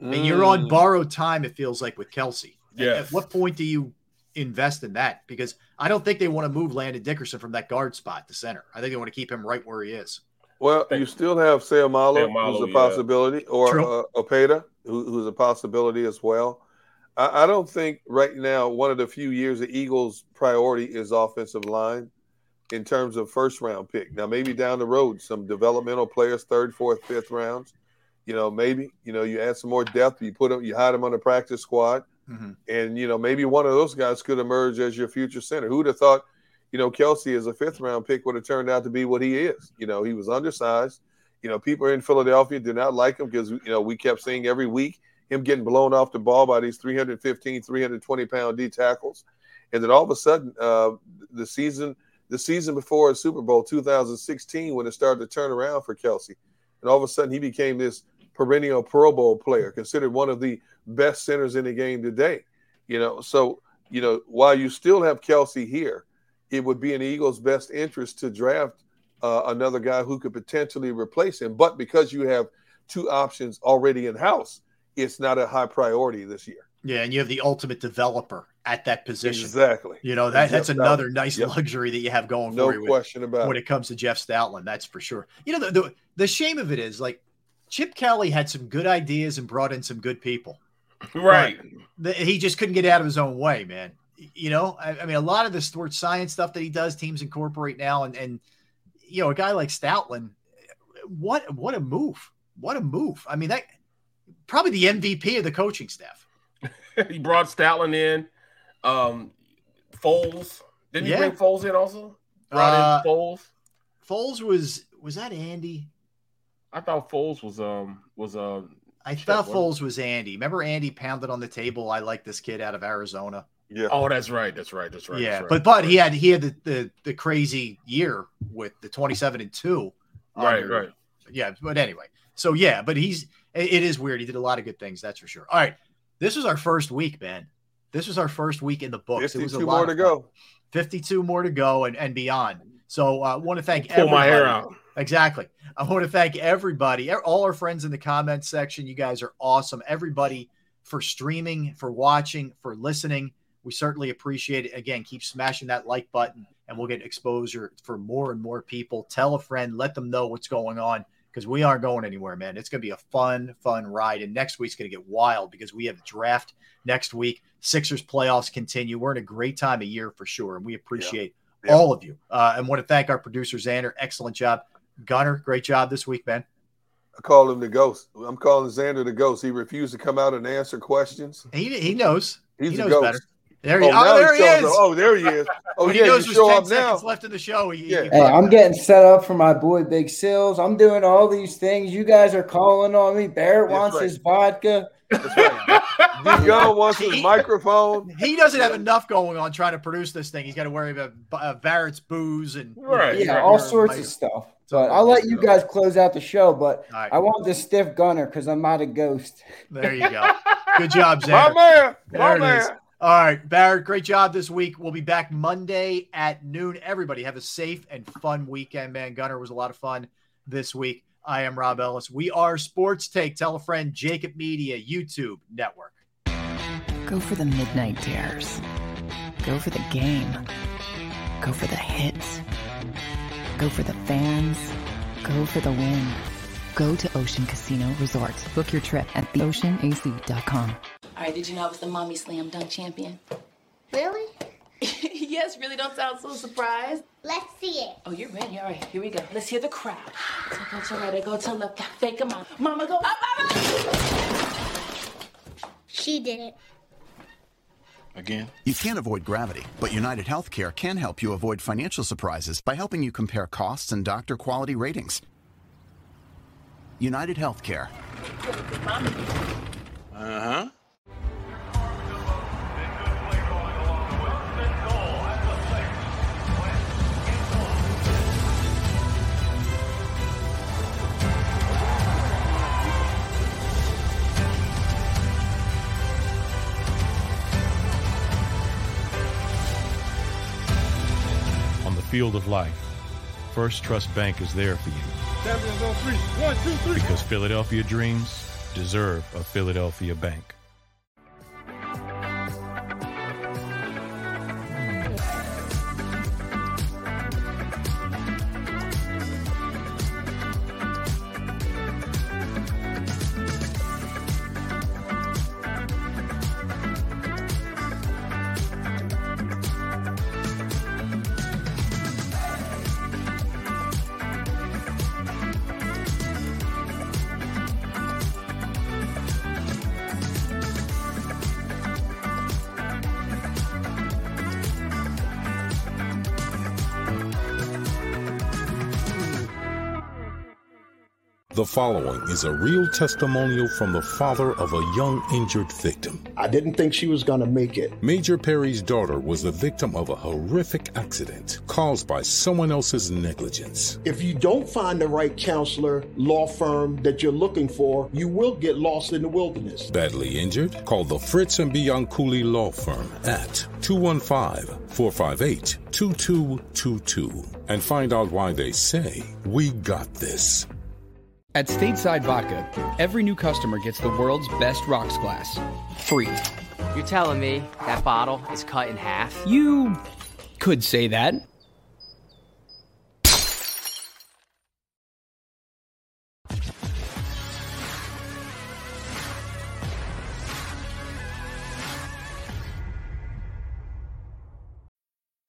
I mean, you're on Mm. borrowed time. It feels like with Kelce. At- At what point do you invest in that? Because I don't think they want to move Landon Dickerson from that guard spot to center. I think they want to keep him right where he is. Well, you still have Sayamalo, Seumalo, who's a yeah. possibility, or True. uh, Opeta, who, who's a possibility as well. I, I don't think right now one of the few years the Eagles' priority is offensive line in terms of first round pick. Now, maybe down the road, some developmental players, third, fourth, fifth rounds. You know, maybe you know you add some more depth. You put them, you hide them on the practice squad, Mhm. and you know maybe one of those guys could emerge as your future center. Who'd have thought? you know, Kelce as a fifth round pick would have turned out to be what he is. You know, he was undersized. You know, people in Philadelphia did not like him because, you know, we kept seeing every week him getting blown off the ball by these 315, 320 pound D tackles. And then all of a sudden, uh, the season, the season before Super Bowl 2016, when it started to turn around for Kelce, and all of a sudden he became this perennial Pro Bowl player, considered one of the best centers in the game today. You know, so you know, while you still have Kelce here, it would be in the Eagles' best interest to draft uh, another guy who could potentially replace him. But because you have two options already in house, it's not a high priority this year. Yeah, and you have the ultimate developer at that position. Exactly. You know, that, that's Jeff another Stoutland. nice Yep. luxury that you have going No for you with- question about when it. it comes to Jeff Stoutland. That's for sure. You know, the, the, the shame of it is like Chip Kelly had some good ideas and brought in some good people. Right. The, he just couldn't get out of his own way, man. You know, I, I mean, a lot of the sports science stuff that he does, teams incorporate now, and and you know, a guy like Stoutland, what what a move! What a move! I mean, that probably the MVP of the coaching staff. he brought Stoutland in. Um, Foles. Didn't he bring Foles in also? Brought Uh, in Foles. Foles was was that Andy? I thought Foles was um was um. I Shit, thought what- Foles was Andy. Remember Andy pounded on the table. I like this kid out of Arizona. Yeah. Oh, that's right. That's right. That's right. yeah, that's right. but but he had he had the, the the crazy year with the twenty seven and two. Right, under- right. Yeah, but anyway, so yeah, but he's it, it is weird. He did a lot of good things, that's for sure. All right, this was our first week, man. This was our first week in the books. It was a 52 more to go. 52 more to go and, and beyond. So I uh, want to thank Pull my hair out. Exactly. I want to thank everybody, all our friends in the comments section. You guys are awesome. Everybody for streaming, for watching, for listening. We certainly appreciate it. Again, keep smashing that like button and we'll get exposure for more and more people. Tell a friend, let them know what's going on because we aren't going anywhere, man. It's going to be a fun, fun ride. And next week's going to get wild because we have a draft next week. Sixers playoffs continue. We're in a great time of year for sure. And we appreciate Yeah. all of you. Uh, and want to thank our producer, Xander. Excellent job. Gunner, great job this week, man. I call him the ghost. I'm calling Xander the ghost. He refused to come out and answer questions. He, he knows. He's he a knows ghost. better. There he, Oh, oh, there he shows is. up. Oh, there he is. Oh, When yeah, he knows you there's show 10 up seconds now. left in the show. He, Yeah. he- Hey, I'm getting set up for my boy Big Sills. I'm doing all these things. You guys are calling on me. Barrett That's wants right. his vodka. D Gunn wants his microphone. he doesn't have enough going on trying to produce this thing. He's got to worry about uh, Barrett's booze and Right. Yeah, your- all sorts mic- of stuff. But I'll let you guys close out the show. But I want the stiff gunner because I'm not a ghost. There you go. Good job, Zach. My man. There My it man. is. All right, Barrett, great job this week. We'll be back Monday at noon. Everybody have a safe and fun weekend, man. Gunner was a lot of fun this week. I am Rob Ellis. We are Sports Take. Tell a friend, JAKIB Media, YouTube Network. Go for the midnight dares. Go for the game. Go for the hits. Go for the fans. Go for the win. Go to Ocean Casino Resort. Book your trip at theoceanac.com. All right, did you know I was the mommy slam dunk champion? Really? yes, really don't sound so surprised. Let's see it. Oh, you're ready. All right, here we go. Let's hear the crowd. So go to right, go to left, fake 'em out. Mama, go up, up, up. She did it. Again? You can't avoid gravity, but United Healthcare can help you avoid financial surprises by helping you compare costs and doctor quality ratings. United Healthcare. Uh huh. Field of life, First Trust Bank is there for you Champions on oh, three. One, two, three. because Philadelphia dreams deserve a Philadelphia bank. Following is a real testimonial from the father of a young injured victim. I didn't think she was going to make it. Major Perry's daughter was the victim of a horrific accident caused by someone else's negligence. If you don't find the right counselor, law firm that you're looking for, you will get lost in the wilderness. Badly injured? Call the Fritz and Bianculli Law Firm at 215 458 2222 and find out why they say, We got this. At Stateside Vodka, every new customer gets the world's best rocks glass. Free. You're telling me that bottle is cut in half? You could say that.